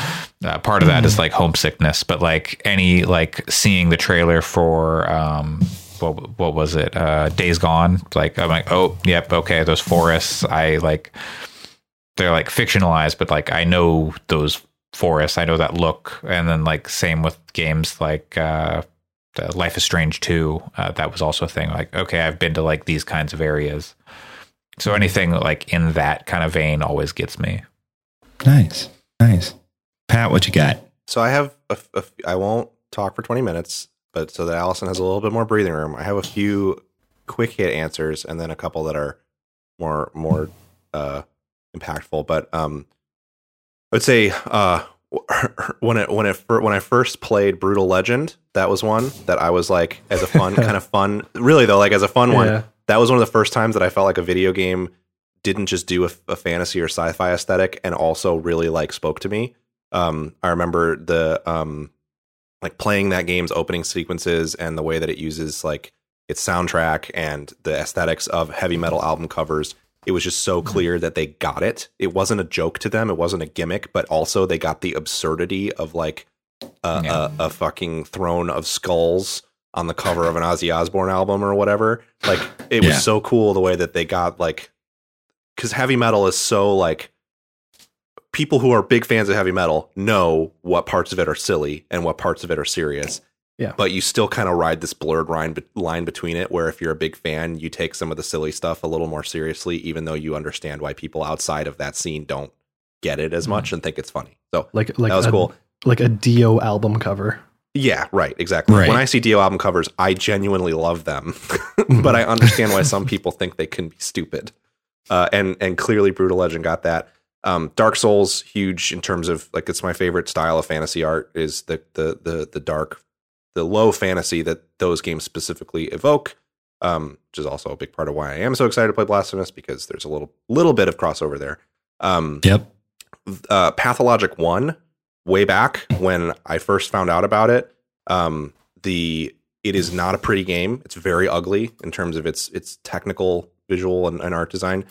Uh, part of that is like homesickness, but like any like seeing the trailer for um what what was it? Uh Days Gone. Like I'm like, oh yep, okay, those forests. I like they're like fictionalized, but like I know those forests. I know that look. And then like same with games like uh Life is Strange 2. Uh, that was also a thing. Like, okay, I've been to like these kinds of areas. So anything like in that kind of vein always gets me. Nice. Nice. Pat, what you got? So I have a, a f- I won't talk for 20 minutes, but so that Allison has a little bit more breathing room. I have a few quick hit answers and then a couple that are more more uh impactful, but um I would say uh when it when it when I first played Brutal Legend, that was one that I was like as a fun kind of fun really though like as a fun Yeah. one. That was one of the first times that I felt like a video game didn't just do a, a fantasy or sci-fi aesthetic and also really like spoke to me. Um, I remember the um, like playing that game's opening sequences and the way that it uses like its soundtrack and the aesthetics of heavy metal album covers. It was just so clear that they got it. It wasn't a joke to them. It wasn't a gimmick, but also they got the absurdity of like a, Yeah. a, a fucking throne of skulls on the cover of an Ozzy Osbourne album or whatever. Like it was Yeah. so cool the way that they got like because heavy metal is so like people who are big fans of heavy metal know what parts of it are silly and what parts of it are serious. Yeah. But you still kind of ride this blurred line, line between it, where if you're a big fan, you take some of the silly stuff a little more seriously, even though you understand why people outside of that scene don't get it as Mm-hmm. much and think it's funny. So Like like that was a, cool. Like a Dio album cover. Yeah, right, exactly. Right. When I see Dio album covers, I genuinely love them, but I understand why some people think they can be stupid. Uh, and and clearly, Brutal Legend got that. Um, Dark Souls, huge in terms of like it's my favorite style of fantasy art is the the the the dark, the low fantasy that those games specifically evoke. Um, which is also a big part of why I am so excited to play Blasphemous because there's a little little bit of crossover there. Um, Yep. uh, Pathologic One way back when I first found out about it. Um, the it is not a pretty game. It's very ugly in terms of its its technical, visual, and, and art design.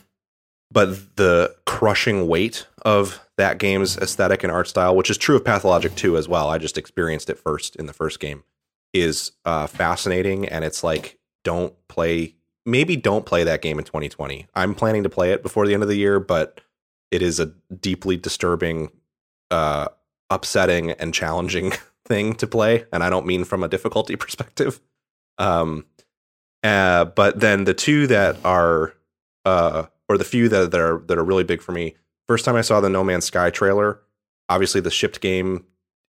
But the crushing weight of that game's aesthetic and art style, which is true of Pathologic 2 as well. I just experienced it first in the first game, is uh, fascinating. And it's like, don't play, maybe don't play that game in 2020. I'm planning to play it before the end of the year, but it is a deeply disturbing, uh, upsetting, and challenging thing to play. And I don't mean from a difficulty perspective. Um, uh, but then the two that are, uh, or the few that, that are that are really big for me. First time I saw the No Man's Sky trailer, obviously the shipped game,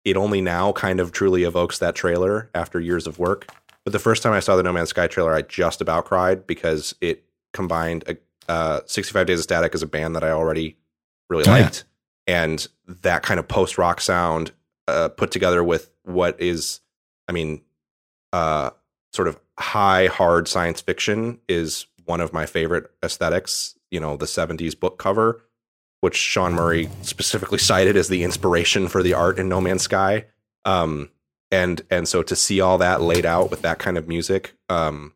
it only now kind of truly evokes that trailer after years of work. But the first time I saw the No Man's Sky trailer, I just about cried because it combined a, uh, 65 Days of Static as a band that I already really Oh, yeah. And that kind of post rock sound uh, put together with what is, I mean, uh, sort of high hard science fiction is one of my favorite aesthetics. You know, the 70s book cover, which Sean Murray specifically cited as the inspiration for the art in No Man's Sky. Um, and and so to see all that laid out with that kind of music um,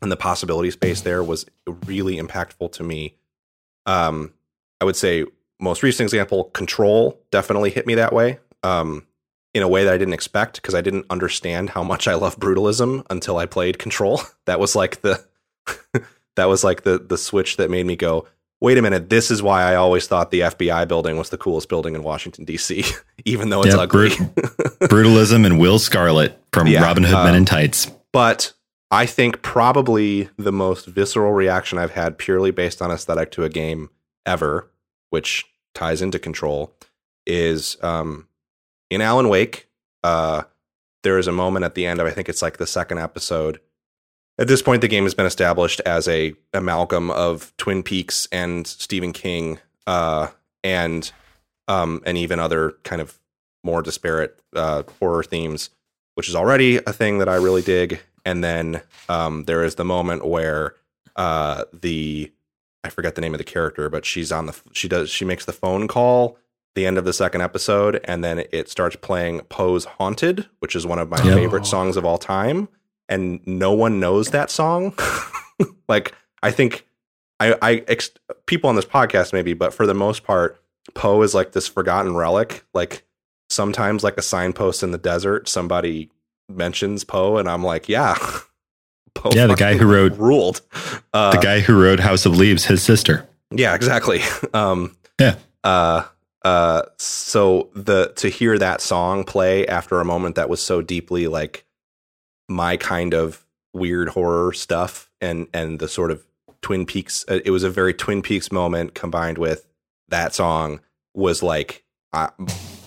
and the possibility space there was really impactful to me. Um, I would say most recent example, Control, definitely hit me that way. Um, in a way that I didn't expect because I didn't understand how much I love brutalism until I played Control. That was like the that was like the the switch that made me go, wait a minute, this is why I always thought the FBI building was the coolest building in Washington D.C., even though it's Yeah, ugly. Brutalism and Will Scarlet from Yeah, Robin Hood Men um, in Tights. but I think probably the most visceral reaction I've had purely based on aesthetic to a game ever, which ties into Control, is um, in Alan Wake. Uh, there is a moment at the end of I think it's like the second episode. At this point, the game has been established as a amalgam of Twin Peaks and Stephen King, uh, and um, and even other kind of more disparate uh, horror themes, which is already a thing that I really dig. And then um, there is the moment where uh, the I forget the name of the character, but she's on the she does she makes the phone call the end of the second episode, and then it starts playing Poe's "Haunted," which is one of my favorite songs of all time, and no one knows that song. like I think I, I ex- people on this podcast maybe, but for the most part, Poe is like this forgotten relic. Like sometimes, like a signpost in the desert, somebody mentions Poe, and I'm like, yeah, Poe. Yeah, the guy who wrote- ruled. Uh, the guy who wrote House of Leaves, his sister. yeah, exactly. Um, Yeah. Uh, uh, so the to hear that song play after a moment that was so deeply like my kind of weird horror stuff, and and the sort of Twin Peaks. uh, It was a very Twin Peaks moment combined with that song was like I,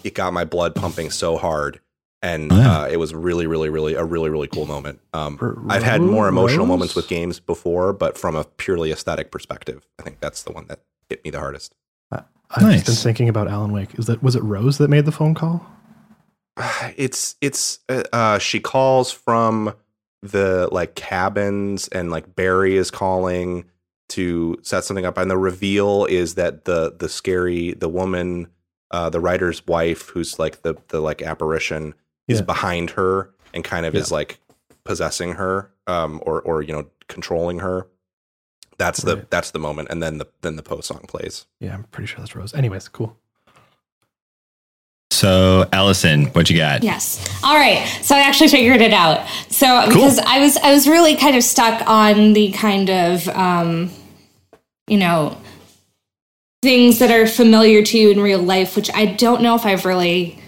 it got my blood pumping so hard. And Oh, yeah. uh, it was really, really, really a really, really cool moment. Um, R- I've had more emotional Rose? moments with games before, but from a purely aesthetic perspective, I think that's the one that hit me the hardest. I've Nice. just been thinking about Alan Wake. Is that was it Rose that made the phone call? It's it's uh, uh, she calls from the like cabins, and like Barry is calling to set something up, and the reveal is that the the scary the woman, uh, the writer's wife, who's like the the like apparition, is Yeah. behind her and kind of is like possessing her, um, or or you know controlling her. That's the Right. that's the moment, and then the then the Poe's song plays. Yeah, I'm pretty sure that's Rose. Anyways, cool. So, Allison, what you got? Yes. All right. So I actually figured it out. So because I was I was really kind of stuck on the kind of um, you know things that are familiar to you in real life, which I don't know if I've really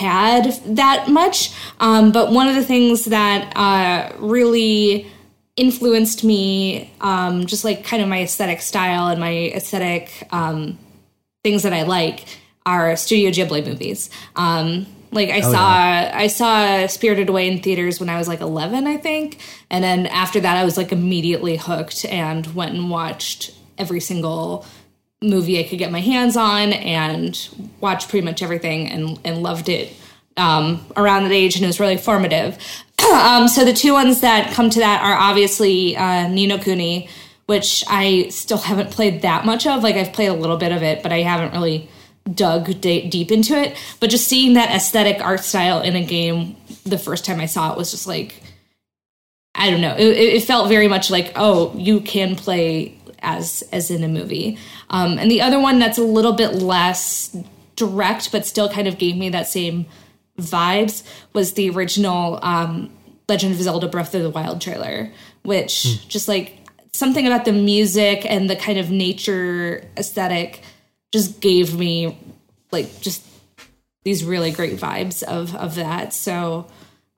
add that much. Um, but one of the things that uh, really influenced me, um, just like kind of my aesthetic style and my aesthetic um, things that I like, are Studio Ghibli movies. Um, like I Oh, saw, I saw Spirited Away in theaters when I was like 11, I think, and then after that, I was like immediately hooked and went and watched every single movie I could get my hands on and watched pretty much everything and, and loved it um, around that age and it was really formative. um, so the two ones that come to that are obviously uh, Ni no Kuni, which I still haven't played that much of. Like I've played a little bit of it, but I haven't really dug deep into it. But just seeing that aesthetic art style in a game the first time I saw it was just like, I don't know. It, it felt very much like, oh, you can play as as in a movie. Um, and the other one that's a little bit less direct, but still kind of gave me that same vibes was the original um, Legend of Zelda: Breath of the Wild trailer, which just like something about the music and the kind of nature aesthetic just gave me like just these really great vibes of of that. So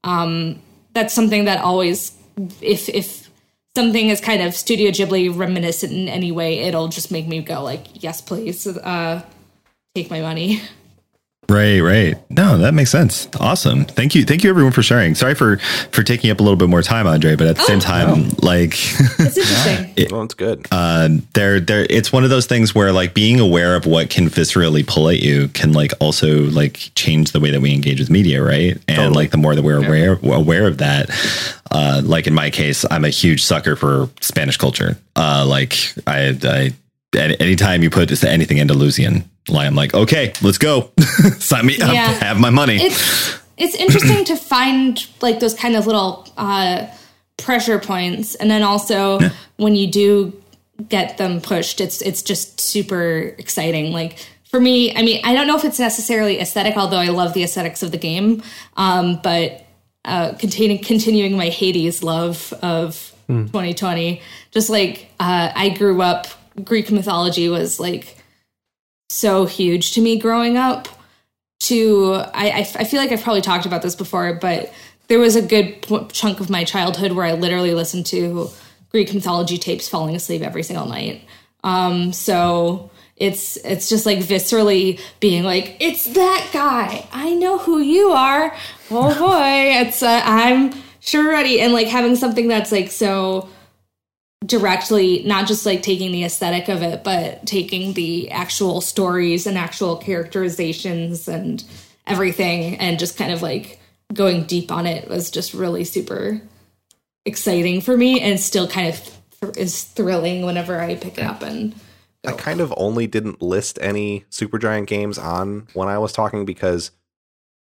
um, that's something that always, if if something is kind of Studio Ghibli reminiscent in any way, it'll just make me go like, yes, please, uh, take my money. Right, right. No, that makes sense. Awesome. Thank you. Thank you everyone for sharing. Sorry for for taking up a little bit more time, Andre, but at the same time, like It's interesting. Well, it's good. um there there it's one of those things where like being aware of what can viscerally pull at you can like also like change the way that we engage with media, right? And Totally. like the more that we're aware aware of that, uh like in my case, I'm a huge sucker for Spanish culture. Uh like I I any- anytime you put this anything Andalusian, like I'm like, okay, let's go. Sign me up. Yeah. Have my money. it's it's interesting to find like those kind of little uh, pressure points, and then also when you do get them pushed, it's it's just super exciting. Like for me, I mean, I don't know if it's necessarily aesthetic, although I love the aesthetics of the game, um, but uh, containing continuing my Hades love of 2020, just like uh, I grew up, Greek mythology was like so huge to me growing up to I, I, I feel like I've probably talked about this before, but there was a good chunk of my childhood where I literally listened to Greek mythology tapes falling asleep every single night. Um, so it's it's just like viscerally being like, it's that guy. I know who you are. Oh boy, it's uh, I'm sure ready, and like having something that's like so directly not just like taking the aesthetic of it but taking the actual stories and actual characterizations and everything and just kind of like going deep on it was just really super exciting for me and still kind of th- is thrilling whenever I pick it up and I kind of only didn't list any super giant games on when I was talking because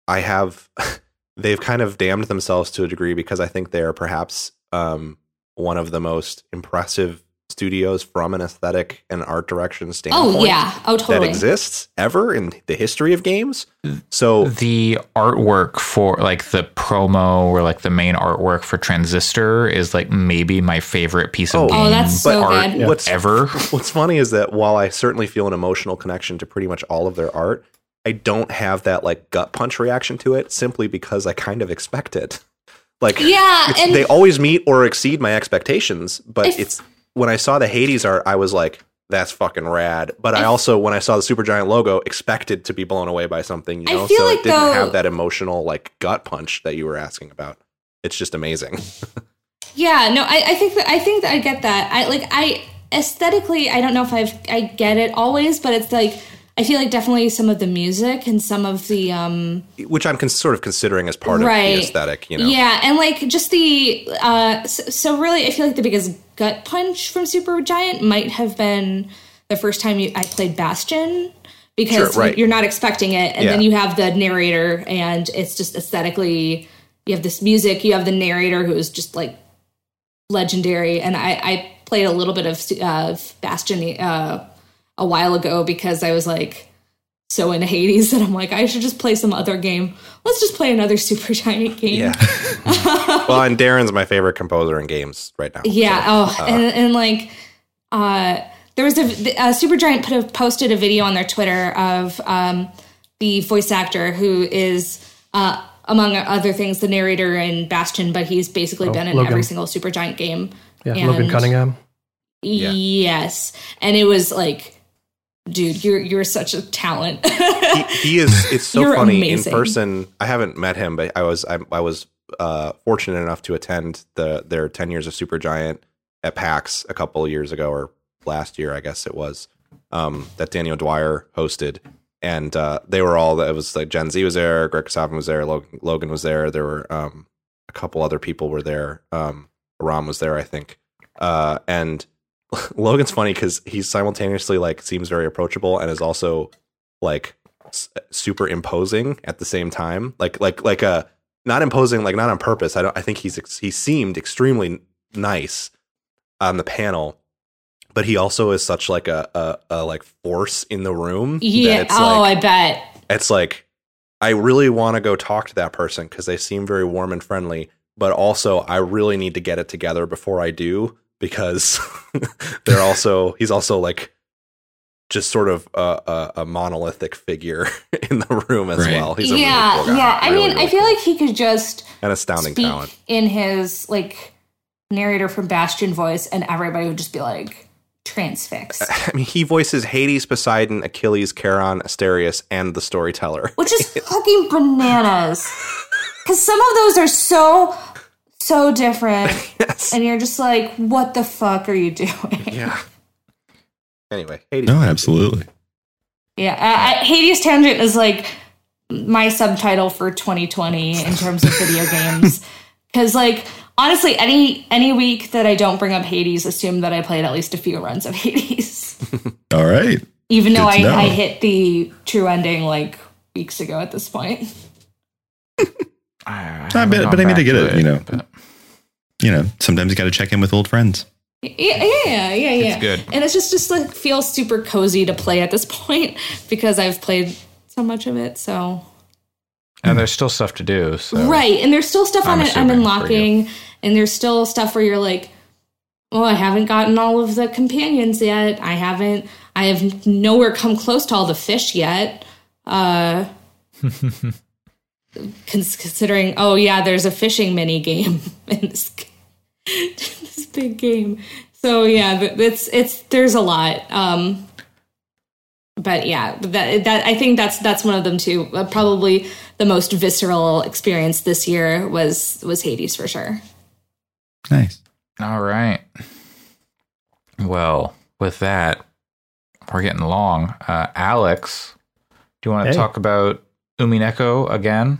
I have they've kind of damned themselves to a degree because I think they are perhaps um, one of the most impressive studios from an aesthetic and art direction oh, standpoint oh yeah oh totally. that exists ever in the history of games. So the artwork for like the promo or like the main artwork for Transistor is like maybe my favorite piece of Oh. game Oh, that's so art good. what's ever. What's funny is that while I certainly feel an emotional connection to pretty much all of their art, I don't have that like gut punch reaction to it simply because I kind of expect it. Like Yeah, and- they always meet or exceed my expectations, but If- it's when I saw the Hades art, I was like, that's fucking rad. But I If- also, when I saw the Supergiant logo, expected to be blown away by something, you I know? feel so like, it didn't though- have that emotional like gut punch that you were asking about. It's just amazing. Yeah, no, I, I think that I think that I get that. I like I aesthetically, I don't know if I've I get it always, but it's like I feel like definitely some of the music and some of the um Which I'm con- sort of considering as part of the aesthetic, you know? yeah, and like just the uh so, so really I feel like the biggest gut punch from Supergiant might have been the first time you, I played Bastion because Sure, right. you're not expecting it and Yeah. then you have the narrator and it's just aesthetically you have this music, you have the narrator who's just like legendary and I, I played a little bit of uh, Bastion uh, a while ago because I was like so into Hades that I'm like I should just play some other game. Let's just play another Supergiant game. Yeah. well, and Darren's my favorite composer in games right now. Yeah. so, oh, uh, and, and like, uh, there was a, uh, Supergiant put a, posted a video on their Twitter of um, the voice actor who is, uh, among other things, the narrator in Bastion, but he's basically been in Logan. every single Supergiant game. Yeah, And- Logan Cunningham. Yeah. Yes, and it was like, dude, you're you're such a talent. he, he is it's so funny amazing. in person i haven't met him but i was i, I was uh fortunate enough to attend the their 10 years of Supergiant at pax a couple of years ago or last year i guess it was um that daniel dwyer hosted and uh they were all it was like Jen Zee was there greg Kasavin was there logan, logan was there there were um a couple other people were there um ram was there i think uh and logan's funny because he's simultaneously like seems very approachable and is also like s- super imposing at the same time like like like a not imposing like not on purpose i don't i think he's ex- he seemed extremely nice on the panel but he also is such like a a, a like force in the room yeah. it's Oh, like, I bet. it's like i really want to go talk to that person because they seem very warm and friendly but also i really need to get it together before i do because they're also he's also like just sort of a, a, a monolithic figure in the room as Right. well he's a really yeah, cool yeah. I Really, mean, really I feel cool. like he could just an astounding speak talent in his like narrator from Bastion voice, and everybody would just be like transfixed. i mean he voices hades poseidon achilles charon asterius and the storyteller which is fucking bananas. Because some of those are so, so different, yes and you're just like, what the fuck are you doing? yeah anyway hades No, absolutely. Yeah, I, I, Hades Tangent is like my subtitle for 2020 in terms of video games. Because, like, honestly, any any week that I don't bring up Hades, assume that I played at least a few runs of Hades. All right. Even though I. I hit the true ending like weeks ago at this point. I, I bet, but I mean, to get it, you know, but you know, sometimes you got to check in with old friends. Yeah, yeah, yeah, yeah. It's good. And it's just just like feels super cozy to play at this point because I've played so much of it. So and there's still stuff to do. So. right, and there's still stuff I'm I'm, I'm unlocking, and there's still stuff where you're like, well, I haven't gotten all of the companions yet. I haven't. I have nowhere come close to all the fish yet. Uh, cons- considering, oh yeah, there's a fishing mini game in this g- this big game. So yeah, th- it's it's there's a lot. Um, but yeah, that that I think that's that's one of them too. Uh, probably the most visceral experience this year was was Hades for sure. Nice. All right. Well, with that, we're getting long. Uh, Alex, do you want to Hey. talk about Umineko again?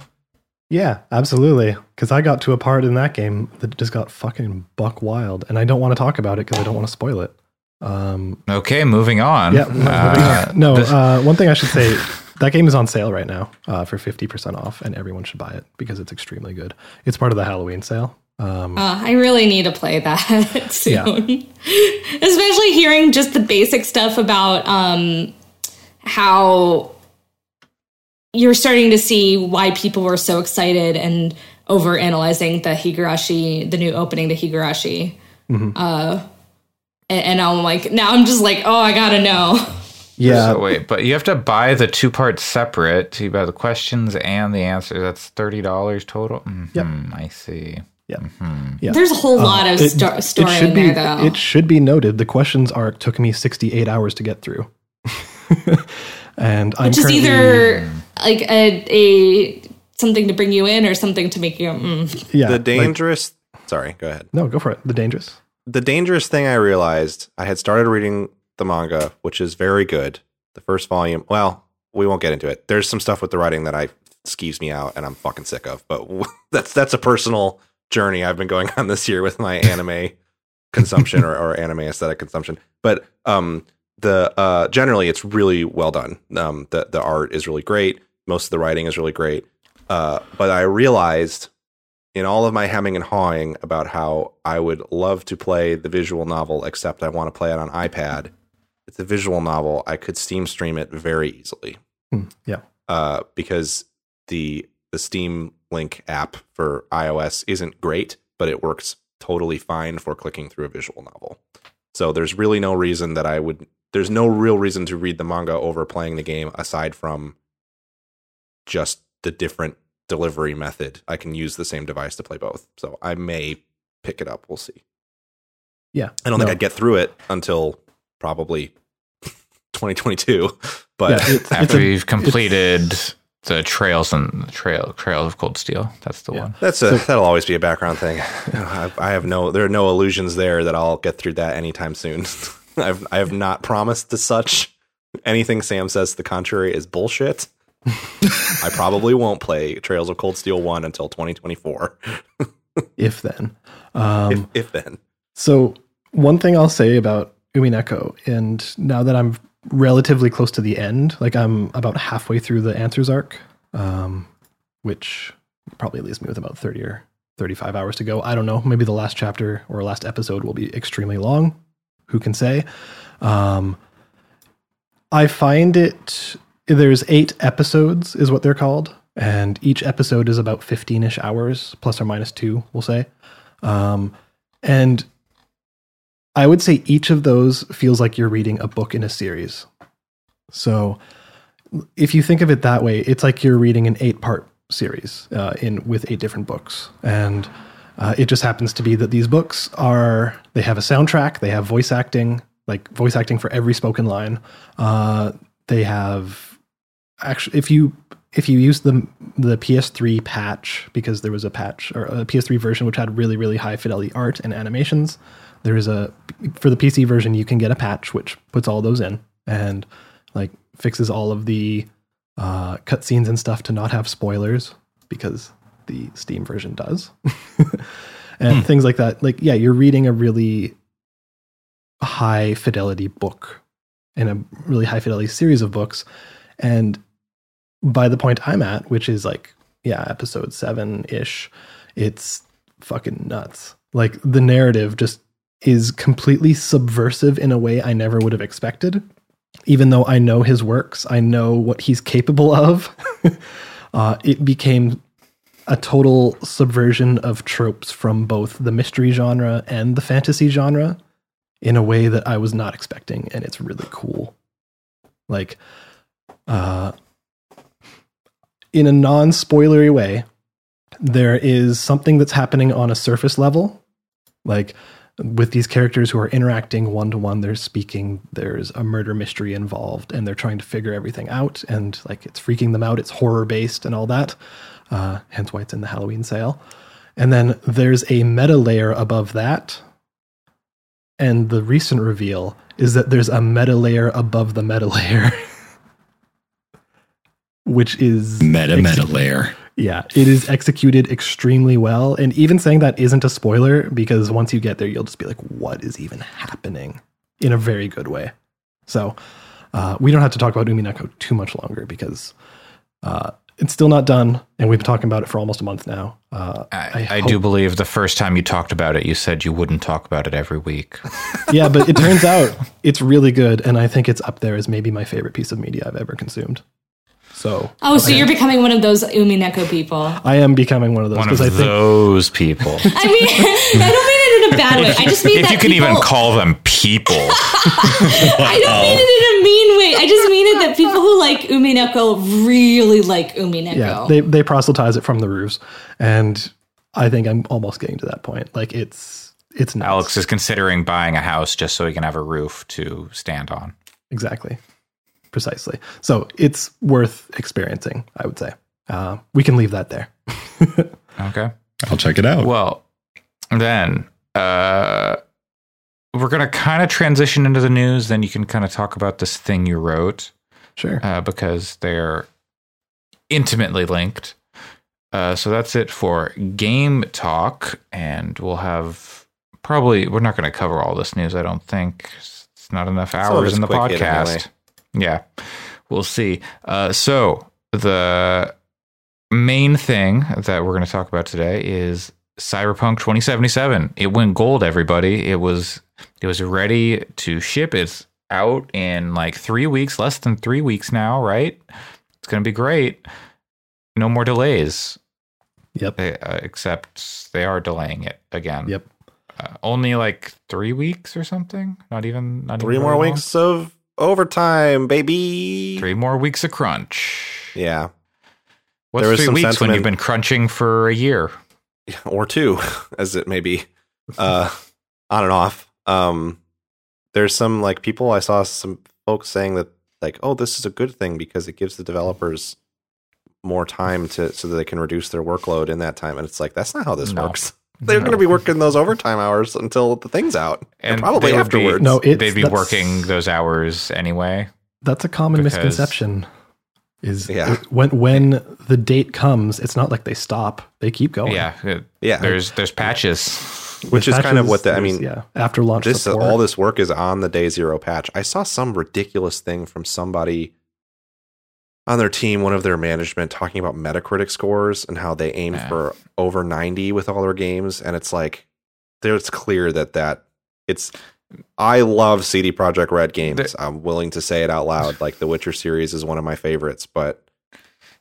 Yeah, absolutely. Because I got to a part in that game that just got fucking buck wild, and I don't want to talk about it because I don't want to spoil it. Um, Okay, moving on. yeah, no, Uh, no. this- Uh, one thing I should say: that game is on sale right now uh, for fifty percent off, and everyone should buy it because it's extremely good. It's part of the Halloween sale. Um, Uh, I really need to play that soon, Yeah. especially hearing just the basic stuff about um, how you're starting to see why people were so excited and over analyzing the Higurashi, the new opening to Higurashi. Uh, and, and I'm like, now I'm just like, oh, I gotta know. yeah, So wait, but you have to buy the two parts separate. So you buy the questions and the answers. That's thirty dollars total. hmm I see. yeah, yeah. There's a whole lot of It- sto- story it should in be, there, though. It should be noted the questions arc took me 68 hours to get through. and I'm which is either like a, a something to bring you in or something to make you mm. yeah, the like- dangerous sorry go ahead no, go for it. The dangerous. the dangerous thing I realized, I had started reading the manga, which is very good. The first volume, well, we won't get into it. There's some stuff with the writing that I skeeves me out and I'm fucking sick of, but that's that's a personal journey I've been going on this year with my anime consumption or, or anime aesthetic consumption. But um the uh generally it's really well done. Um the the art is really great. Most of the writing is really great. Uh but I realized in all of my hemming and hawing about how I would love to play the visual novel, except I want to play it on iPad. It's a visual novel. I could Steam stream it very easily Hmm, yeah. uh, because the the Steam Link app for iOS isn't great, but it works totally fine for clicking through a visual novel. So there's really no reason that I would. There's no real reason to read the manga over playing the game aside from just the different delivery method. I can use the same device to play both. So I may pick it up. We'll see. Yeah. I don't No. think I'd get through it until probably 2022. But Yeah, it's- After a- you've completed the trails and the trail trails of cold steel, that's the Yeah. one. that's a that'll always be a background thing. I, I have no there are no illusions there that I'll get through that anytime soon. I've I have not promised as such. Anything Sam says to the contrary is bullshit. I probably won't play Trails of Cold Steel 1 until 2024. if then. Um, if, if then. So one thing I'll say about Umineko, and now that I'm relatively close to the end, like I'm about halfway through the answers arc, um, which probably leaves me with about 30 or 35 hours to go. I don't know. Maybe the last chapter or last episode will be extremely long. Who can say? Um, I find it there's eight episodes is what they're called, and each episode is about 15ish hours plus or minus two, we'll say. Um, and I would say each of those feels like you're reading a book in a series. So if you think of it that way, it's like you're reading an eight part series uh, in with eight different books. And uh, it just happens to be that these books are they have a soundtrack, they have voice acting, like voice acting for every spoken line. Uh, they have actually if you if you use the the PS3 patch because there was a patch or a PS3 version which had really really high fidelity art and animations, there is a for the PC version you can get a patch which puts all those in and like fixes all of the uh, cutscenes and stuff to not have spoilers because the Steam version does, and things like that. Like yeah, you're reading a really high fidelity book and a really high fidelity series of books, and by the point I'm at, which is like, yeah, episode seven ish, it's fucking nuts. Like the narrative just is completely subversive in a way I never would have expected. Even though I know his works, I know what he's capable of. uh, it became a total subversion of tropes from both the mystery genre and the fantasy genre in a way that I was not expecting, and it's really cool. Like, uh, in a non spoilery way, there is something that's happening on a surface level. Like with these characters who are interacting one to one, they're speaking, there's a murder mystery involved, and they're trying to figure everything out. And like it's freaking them out, it's horror based and all that. Uh, hence why it's in the Halloween sale. And then there's a meta layer above that. And the recent reveal is that there's a meta layer above the meta layer. which is Meta meta layer. yeah, it is executed extremely well. And even saying that isn't a spoiler because once you get there, you'll just be like, what is even happening in a very good way. So uh, we don't have to talk about Umineko too much longer because uh, it's still not done. And we've been talking about it for almost a month now. Uh, I, I, hope- do believe the first time you talked about it, you said you wouldn't talk about it every week. yeah, but it turns out it's really good. And I think it's up there as maybe my favorite piece of media I've ever consumed. So Oh, so you're becoming one of those Umineko people. I am becoming one of those One of because I think those people. I mean, I don't mean it in a bad way. I just mean if that you can people, even call them people. I don't mean it in a mean way. I just mean it that people who like Umineko really like Umineko. yeah they they proselytize it from the roofs and i think i'm almost getting to that point like it's it's nuts. Alex is considering buying a house just so he can have a roof to stand on. exactly precisely so it's worth experiencing i would say uh, we can leave that there Okay. I'll check it out. Well, then uh, we're going to kind of transition into the news. Then you can kind of talk about this thing you wrote sure uh, because they're intimately linked. Uh, so that's it for game talk, and we'll have probably we're not going to cover all this news. I don't think it's not enough hours in the podcast. anyway. Yeah, we'll see. Uh, so the main thing that we're going to talk about today is Cyberpunk 2077. It went gold, everybody. It was it was ready to ship. It's out in like three weeks, less than three weeks now, right? It's going to be great. No more delays, yep they, uh, except they are delaying it again. yep Uh, only like three weeks or something. Not even not Three even more very long. weeks of overtime, baby. Three more weeks of crunch. Yeah. What's There three weeks when you've been crunching for a year? Or two, as it may be, uh, on and off. Um, there's some like people I saw some folks saying that like, oh, this is a good thing because it gives the developers more time to so that they can reduce their workload in that time. And it's like that's not how this No. works. They're No. going to be working those overtime hours until the thing's out, and, And probably they would be- afterwards. No, it's They'd be working those hours anyway. That's a common misconception. Is Yeah. when when the date comes, it's not like they stop; they keep going. Yeah, it- Yeah. There's there's patches. which is There's kind of what the I mean. yeah. After launch this support, all this work is on the day zero patch. I saw some ridiculous thing from somebody on their team, one of their management, talking about Metacritic scores and how they aim Yeah. for over ninety with all their games, and it's like there's clear that that it's. I love CD Projekt Red games. There- I'm willing to say it out loud. Like the Witcher series is one of my favorites, but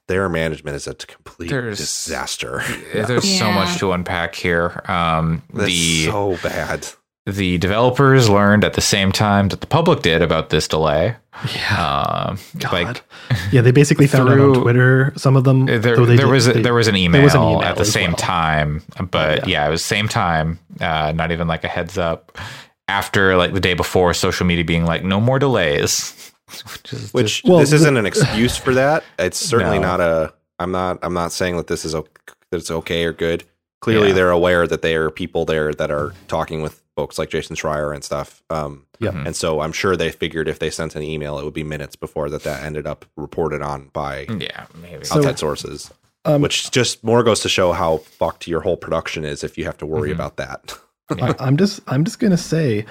their management is a complete There's- disaster. There's so much to unpack here. Um, That's the so bad. the developers learned at the same time that the public did about this delay. yeah, Um, God. like yeah, they basically found out on Twitter. Some of them there, they there did- was a, they- there was an email, was an email at the same well. time, but Yeah. yeah. it was the same time. Uh, not even like a heads up. After like the day before, social media being like, no more delays. Which is Which Well, this the- isn't an excuse for that. It's certainly No. not a. I'm not. I'm not saying that this is o- that it's okay or good. Clearly, Yeah. they're aware that there are people there that are talking with folks like Jason Schreier and stuff. Um, Yeah. Mhm. and so I'm sure they figured if they sent an email, it would be minutes before that that ended up reported on by yeah, maybe. So- outside sources. um, Which just more goes to show how fucked your whole production is if you have to worry Mhm. about that. I, I'm just I'm just gonna say,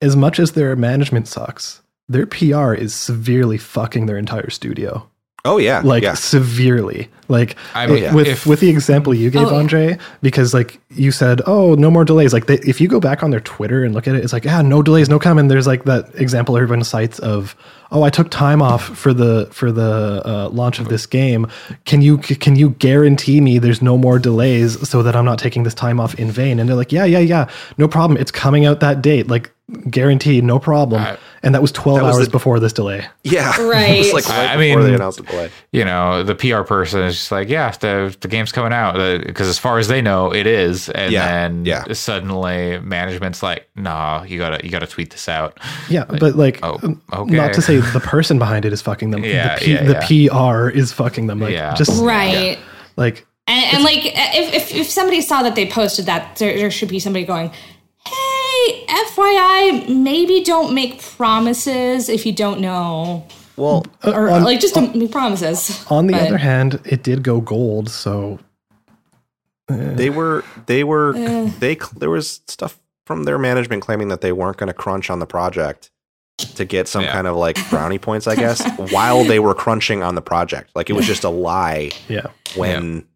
as much as their management sucks, their PR is severely fucking their entire studio. Oh yeah, Like yeah. severely. Like I it- mean, with if- with the example you gave, Oh. Andre, because like you said, oh, no more delays. Like they, if you go back on their Twitter and look at it, it's like, yeah, no delays, no coming. There's like that example everyone cites of, oh, I took time off for the for the uh, launch of this game. Can you can you guarantee me there's no more delays so that I'm not taking this time off in vain? And they're like, yeah, yeah, yeah, no problem. It's coming out that date, like guaranteed, no problem. I- and that was 12 That was hours the- before this delay. yeah, Right. it was like right I before mean- they announced the delay. you know, the PR person is just like, yeah, the the game's coming out because as far as they know, it is, and Yeah, then yeah. suddenly management's like, nah, you gotta you gotta tweet this out. Yeah, but like, oh, um, okay. not to say the person behind it is fucking them. Yeah, the, P, yeah, the PR is fucking them. Like, Yeah. just Right. like, And, and like, if, if, if somebody saw that they posted that, there, there should be somebody going, hey, FYI, maybe don't make promises if you don't know. Well, Or, uh, on- like, just don't make promises. on the But- other hand, it did go gold. So eh. they were they were eh. they there was stuff from their management claiming that they weren't going to crunch on the project to get some Yeah. kind of like brownie points i guess while they were crunching on the project like it was just a lie yeah, when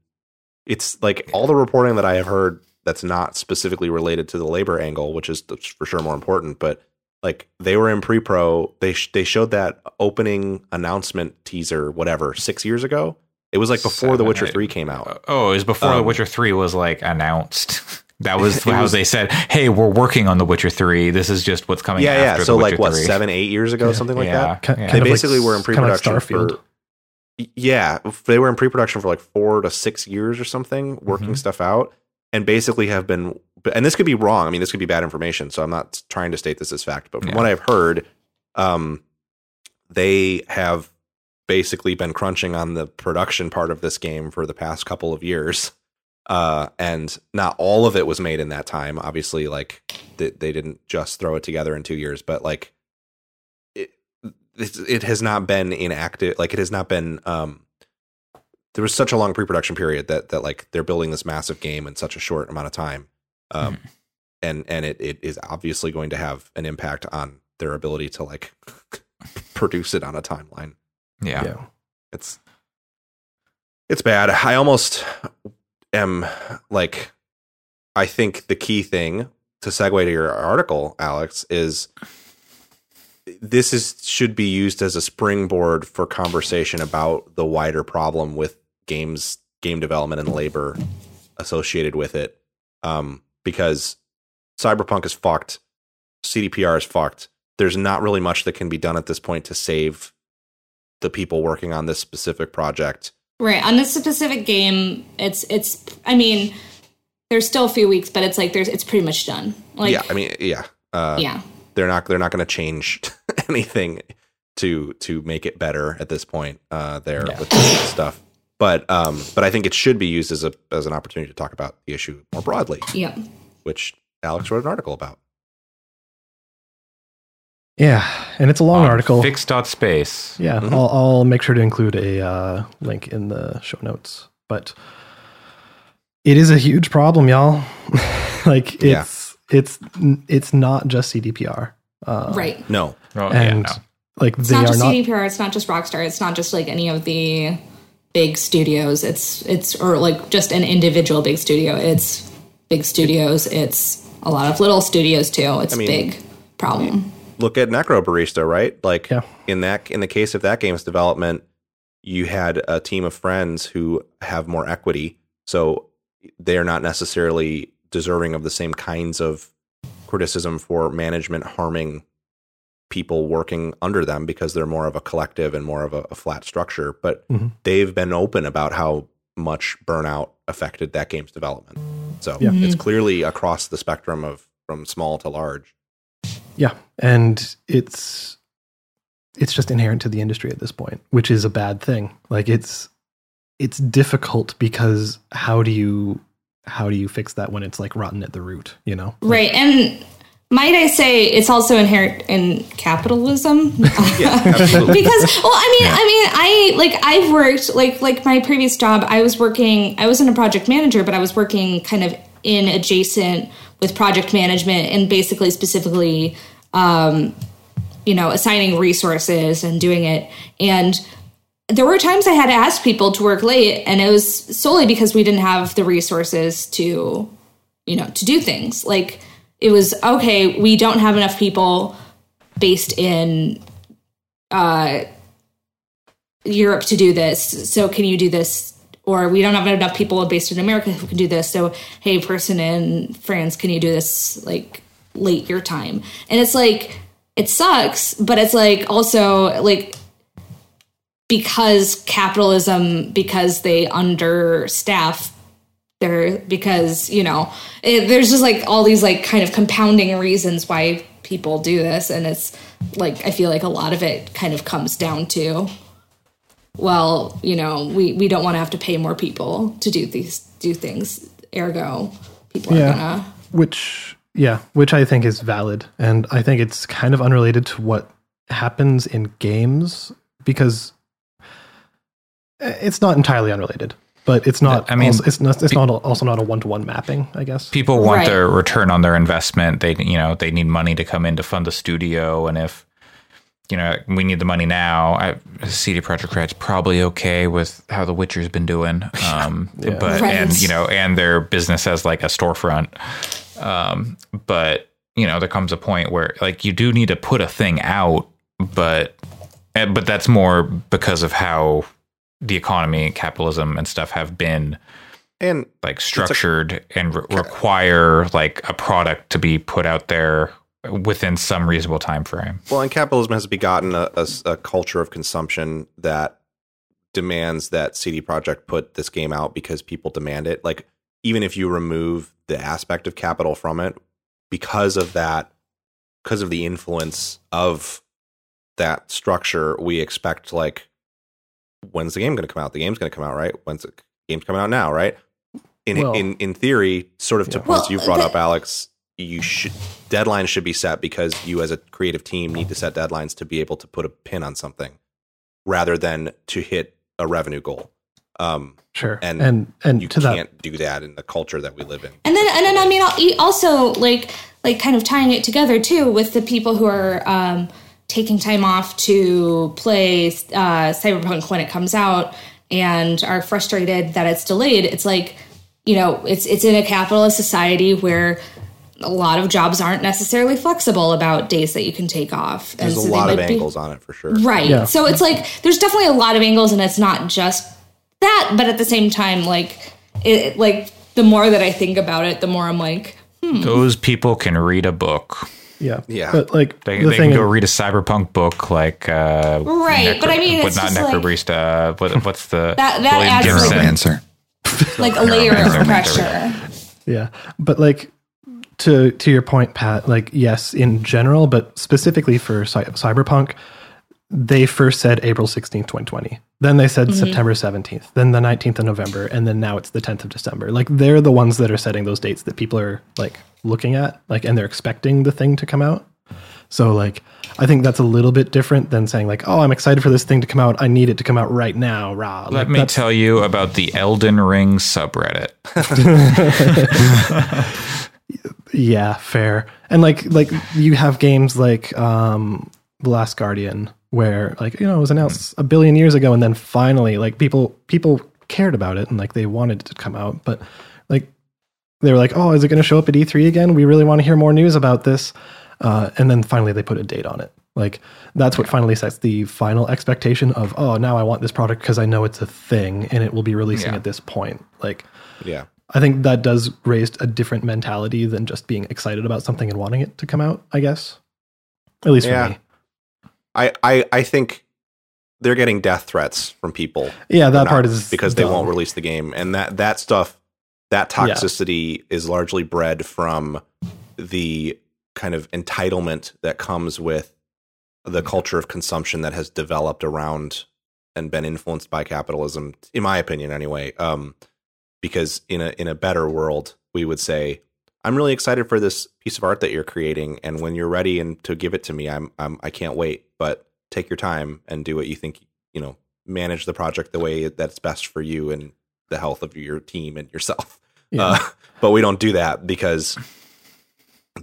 it's like all the reporting that i have heard that's not specifically related to the labor angle which is for sure more important but like they were in pre-pro they sh- they showed that opening announcement teaser whatever 6 years ago it was like before the witcher eight. 3 came out Oh, it was before The Um, Witcher Three was like announced. That was how was- they said, "Hey, we're working on The Witcher Three. This is just what's coming." yeah after yeah so The like Witcher what 3. seven eight years ago Yeah. something like yeah, that Ki- yeah. they of like basically were in s- kinda like pre-production Starfield. for yeah they were in pre-production for like four to six years or something working Mhm. stuff out and basically have been and this could be wrong i mean this could be bad information so i'm not trying to state this as fact but from Yeah. what i've heard um they have basically been crunching on the production part of this game for the past couple of years uh and not all of it was made in that time obviously like they, they didn't just throw it together in two years but like it it, it has not been inactive like it has not been um there was such a long pre-production period that that like they're building this massive game in such a short amount of time um and and it, it is obviously going to have an impact on their ability to like produce it on a timeline yeah. yeah. it's it's bad i almost am like i think the key thing to segue to your article alex is this is should be used as a springboard for conversation about the wider problem with games game development and labor associated with it um because cyberpunk is fucked cdpr is fucked there's not really much that can be done at this point to save the people working on this specific project Right. On this specific game, it's it's I mean, there's still a few weeks, but it's like there's it's pretty much done. Like yeah, I mean, yeah, uh, yeah. they're not they're not going to change anything to to make it better at this point. Uh, there with this stuff, but um, but I think it should be used as a as an opportunity to talk about the issue more broadly, Yeah. which Alex wrote an article about. Yeah, and it's a long On article. Fix.space. Yeah, Mhm. I'll, I'll make sure to include a uh, link in the show notes. But it is a huge problem, y'all. like Yeah. it's it's it's not just CDPR. Uh, right. No, Oh, And yeah, no. like It's they not are just not. CDPR, it's not just Rockstar, it's not just like any of the big studios. It's it's or like just an individual big studio. It's big studios, it's a lot of little studios too. It's I mean- big problem. look at Necrobarista, right? Like Yeah. in that in the case of that game's development, you had a team of friends who have more equity, so they are not necessarily deserving of the same kinds of criticism for management harming people working under them because they're more of a collective and more of a, a flat structure. But Mhm. they've been open about how much burnout affected that game's development. So Yeah. it's clearly across the spectrum of from small to large. Yeah, and it's it's just inherent to the industry at this point, which is a bad thing. Like it's it's difficult because how do you how do you fix that when it's like rotten at the root? You know, Right. And might I say it's also inherent in capitalism? Yeah, because well i mean i mean i like i've worked like like my previous job i was working i wasn't a project manager but i was working kind of in adjacent with project management and basically specifically um you know assigning resources and doing it. And there were times i had to ask people to work late and it was solely because we didn't have the resources to you know to do things. Like it was okay we don't have enough people based in uh, Europe to do this. So can you do this? Or we don't have enough people based in America who can do this. So hey, person in France, can you do this like late your time? And it's like it sucks, but it's like also like because capitalism, because they understaff there because you know it, there's just like all these like kind of compounding reasons why people do this and it's like i feel like a lot of it kind of comes down to well you know we we don't want to have to pay more people to do these do things ergo people are Yeah. gonna which yeah, which I think is valid, and I think it's kind of unrelated to what happens in games because eh, it's not entirely unrelated. But it's not. I mean, also, it's not. It's not also not a one to one mapping. I guess. people want Right. their return on their investment. They, you know, they need money to come in to fund the studio, and if you know we need the money now, I, CD Projekt Red's probably okay with how The Witcher's been doing. Um, Yeah. but Right. and you know, and their business as like a storefront. Um, but you know, there comes a point where like you do need to put a thing out, but eh, but that's more because of how the economy, capitalism, and stuff have been And like structured and re- require like a product to be put out there within some reasonable time frame. Well, and capitalism has begotten a culture of consumption that demands that CD Projekt put this game out because people demand it. Like, even if you remove the aspect of capital from it, because of that, because of the influence of that structure, we expect like, when's the game going to come out? The game's going to come out, right? When's the game's coming out now, right? In Well- in in theory, sort of to Yeah. points Well, you brought the- up, Alex, you should deadlines should be set because you as a creative team need to set deadlines to be able to put a pin on something rather than to hit a revenue goal. Um, Sure. And And and you to can't do that in the culture that we live in. and then and then I mean e- also like like kind of tying it together too with the people who are um, taking time off to play uh, Cyberpunk when it comes out and are frustrated that it's delayed. It's like you know it's it's in a capitalist society where a lot of jobs aren't necessarily flexible about days that you can take off. And There's a so they lot of might be- angles on it for sure. Right. Yeah. So it's like there's definitely a lot of angles, and it's not just that, but at the same time, like it, like the more that I think about it, the more I'm like, Those people can read a book. Yeah, Yeah. But like They, the they thing, can go read a cyberpunk book like uh, Right, but I mean, but it's not just like- what, what's the That- that William adds, Gibson. Neuromancer. like a layer of pressure. yeah, but like to to your point, Pat. Like yes, in general, but specifically for cy- cyberpunk, they first said April sixteenth, twenty twenty. Then they said September seventeenth. Then the nineteenth of November, and then now it's the tenth of December. Like they're the ones that are setting those dates that people are like looking at, like, and they're expecting the thing to come out. So like I think that's a little bit different than saying like, oh, I'm excited for this thing to come out. I need it to come out right now. Rah. Let Like, me that's- tell you about the Elden Ring subreddit. Yeah, fair. And like like you have games like um The Last Guardian where like you know it was announced a billion years ago and then finally like people people cared about it and like they wanted it to come out but they were like oh is it going to show up at E3 again we really want to hear more news about this uh, and then finally they put a date on it like that's what finally sets the final expectation of oh now I want this product because I know it's a thing and it will be releasing Yeah. at this point like Yeah. I think that does raise a different mentality than just being excited about something and wanting it to come out, I guess. At least Yeah. for me. I, I, I think they're getting death threats from people. Yeah, that part is because they won't release the game, and that that stuff, that Yeah. toxicity is largely bred from the kind of entitlement that comes with the culture of consumption that has developed around and been influenced by capitalism, in my opinion, anyway. Um, because in a in a better world, we would say, "I'm really excited for this piece of art that you're creating, and when you're ready and to give it to me, I'm I'm I can't wait. But take your time and do what you think. You know, manage the project the way that's best for you and the health of your team and yourself. Yeah. Uh, but we don't do that because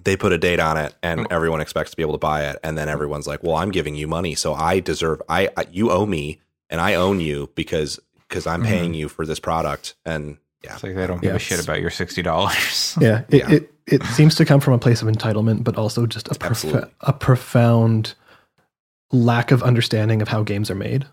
they put a date on it and Oh. everyone expects to be able to buy it and then everyone's like well i'm giving you money so i deserve i, I you owe me and i own you because because i'm paying you for this product and yeah It's like they don't give Yeah. a shit about your sixty dollars. yeah, it, Yeah. It, it seems to come from a place of entitlement, but also just a, prof- a profound lack of understanding of how games are made,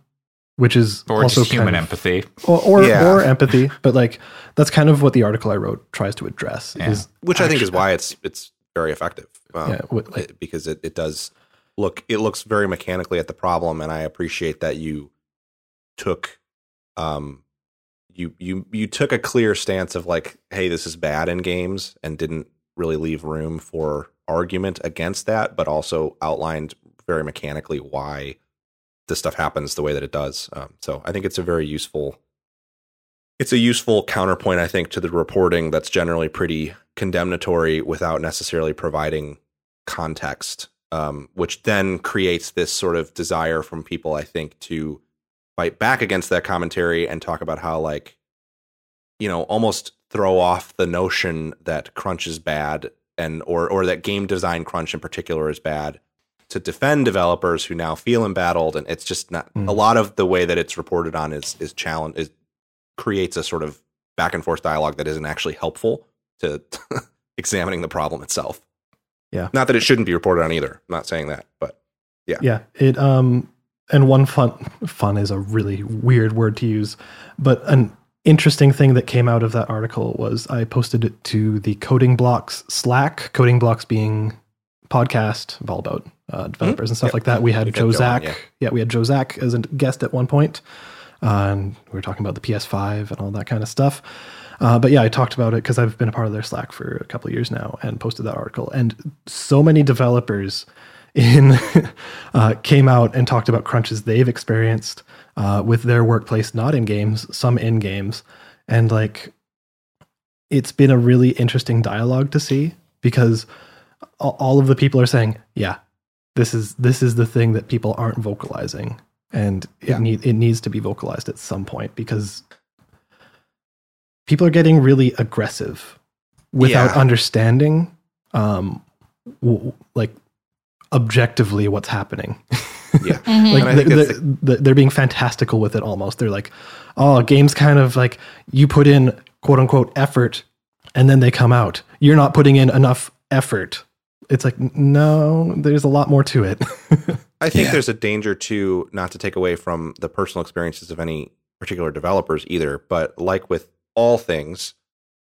which is or also just human kind of, empathy. or or, Yeah. or empathy. But like that's kind of what the article I wrote tries to address. Yeah. Is which i think is why it's it's very effective um, Yeah, what- like- it- because it, it does look it looks very mechanically at the problem and i appreciate that you took um you you you took a clear stance of like hey this is bad in games and didn't really leave room for argument against that but also outlined very mechanically why this stuff happens the way that it does. Um, so i think it's a very useful it's a useful counterpoint i think to the reporting that's generally pretty condemnatory without necessarily providing context um, which then creates this sort of desire from people i think to fight back against that commentary and talk about how like you know almost throw off the notion that crunch is bad and or or that game design crunch in particular is bad to defend developers who now feel embattled and it's just not Mm. a lot of the way that it's reported on is is challenge is creates a sort of back and forth dialogue that isn't actually helpful to examining the problem itself Yeah. not that it shouldn't be reported on either i'm not saying that but yeah yeah. it um and one fun fun is a really weird word to use but an interesting thing that came out of that article was i posted it to the coding blocks slack coding blocks being podcast all about uh, developers and stuff Yep. like that we had We've joe zach yeah. yeah we had joe zach as a guest at one point uh, and we were talking about the ps5 and all that kind of stuff uh, but yeah, I talked about it because I've been a part of their Slack for a couple of years now and posted that article. And so many developers in uh, came out and talked about crunches they've experienced uh, with their workplace, not in games, some in games, and like it's been a really interesting dialogue to see because all of the people are saying, "Yeah, this is this is the thing that people aren't vocalizing." And Yeah. it need it needs to be vocalized at some point because people are getting really aggressive without Yeah. understanding um w- like objectively what's happening yeah Mhm. like And I think the- that's the- the- they're being fantastical with it almost they're like oh games kind of like you put in quote unquote effort and then they come out you're not putting in enough effort it's like no there's a lot more to it I think Yeah. there's a danger too, not to take away from the personal experiences of any particular developers either, but like with all things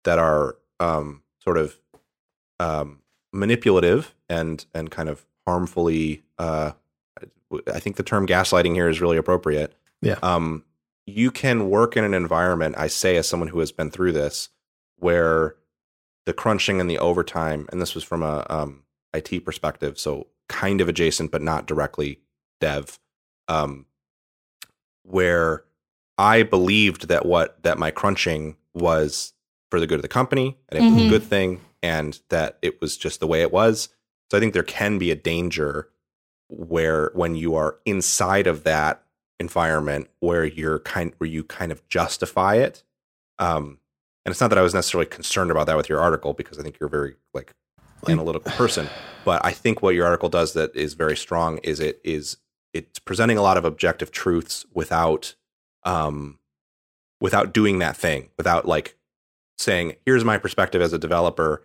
that are um, sort of um, manipulative and and kind of harmfully. Uh, I think the term gaslighting here is really appropriate. Yeah. Um, you can work in an environment. I say as someone who has been through this, where the crunching and the overtime, and this was from a um, IT perspective, so kind of adjacent but not directly dev, um, where I believed that what that my crunching was for the good of the company and it was Mhm. a good thing and that it was just the way it was. So I think there can be a danger where when you are inside of that environment where you're kind where you kind of justify it. Um and it's not that I was necessarily concerned about that with your article because I think you're a very like analytical person, but I think what your article does that is very strong is it is it's presenting a lot of objective truths without um without doing that thing, without like saying, here's my perspective as a developer,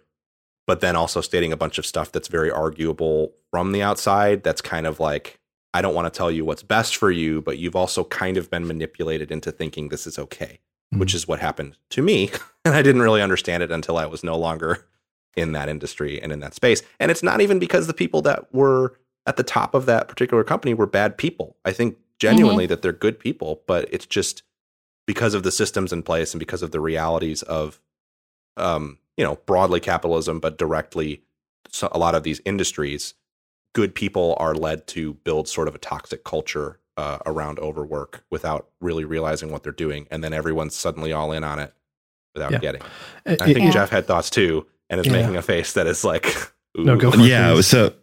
but then also stating a bunch of stuff that's very arguable from the outside. That's kind of like, I don't want to tell you what's best for you, but you've also kind of been manipulated into thinking this is okay, which is what happened to me. And I didn't really understand it until I was no longer in that industry and in that space. And it's not even because the people that were at the top of that particular company were bad people. I think genuinely that they're good people, but it's just because of the systems in place and because of the realities of um, you know, broadly capitalism, but directly so a lot of these industries, good people are led to build sort of a toxic culture uh, around overwork without really realizing what they're doing, and then everyone's suddenly all in on it without Yeah. getting. it. It- I think Yeah. Jeff had thoughts too, and is Yeah. making a face that is like, No, go for it. yeah please. so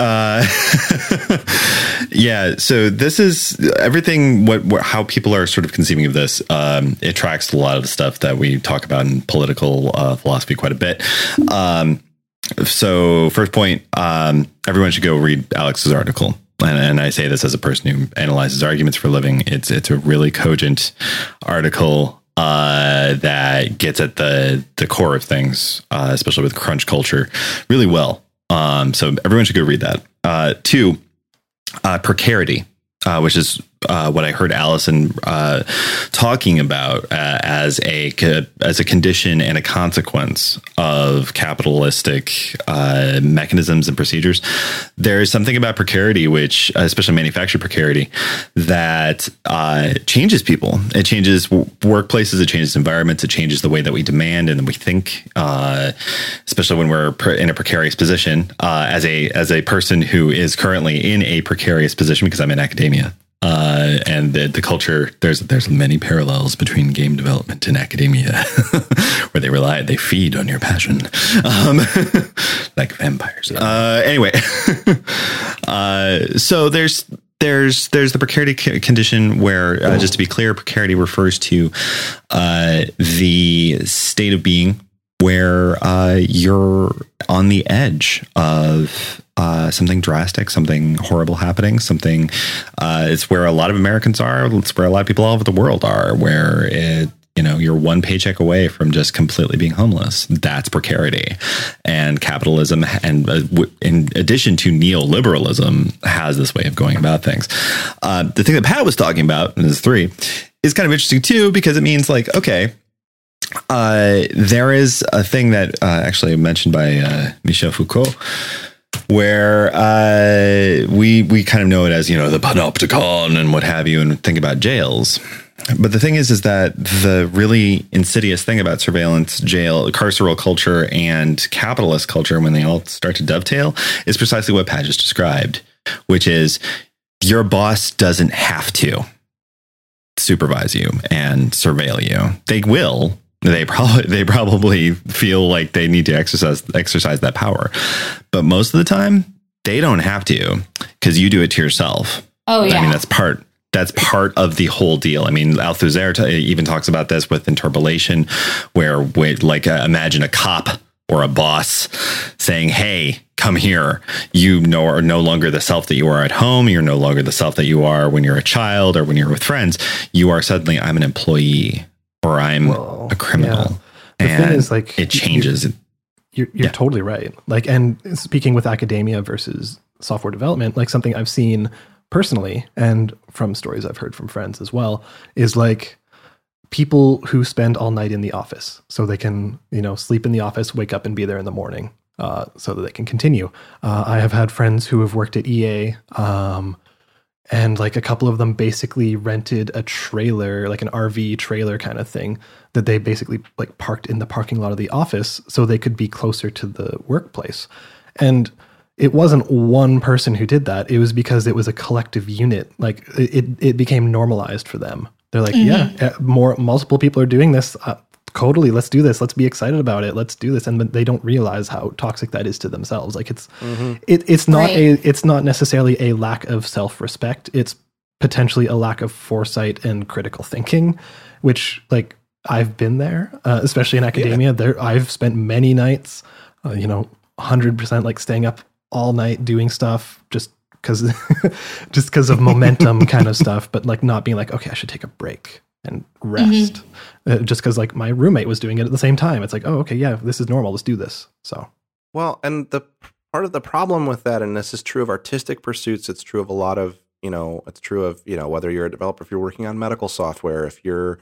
uh yeah so this is everything what, what how people are sort of conceiving of this um it tracks a lot of the stuff that we talk about in political uh, philosophy quite a bit um so first point um everyone should go read alex's article and, and I say this as a person who analyzes arguments for a living. It's it's a really cogent article uh, that gets at the the core of things, uh, especially with crunch culture, really well. Um, so everyone should go read that. Uh, two, uh, precarity, uh, which is uh, what I heard Allison uh, talking about uh, as a as a condition and a consequence of capitalistic uh, mechanisms and procedures. There is something about precarity, which especially manufactured precarity, that uh, changes people. It changes workplaces. It changes environments. It changes the way that we demand and we think. Uh, especially when we're in a precarious position. Uh, as a as a person who is currently in a precarious position because I'm in academia. Uh, and the, the culture there's there's many parallels between game development and academia, where they rely they feed on your passion, um, like vampires. Uh, anyway, uh, so there's there's there's the precarity condition where uh, just to be clear, precarity refers to uh, the state of being where uh, you're on the edge of uh, something drastic, something horrible happening, something. Uh, it's where a lot of Americans are. It's where a lot of people all over the world are. Where it, you know, you're one paycheck away from just completely being homeless. That's precarity, and capitalism, and uh, in addition to neoliberalism, has this way of going about things. Uh, the thing that Pat was talking about in his three is kind of interesting too because it means like okay uh, there is a thing that actually mentioned by Michel Foucault, where uh, we we kind of know it as you know the panopticon and what have you, and think about jails. But the thing is, is that the really insidious thing about surveillance, jail, carceral culture, and capitalist culture, when they all start to dovetail, is precisely what Pat just described, which is your boss doesn't have to supervise you and surveil you. They will. They probably they probably feel like they need to exercise exercise that power, but most of the time they don't have to because you do it to yourself. Oh yeah. I mean that's part that's part of the whole deal. I mean, Althusser t- even talks about this with interpellation, where with like uh, imagine a cop or a boss saying, "Hey, come here. You know are no longer the self that you are at home. You're no longer the self that you are when you're a child or when you're with friends. You are suddenly I'm an employee or I'm Well, a criminal." The And thing is, like, it changes. You're, you're Yeah. totally right. Like, and speaking with academia versus software development, like something I've seen personally and from stories I've heard from friends as well is like people who spend all night in the office so they can, you know, sleep in the office, wake up and be there in the morning. uh, so that they can continue. Uh, I have had friends who have worked at EA, um, and like a couple of them basically rented a trailer, like an RV trailer kind of thing, that they basically like parked in the parking lot of the office so they could be closer to the workplace. And it wasn't one person who did that. It was because it was a collective unit. Like it, it became normalized for them. They're like, yeah, uh, more multiple people are doing this. Uh, totally, let's do this. Let's be excited about it. Let's do this. And they don't realize how toxic that is to themselves. Like it's, it, it's not Right. a, it's not necessarily a lack of self respect. It's potentially a lack of foresight and critical thinking, which like I've been there, uh, especially in academia. There, I've spent many nights, uh, you know, hundred percent like staying up all night doing stuff just because, just because of momentum kind of stuff. But like not being like, okay, I should take a break and rest, uh, just because like my roommate was doing it at the same time. It's like, oh, okay, yeah, this is normal. Let's do this. So Well, and the part of the problem with that, and this is true of artistic pursuits, it's true of a lot of, you know, it's true of, you know, whether you're a developer, if you're working on medical software, if you're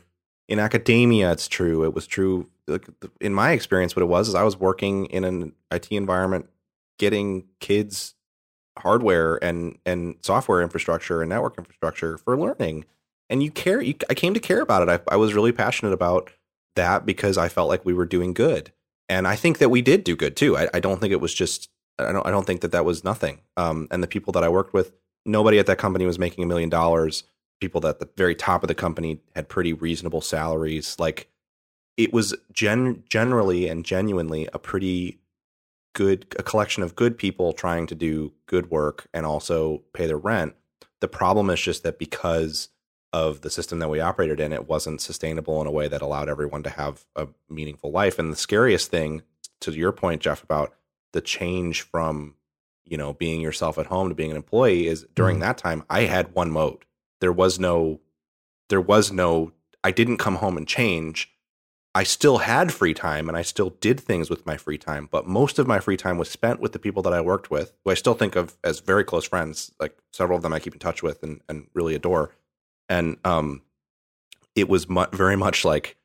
in academia, it's true. It was true like, in my experience. What it was is I was working in an IT environment, getting kids hardware and and software infrastructure and network infrastructure for learning. And you care. You, I came to care about it. I, I was really passionate about that because I felt like we were doing good and I think that we did do good too. I, I don't think it was just. I don't. I don't think that that was nothing. Um, and the people that I worked with, nobody at that company was making a million dollars. People at the very top of the company had pretty reasonable salaries. Like it was gen generally and genuinely a pretty good a collection of good people trying to do good work and also pay their rent. The problem is just that because of the system that we operated in, it wasn't sustainable in a way that allowed everyone to have a meaningful life. And the scariest thing, to your point, Jeff, about the change from you know being yourself at home to being an employee is during Mhm. that time I had one mode. There was no, there was no. I didn't come home and change. I still had free time and I still did things with my free time, but most of my free time was spent with the people that I worked with, who I still think of as very close friends. Like several of them I keep in touch with and, and really adore. And um, it was mu- very much like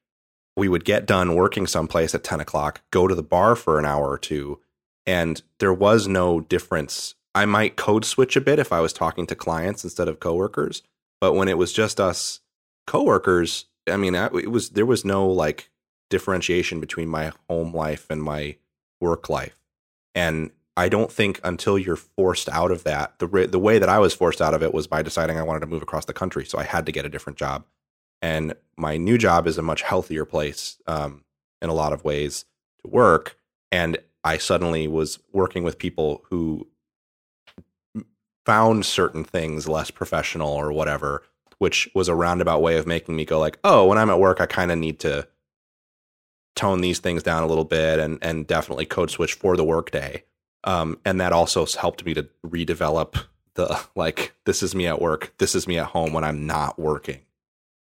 we would get done working someplace at 10 o'clock, go to the bar for an hour or two, and there was no difference. I might code switch a bit if I was talking to clients instead of coworkers, but when it was just us coworkers, I mean, it was there was no like differentiation between my home life and my work life. And I don't think until you're forced out of that, the re- the way that I was forced out of it was by deciding I wanted to move across the country, so I had to get a different job. And my new job is a much healthier place um, in a lot of ways to work. And I suddenly was working with people who found certain things less professional or whatever, which was a roundabout way of making me go like, oh, when I'm at work, I kind of need to tone these things down a little bit and and definitely code switch for the workday. Um, and that also helped me to redevelop the like this is me at work, this is me at home when I'm not working.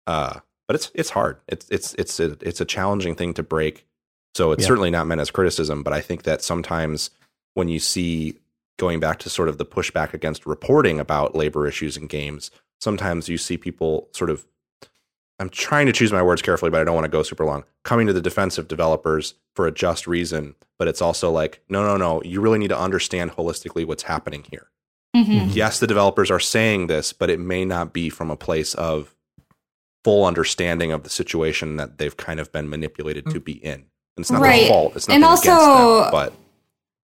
Uh, but it's it's hard. It's it's it's a, it's a challenging thing to break. So it's Yeah. certainly not meant as criticism, but I think that sometimes when you see going back to sort of the pushback against reporting about labor issues in games, sometimes you see people sort of I'm trying to choose my words carefully, but I don't want to go super long. Coming to the defense of developers for a just reason, but it's also like, no, no, no. You really need to understand holistically what's happening here. Mhm. Yes, the developers are saying this, but it may not be from a place of full understanding of the situation that they've kind of been manipulated to be in. And it's not Right. their fault. It's not And against also- them, but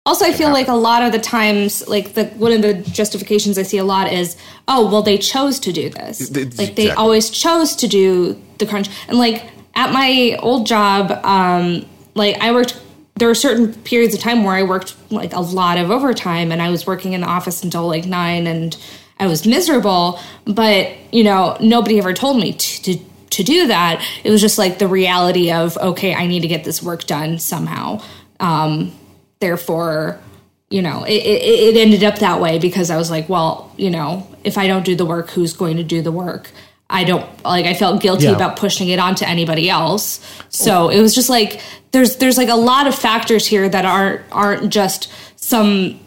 Also, I feel like a lot of the times, like the one of the justifications I see a lot is, oh, well, they chose to do this. Th- Like they exactly. always chose to do the crunch. And like at my old job, um, like I worked. There were certain periods of time where I worked like a lot of overtime, and I was working in the office until like nine, and I was miserable. But you know, nobody ever told me to. to to do that, it was just like the reality of okay, I need to get this work done somehow. Um, therefore you know it, it, it ended up that way because i was like well you know if i don't do the work who's going to do the work i don't like i felt guilty Yeah. about pushing it onto anybody else so it was just like there's there's like a lot of factors here that aren't aren't just some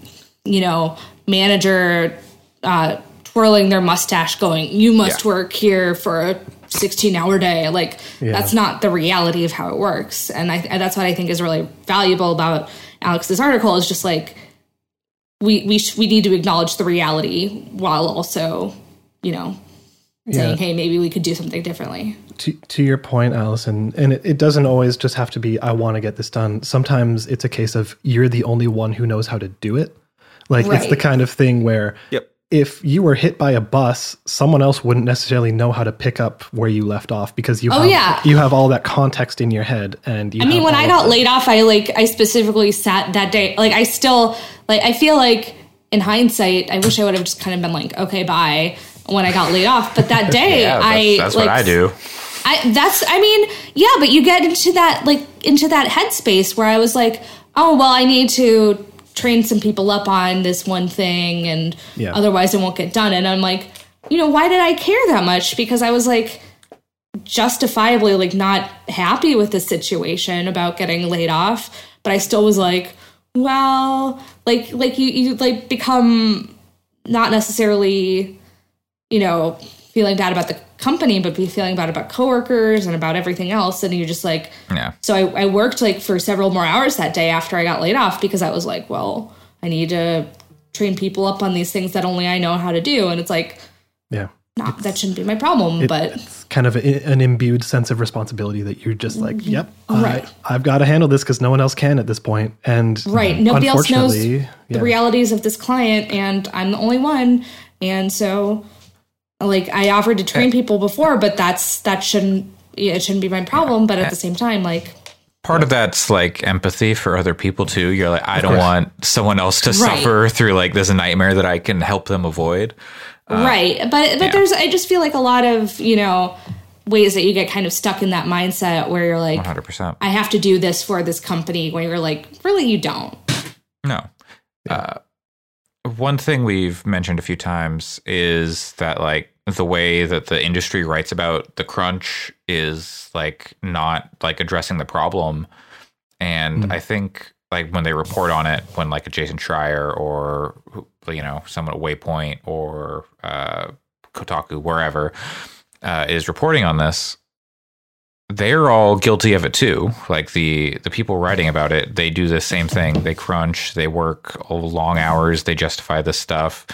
you know manager uh twirling their mustache going you must Yeah. work here for a 16 hour day like Yeah. that's not the reality of how it works and I, that's what i think is really valuable about Alex's article is just like we we sh- we need to acknowledge the reality while also, you know, saying, Yeah. hey, maybe we could do something differently. to, to your point, Allison, and it, it doesn't always just have to be, I want to get this done. Sometimes it's a case of you're the only one who knows how to do it. Like it's the kind of thing where Yep. If you were hit by a bus, someone else wouldn't necessarily know how to pick up where you left off because you Oh, have, yeah. you have all that context in your head. And you I mean, when I got the- laid off, I like I specifically sat that day. Like I still like I feel like in hindsight, I wish I would have just kind of been like, okay, bye when I got laid off. But that day, Yeah, that's, I that's like what I do. I that's I mean, yeah, but you get into that like into that headspace where I was like, oh well, I need to train some people up on this one thing, and Yeah. otherwise it won't get done. And I'm like, you know, why did I care that much? Because I was like justifiably like not happy with the situation about getting laid off, but I still was like, well, like like you you like become not necessarily you know, feeling bad about the company, but be feeling bad about coworkers and about everything else. And you're just like, Yeah. so I, I worked like for several more hours that day after I got laid off because I was like, well, I need to train people up on these things that only I know how to do. And it's like, yeah, not that shouldn't be my problem, it- but it's kind of a, an imbued sense of responsibility that you're just like, yep, Mm-hmm. Right. I, I've got to handle this because no one else can at this point. And right, nobody else knows unfortunately, the realities of this client, and I'm the only one. And so, like, I offered to train people before, but that's that shouldn't it shouldn't be my problem. But at the same time, like. Part of that's like empathy for other people too. You're like, I don't want someone else to Right. suffer through like this nightmare that I can help them avoid. right but but yeah. there's i just feel like a lot of you know ways that you get kind of stuck in that mindset where you're like 100%. i have to do this for this company when you're like really you don't No. Uh, one thing we've mentioned a few times is that like the way that the industry writes about the crunch is like not like addressing the problem. And I think like when they report on it, when like a Jason Schreier or you know someone at Waypoint or uh, Kotaku wherever uh, is reporting on this, they're all guilty of it too. Like the the people writing about it, they do the same thing. They crunch, they work long hours, they justify this stuff.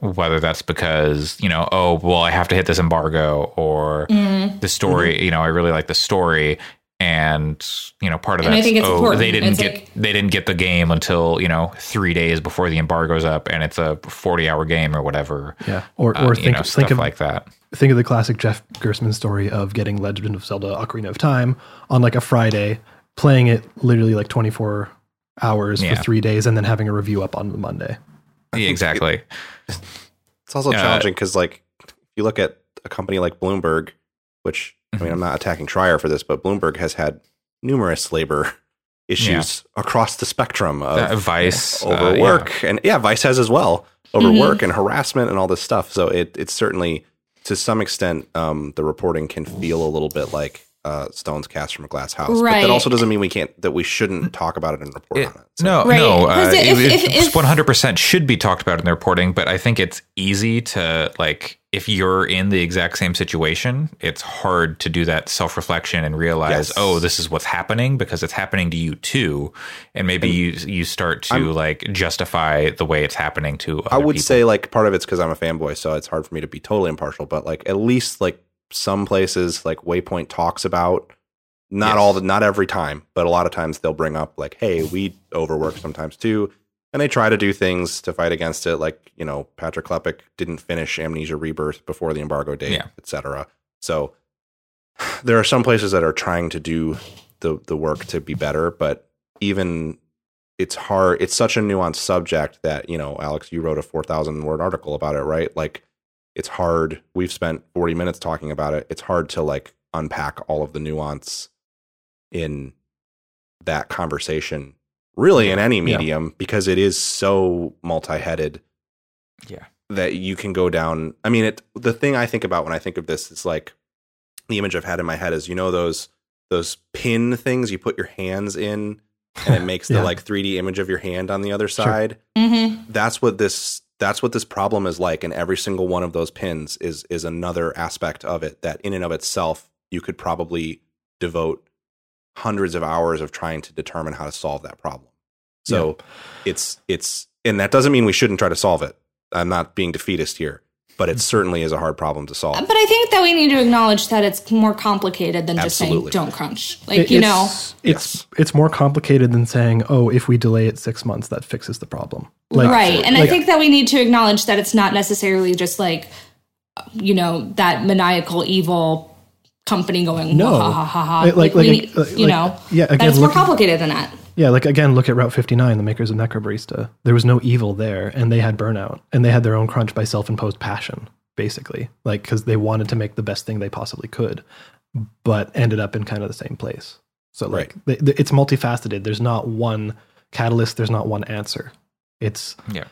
Whether that's because you know, oh well, I have to hit this embargo, or mm-hmm. the story. Mm-hmm. You know, I really like the story, and you know, part of And I that. think it's oh, important. they didn't It's get like- they didn't get the game until you know three days before the embargo's up, and it's a forty hour game or whatever. Yeah. Or, Uh, or you think, know, think stuff of like that. think of the classic Jeff Gerstmann story of getting Legend of Zelda Ocarina of Time on like a Friday, playing it literally like 24 hours Yeah. for three days, and then having a review up on the Monday. Yeah, exactly. It's also Uh, challenging because, like, if you look at a company like Bloomberg, which I mean, I'm not attacking Schreier for this, but Bloomberg has had numerous labor issues across the spectrum of Uh, Vice uh, overwork, and yeah, Vice has as well Mm-hmm. and harassment and all this stuff. So it it's certainly to some extent um, the reporting can feel a little bit like uh, stones cast from a glass house. But Right. that also doesn't mean we can't that we shouldn't talk about it and report It- on it. So- no, Right. no. Uh, 'Cause if- it, if- it's 100% should be talked about in the reporting, but I think it's easy to like if you're in the exact same situation, it's hard to do that self reflection and realize, Yes. oh, this is what's happening because it's happening to you too, and maybe you you start to I'm- like justify the way it's happening to. I would people. say like part of it's because I'm a fanboy, so it's hard for me to be totally impartial. But like at least like some places like Waypoint talks about not Yes. all the not every time, but a lot of times they'll bring up like, hey, we overwork sometimes too. And they try to do things to fight against it, like, you know, Patrick Klepek didn't finish Amnesia Rebirth before the embargo date, Yeah. etc. So there are some places that are trying to do the the work to be better, but even it's hard it's such a nuanced subject that you know alex you wrote a 4000 word article about it right like it's hard we've spent 40 minutes talking about it it's hard to like unpack all of the nuance in that conversation really in any medium because it is so multi-headed Yeah. that you can go down i mean it the thing i think about when i think of this is like the image i've had in my head is you know those those pin things you put your hands in and it makes Yeah. the like 3d image of your hand on the other Sure. side mm-hmm. that's what this that's what this problem is like and every single one of those pins is is another aspect of it that in and of itself you could probably devote hundreds of hours of trying to determine how to solve that problem So it's it's and that doesn't mean we shouldn't try to solve it. I'm not being defeatist here, but it mm-hmm. certainly is a hard problem to solve. But I think that we need to acknowledge that it's more complicated than just saying don't crunch. Like It- you know, it's it's more complicated than saying, "Oh, if we delay it six months, that fixes the problem." Like, right. And I think that we need to acknowledge that it's not necessarily just like you know that maniacal evil company going No. ha ha ha ha. Like- like- we like- you know, yeah, that it's more complicated than that. Yeah, like again, look at Route 59, the makers of Necrobarista. There was no evil there, and they had burnout, and they had their own crunch by self-imposed passion, basically, like because they wanted to make the best thing they possibly could, but ended up in kind of the same place. So like, they, they- it's multifaceted. There's not one catalyst. There's not one answer. It's Yeah.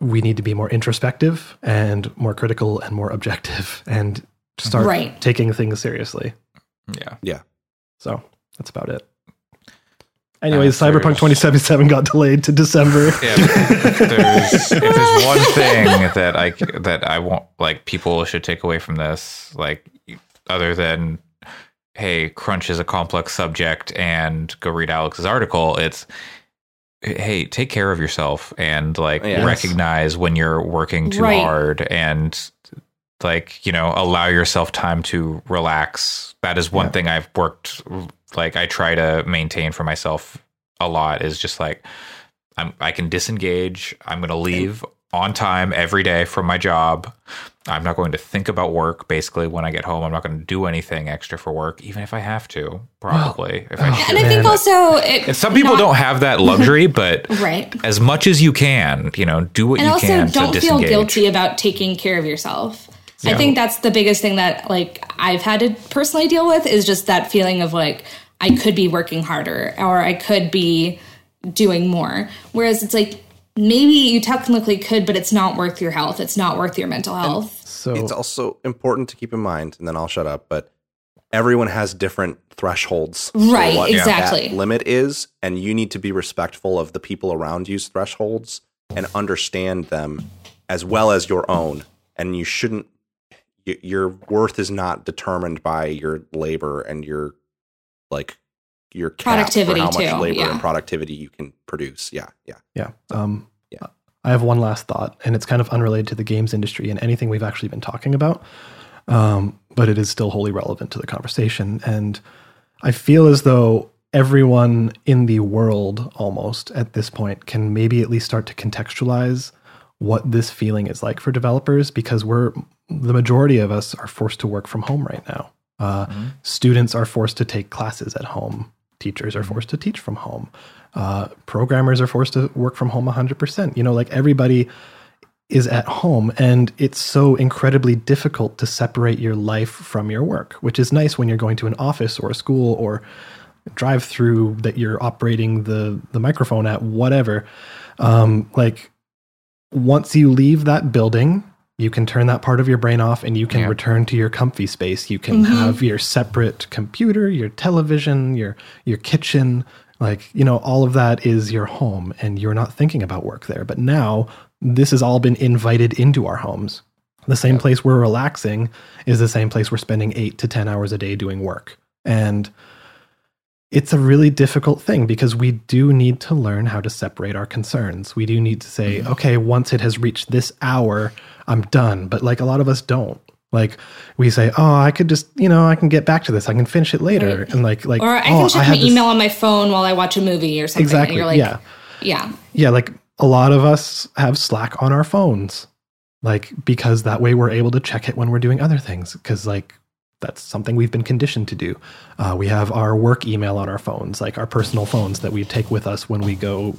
we need to be more introspective and more critical and more objective, and start Right. taking things seriously. Yeah. yeah. So that's about it. Anyways, Cyberpunk 2077 got delayed to December. Yeah, if there's, if there's one thing that I that I want like people should take away from this, like other than hey, crunch is a complex subject, and go read Alex's article. It's hey, take care of yourself and like Yes. recognize when you're working too Right. hard and like you know allow yourself time to relax that is one Yeah. thing i've worked like i try to maintain for myself a lot is just like i'm i can disengage i'm going to leave on time every day from my job. I'm not going to think about work. Basically when i get home i'm not going to do anything extra for work even if i have to probably if I oh, should. And I think also it, and some people not- don't have that luxury but right. as much as you can you know do what you and you also can don't to feel disengage. guilty about taking care of yourself. I think that's the biggest thing that like i've had to personally deal with is just that feeling of like i could be working harder or i could be doing more whereas it's like maybe you technically could but it's not worth your health it's not worth your mental health So It's also important to keep in mind, and then I'll shut up, but everyone has different thresholds. Right, what exactly. That limit is, and you need to be respectful of the people around you's thresholds and understand them as well as your own. And you shouldn't, your worth is not determined by your labor and your, like, your Productivity how much too, labor yeah. and productivity you can produce. Yeah, yeah. yeah. Um, Yeah. I have one last thought, and it's kind of unrelated to the games industry and anything we've actually been talking about, um, but it is still wholly relevant to the conversation. And I feel as though everyone in the world, almost at this point, can maybe at least start to contextualize what this feeling is like for developers because we're the majority of us are forced to work from home right now. Uh, Students are forced to take classes at home. Teachers are forced to teach from home. Uh, programmers are forced to work from home 100%. You know, like everybody is at home and it's so incredibly difficult to separate your life from your work, which is nice when you're going to an office or a school or drive through that you're operating the the microphone at whatever. Um, like once you leave that building, you can turn that part of your brain off and you can Yeah. return to your comfy space. You can mm-hmm. have your separate computer, your television, your your kitchen, like, you know, all of that is your home and you're not thinking about work there. But now this has all been invited into our homes. The same place we're relaxing is the same place we're spending 8 to 10 hours a day doing work. And it's a really difficult thing because we do need to learn how to separate our concerns. We do need to say, mm-hmm. okay, once it has reached this hour, I'm done. But like a lot of us don't. Like we say, oh, I could just, you know, I can get back to this. I can finish it later. And like, like, or i oh, can check my had this- email on my phone while i watch a movie or something Exactly. and you're like yeah. yeah Yeah. Like a lot of us have Slack on our phones, like because that way we're able to check it when we're doing other things. Cause like that's something we've been conditioned to do. Uh, we have our work email on our phones, like our personal phones that we take with us when we go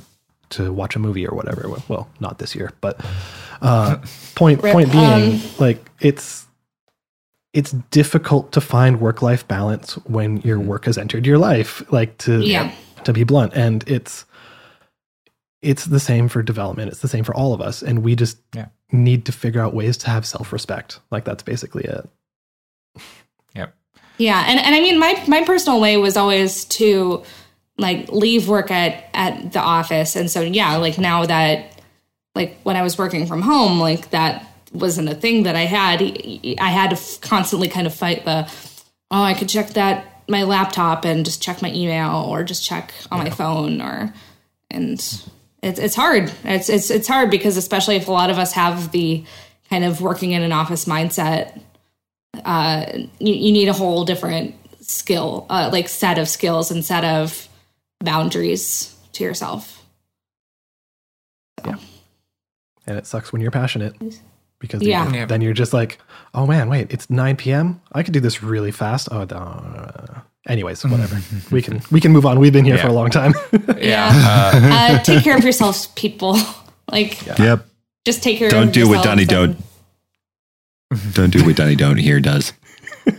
to watch a movie or whatever. Well, not this year, but uh, point Rip. point being, Um, like it's it's difficult to find work life balance when your work has entered your life. Like to Yeah. to be blunt, and it's it's the same for development. It's the same for all of us, and we just Yeah. need to figure out ways to have self respect. Like that's basically it. Yeah, and, and I mean my my personal way was always to like leave work at at the office, and so yeah, like now that like when I was working from home, like that wasn't a thing that I had. I had to f- constantly kind of fight the oh, I could check that my laptop and just check my email or just check on my phone or and it's it's hard. It's it's it's hard because especially if a lot of us have the kind of working in an office mindset, uh, you, you need a whole different skill, uh, like set of skills and set of boundaries to yourself. So. And it sucks when you're passionate because Yeah. you- Yeah. then you're just like, oh man, wait, it's 9 p.m. I could do this really fast. Oh, uh, anyways, whatever. we can we can move on. We've been here for a long time. Yeah. Uh, take care of yourselves, people. Like, Yep. just take care. Don't of do what yourselves Donnie don't. Don't do what Donnie don't here does.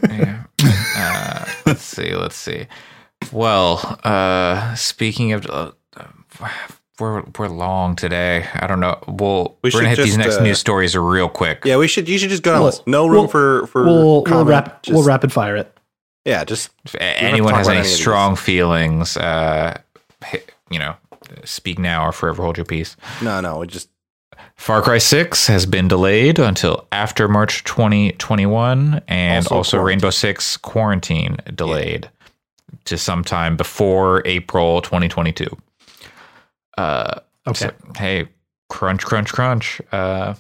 yeah. Uh, let's see. Let's see. Well, uh, speaking of, uh, we're we're long today. I don't know. We'll We we are gonna hit should these next uh, news stories real quick. Yeah, we should. You should just go down. the Well, no room we'll- for for we'll we'll, rap, Just- we'll rapid fire it. Yeah, just If anyone has any any of these. strong feelings, uh, you know, speak now or forever hold your peace. no, no. We just Far Cry 6 has been delayed until after March 2021, and Also also. Rainbow Six Quarantine delayed to sometime before April 2022. Uh, Okay. so, hey, crunch, crunch, crunch. Uh,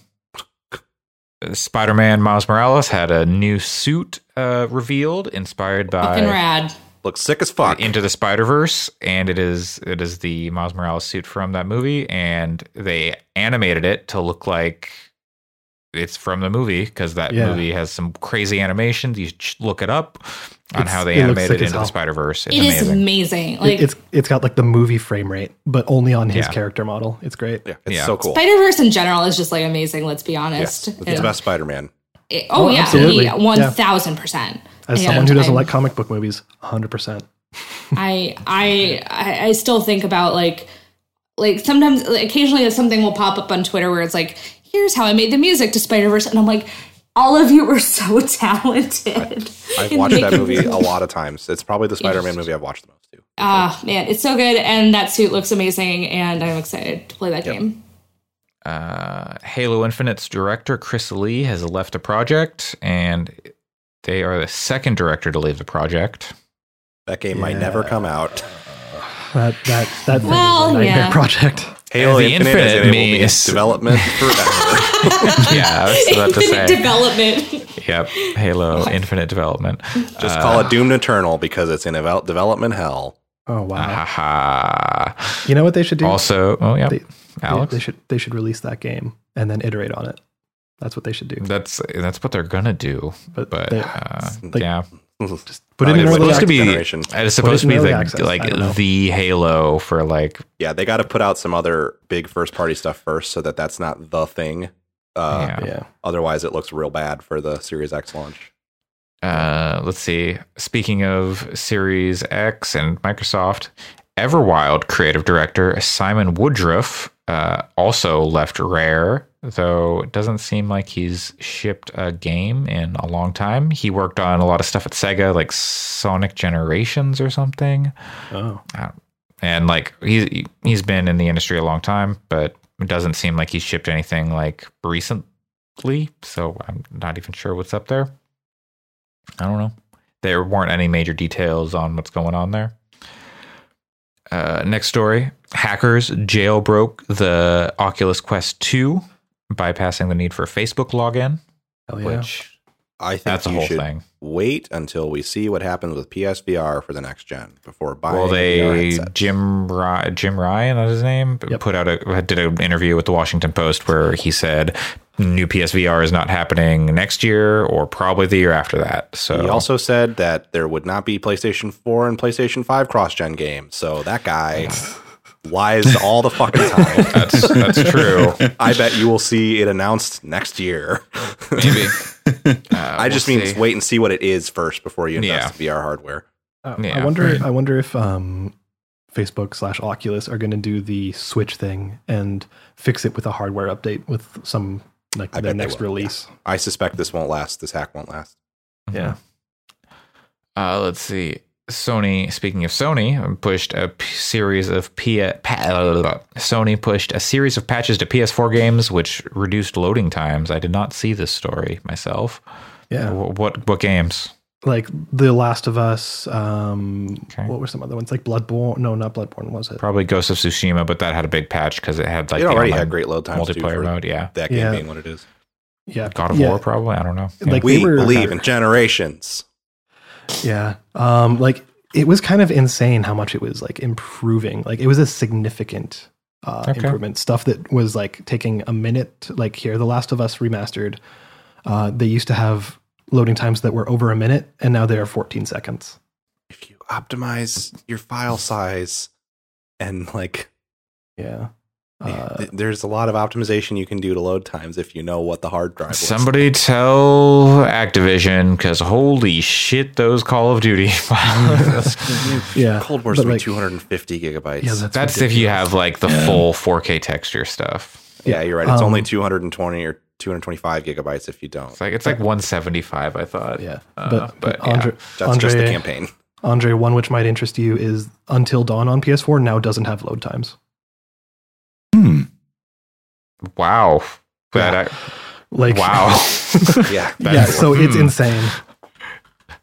Spider Man Miles Morales had a new suit uh, revealed, inspired Fucking by rad. Looks sick as fuck. Into the Spider Verse, and it is it is the Miles Morales suit from that movie, and they animated it to look like it's from the movie because that Yeah. movie has some crazy animations. You should look it up on It's- how they it animated sick as Into the. Spider Verse. It's It is amazing. amazing. It- Like it's it's got like the movie frame rate, but only on his Yeah. character model. It's great. yeah, it's Yeah. so cool. Spider Verse in general is just like amazing. Let's be Yes, honest. it's And the best Spider-Man. oh Oh, yeah, absolutely. yeah, one thousand percent. As And someone who doesn't I'm- like comic book movies, 100%. I I I I still think about like like sometimes like, occasionally something will pop up on Twitter where it's like here's how I made the music to Spider Verse and I'm like all of you were so talented. I've watched that movie a lot of times. It's probably the Spider-Man movie I've watched the most too. Ah man, it's so good and that suit looks amazing and I'm excited to play that game. uh, Halo Infinite's director Chris Lee has left the project, and they are the second director to leave the project. That game might never come out. That that that thing Well, is a nightmare yeah. project. Halo the Infinite, Infinite is able me is- development forever. yeah, I was about to Infinite say. development. Yep, Halo Infinite Development. Just call it uh, Doomed Eternal because it's in devel- development hell. Oh wow! Haha. You know what they should do? Also, oh yeah, They- They, Alex. they should they should release that game and then iterate on it. That's what they should do. that's that's what they're gonna do. But, But they, uh, like, yeah, just put it in early it's supposed to access. be generation. it's supposed to be the, access. Like the Halo for like Yeah, they got to put out some other big first party stuff first so that that's not the thing. Uh, yeah. Yeah. Otherwise, it looks real bad for the Series X launch. Uh, let's see. Speaking of Series X and Microsoft, Everwild creative director Simon Woodroffe uh, also left Rare, though it doesn't seem like he's shipped a game in a long time. He worked on a lot of stuff at Sega, like Sonic Generations or something, Oh. and like he's he's been in the industry a long time, but it doesn't seem like he's shipped anything like recently. So I'm not even sure what's up there. I don't know. There weren't any major details on what's going on there. Uh, next story hackers jailbroke the Oculus Quest 2, bypassing the need for a Facebook login, Hell yeah. which I think that's a whole should thing. wait until we see what happens with PSVR for the next gen before buying. Well, a they. Jim Ry- Jim Ryan, that's his name, Yep. put out a did an interview with the Washington Post where he said new PSVR is not happening next year or probably the year after that. So He also said that there would not be PlayStation 4 and PlayStation 5 cross gen games. So that guy lies all the fucking time. that's that's true. I bet you will see it announced next year. Maybe. Uh, I just we'll mean see. wait and see what it is first before you invest in VR hardware. Uh, Yeah. I wonder. I wonder if um, Facebook slash Oculus are going to do the Switch thing and fix it with a hardware update with some like I their next will, release. I suspect this won't last. This hack won't last. Mm-hmm. Yeah. Uh, let's see. Sony. Speaking of Sony, pushed a p- series of P- uh, pa- uh, Sony pushed a series of patches to PS4 games, which reduced loading times. I did not see this story myself. Yeah. Wh- What what games? Like The Last of Us. Um, Okay. What were some other ones? Like Bloodborne? No, not Bloodborne. Was it? Probably Ghost of Tsushima, but that had a big patch because it had like it already had great load times too multiplayer for mode. Yeah, that game Yeah. being what it is. Yeah, God of yeah, War probably. I don't know. Yeah. Like We were- believe in generations. Yeah. Um, like it was kind of insane how much it was like improving. Like it was a significant uh, Okay. improvement. Stuff that was like taking a minute. Like here, The Last of Us remastered. Uh, they used to have loading times that were over a minute, and now they are 14 seconds. If you optimize your file size and like Yeah. Uh, th- there's a lot of optimization you can do to load times if you know what the hard drive was. Somebody tell Activision because holy shit, those Call of Duty files. yeah. Cold War's but, like, 250 gigabytes. Yeah, Yeah, that's, That's if you have like the Yeah. full 4K texture stuff. Yeah, you're right. It's Um, only 220 or 225 gigabytes if you don't. It's like it's like 175. I thought. Yeah. Uh, but, but, but Andre, That's just the campaign. Andre, one which might interest you is Until Dawn on PS4 now doesn't have load times. Hmm. Wow. That I Like wow. Yeah. yeah, That's- so it's hmm. insane.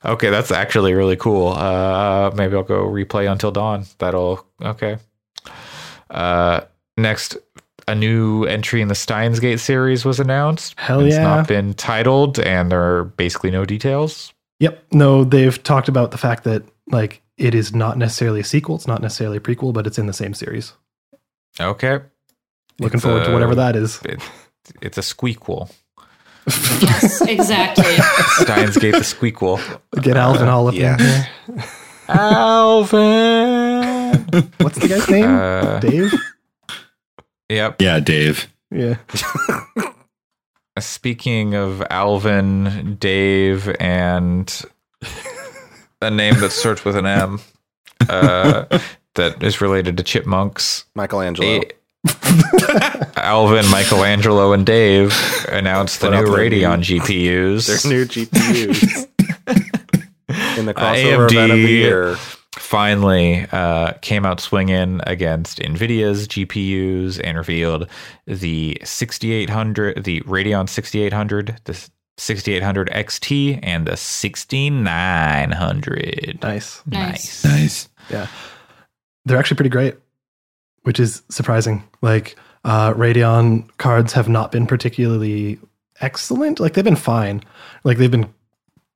Okay, that's actually really cool. Uh, maybe I'll go replay Until Dawn. That'll okay. Uh, next, a new entry in the Steins Gate series was announced. Hell it's yeah. not been titled, and there are basically no details. Yep. No, they've talked about the fact that like it is not necessarily a sequel, it's not necessarily a prequel, but it's in the same series. Okay, Looking It's forward to whatever that is. It, it's a squeakquel. Yes, exactly. Steins Gate the squeakquel. Get Alvin all up yeah. in here. Alvin. What's the guy's name? Uh, Dave? Yep. Yeah, Dave. Yeah. Speaking of Alvin, Dave, and a name that starts with an M uh, that is related to chipmunks. Michelangelo. A- Alvin, Michelangelo, and Dave announced the Put out new their Radeon GPUs. Their new GPUs. In the Uh, crossover AMD event of the year. Finally uh, came out swinging against NVIDIA's GPUs and revealed the 6800, the Radeon 6800, the 6800 XT, and the 6900. Nice. Nice. Nice. Yeah. They're actually pretty great, which is surprising. Like uh Radeon cards have not been particularly excellent. Like they've been fine. Like they've been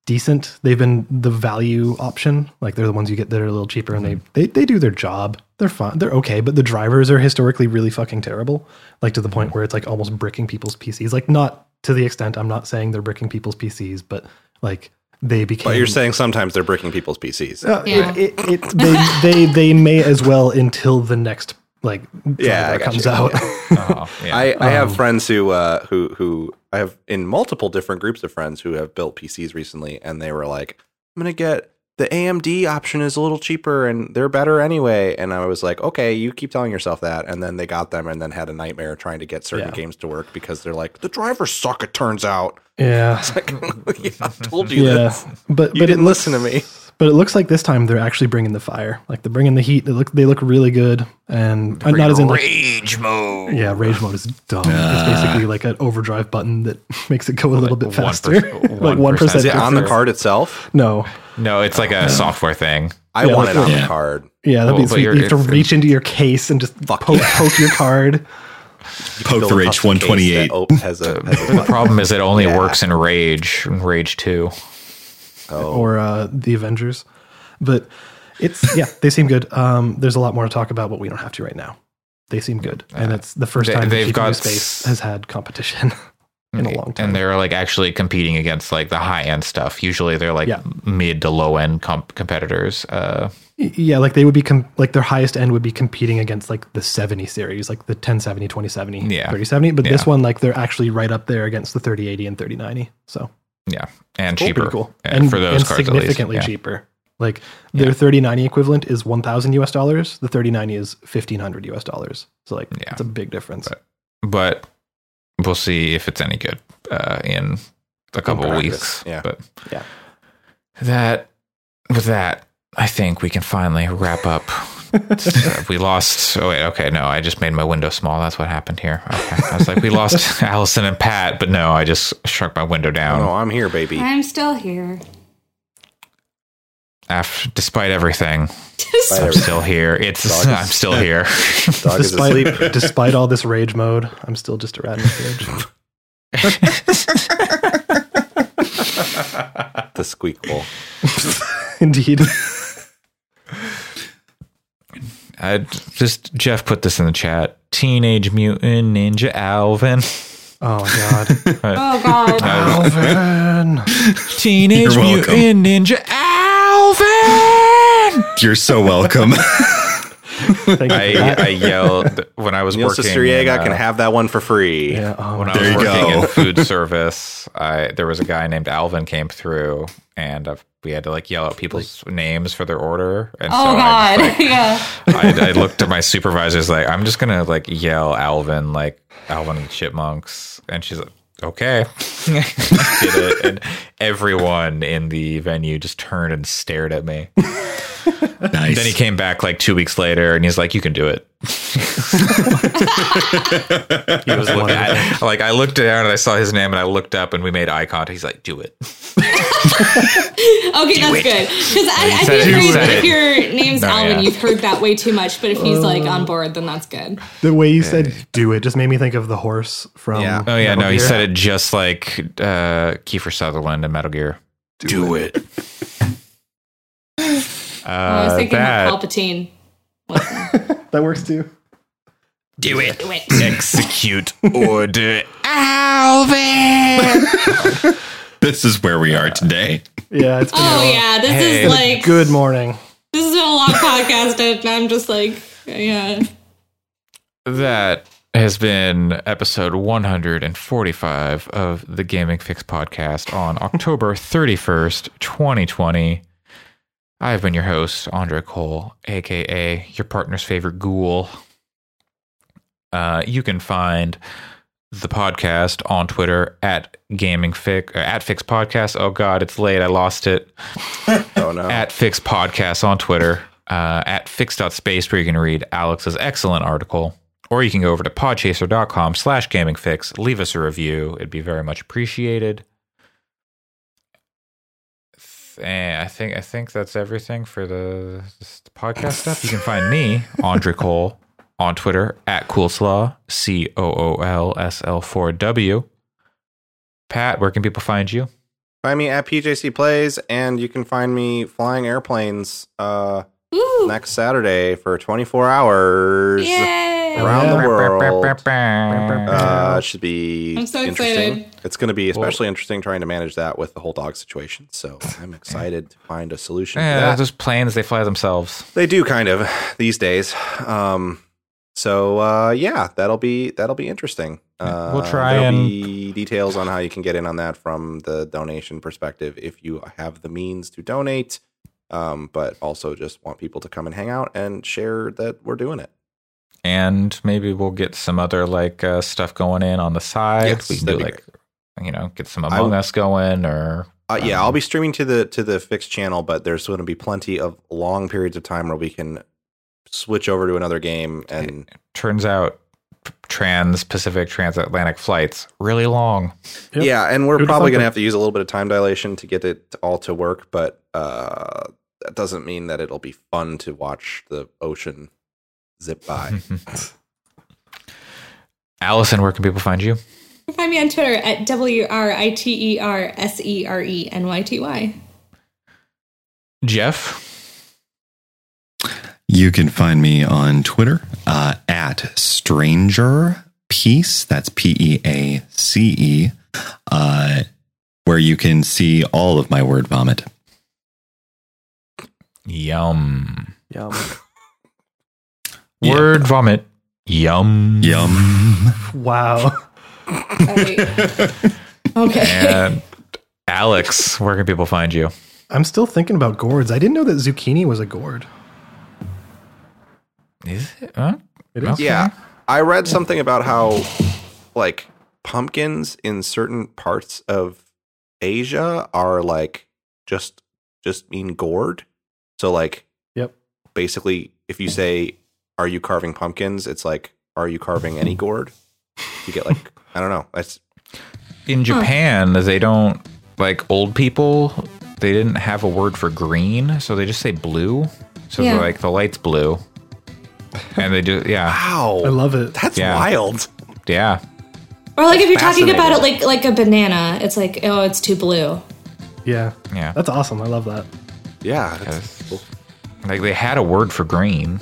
decent. They've been the value option. Like they're the ones you get that are a little cheaper and they, they they do their job. They're fine. They're okay, but the drivers are historically really fucking terrible. Like to the point where it's like almost bricking people's PCs. Like not to the extent I'm not saying they're bricking people's PCs, but like they became But you're saying sometimes they're bricking people's PCs. uh, Yeah. it, it, it, they, they they may as well until the next like Yeah, I comes you. out. Oh, yeah. I, I have Um, friends who uh, who who I have in multiple different groups of friends who have built PCs recently, and they were like, "I'm gonna get the AMD option is a little cheaper and they're better anyway." And I was like, "Okay, you keep telling yourself that." And then they got them, and then had a nightmare trying to get certain Yeah. games to work because they're like, "The drivers suck." It turns out, yeah, like, yeah, I told you yeah, this. but You but didn't looks, listen to me. But it looks like this time they're actually bringing the fire. Like they're bringing the heat. They look they look really good, and uh, not as in like rage mode. yeah, rage mode is dumb. Ah. it's basically like an overdrive button that makes it go a little bit one faster, per- like one Is it on the card itself? No, No, it's like a software thing. I Yeah, want like- it on Yeah. the card. yeah, that'd Well, be but sweet. you're- have to reach into your case and just poke, yeah. poke your card. Poke the Rage 128. has a, has a The problem is it only Yeah. works in Rage, and Rage 2. Oh, or uh, the Avengers. But it's yeah, they seem good. Um, there's a lot more to talk about, but we don't have to right now. They seem good, and Uh, it's the first they- time the they've got space has had competition in a long time. And they're like actually competing against like the high end stuff. Usually they're like Yeah. mid to low end comp- competitors. Uh, yeah, like they would be com- like their highest end would be competing against like the 70 series, like the 1070, 2070, Yeah. 3070. But this one, like they're actually right up there against the 3080 and 3090. So yeah, and cool, cheaper pretty cool, uh, and for those and cards at least. significantly Yeah. cheaper. Like their 3090 equivalent is 1,000 US dollars. The 3090 is 1,500 US dollars. So like Yeah. it's a big difference. But- But we'll see if it's any good uh, in a couple practice, weeks. yeah. But Yeah. that with that, I think we can finally wrap up. we lost. Oh wait, okay, no, I just made my window small. That's what happened here. Okay, I was like, we lost Allison and Pat, but no, I just shrunk my window down. no, I'm here, baby. I'm still here. After, despite everything, Despite I'm everything. still here. It's is- I'm still here. Despite, despite all this rage mode, I'm still just a rat in a cage. The squeak bowl. Indeed. I just Jeff put this in the chat. Teenage Mutant Ninja Alvin. Oh god. Oh God. Alvin. Teenage You're. Mutant Ninja Alvin. You're so welcome. Thank you for I, that. I yelled when I was Neil working. in, Cistriega uh, can have that one for free. yeah, oh, when I There was you working go. in food service, I there was a guy named Alvin came through, and uh, we had to like yell out people's names for their order. And Oh so God. I, just, yeah. I, I looked at my supervisors like I'm just gonna like yell Alvin like Alvin and the Chipmunks, and she's like. Okay, did it, and everyone in the venue just turned and stared at me. Nice. Then he came back like two weeks later, and he's like, "You can do it." he was looking at like I looked down and I saw his name, and I looked up, and we made eye contact. He's like, "Do it." Okay, that's good. Because I, I said think it. He if, if it. your name's No, Alvin, yeah. you've heard that way too much. But if he's like on board, then that's good. the way you said "do it" just made me think of the horse from. Yeah. Oh yeah, Metal no, he said it just like uh, Kiefer Sutherland in Metal Gear. do it. Oh, I was Uh, thinking that of Palpatine. That works too. do it. do it. Execute order, Alvin. This is where we are today. Yeah, it's been, Oh a, yeah, this Hey. is like good morning. this is a long podcast, and I'm just like, yeah. That has been episode 145 of the Gaming Fix podcast on October 31st, 2020. I have been your host, Andre Cole, aka your partner's favorite ghoul. Uh, you can find the podcast on Twitter at Gaming Fix at Fix Podcast. Oh God, it's late. I lost it Oh no. at Fix Podcast on Twitter, uh, at fix.space, where you can read Alex's excellent article. Or you can go over to podchaser.com slash gamingfix, leave us a review. It'd be very much appreciated. And I think I think that's everything for the, this podcast stuff. You can find me, Andre Cole, on Twitter at Coolslaw, C O O L S L 4 W. Pat, where can people find you? Find me at PJC Plays, and you can find me flying airplanes uh, Woo! next Saturday for 24 hours Yay! around the world. Uh, it should be I'm so interesting. excited. It's going to be especially interesting trying to manage that with the whole dog situation. So I'm excited to find a solution to Yeah, that. those planes, they fly themselves. They do kind of these days. Um, so uh, yeah, that'll be that'll be interesting. Uh, We'll try there'll and- be details on how you can get in on that from the donation perspective if you have the means to donate. Um, but also just want people to come and hang out and share that we're doing it. and maybe we'll get some other like uh, stuff going in on the side. Yes, we can do that'd be like you know get some I Among w- Us going or Uh, yeah, um, I'll be streaming to the to the fixed channel, but there's going to be plenty of long periods of time where we can switch over to another game and turns out trans Pacific transatlantic flights really long. Yep. Yeah, and we're Who'd probably going to have to use a little bit of time dilation to get it all to work, but uh, that doesn't mean that it'll be fun to watch the ocean zip by. Allison, where can people find you? You Find me on Twitter at W R I T E R S E R E N Y T Y. Jeff. You can find me on Twitter uh, at Stranger Peace. That's P E A C E, uh, where you can see all of my word vomit. Yum. Yum. Yeah. Word vomit. Yum. Yum. Wow. Okay. And Alex, where can people find you? I'm still thinking about gourds. I didn't know that zucchini was a gourd. Is it? Huh? It is. Okay. Yeah, I read something about how like pumpkins in certain parts of Asia are like just just mean gourd. So like Yep. basically if you say are you carving pumpkins, it's like are you carving any gourd? You get like I don't know. That's In Japan, they don't like old people. they didn't have a word for green, so they just say blue. So Yeah. like the light's blue, and they do yeah Wow. I love it. That's Yeah. wild. yeah. Or like if you're talking about it like like a banana, it's like oh, it's too blue. Yeah. Yeah. That's awesome. I love that. Yeah. that's cool. Like they had a word for green,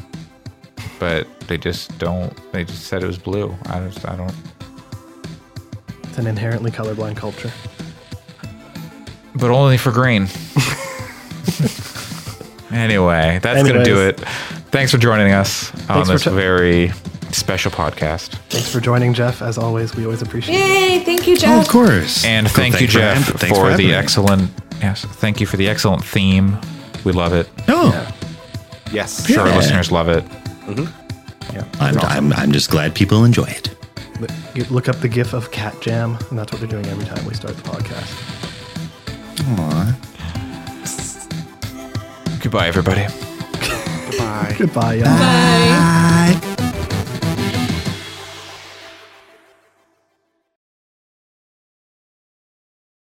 but they just don't. They just said it was blue. I just I don't. It's an inherently colorblind culture. But only for green. anyway, that's gonna do it. Thanks for joining us on Thanks for this t- very special podcast. Thanks for joining, Jeff. As always, we always appreciate it. Yay! Thank you, Oh, Jeff. of course. And Cool, thank you, thanks for Jeff, having- for, thanks having the me. excellent. Yes, thank you for the excellent theme. We love it. Oh, Yes. Sure, our Yeah. listeners love it. Mm-hmm. Yeah. I'm, I'm, I'm just glad people enjoy it. You Look up the GIF of Cat Jam, and that's what they're doing every time we start the podcast. Aw. Goodbye, everybody. Goodbye. Goodbye, y'all. Bye.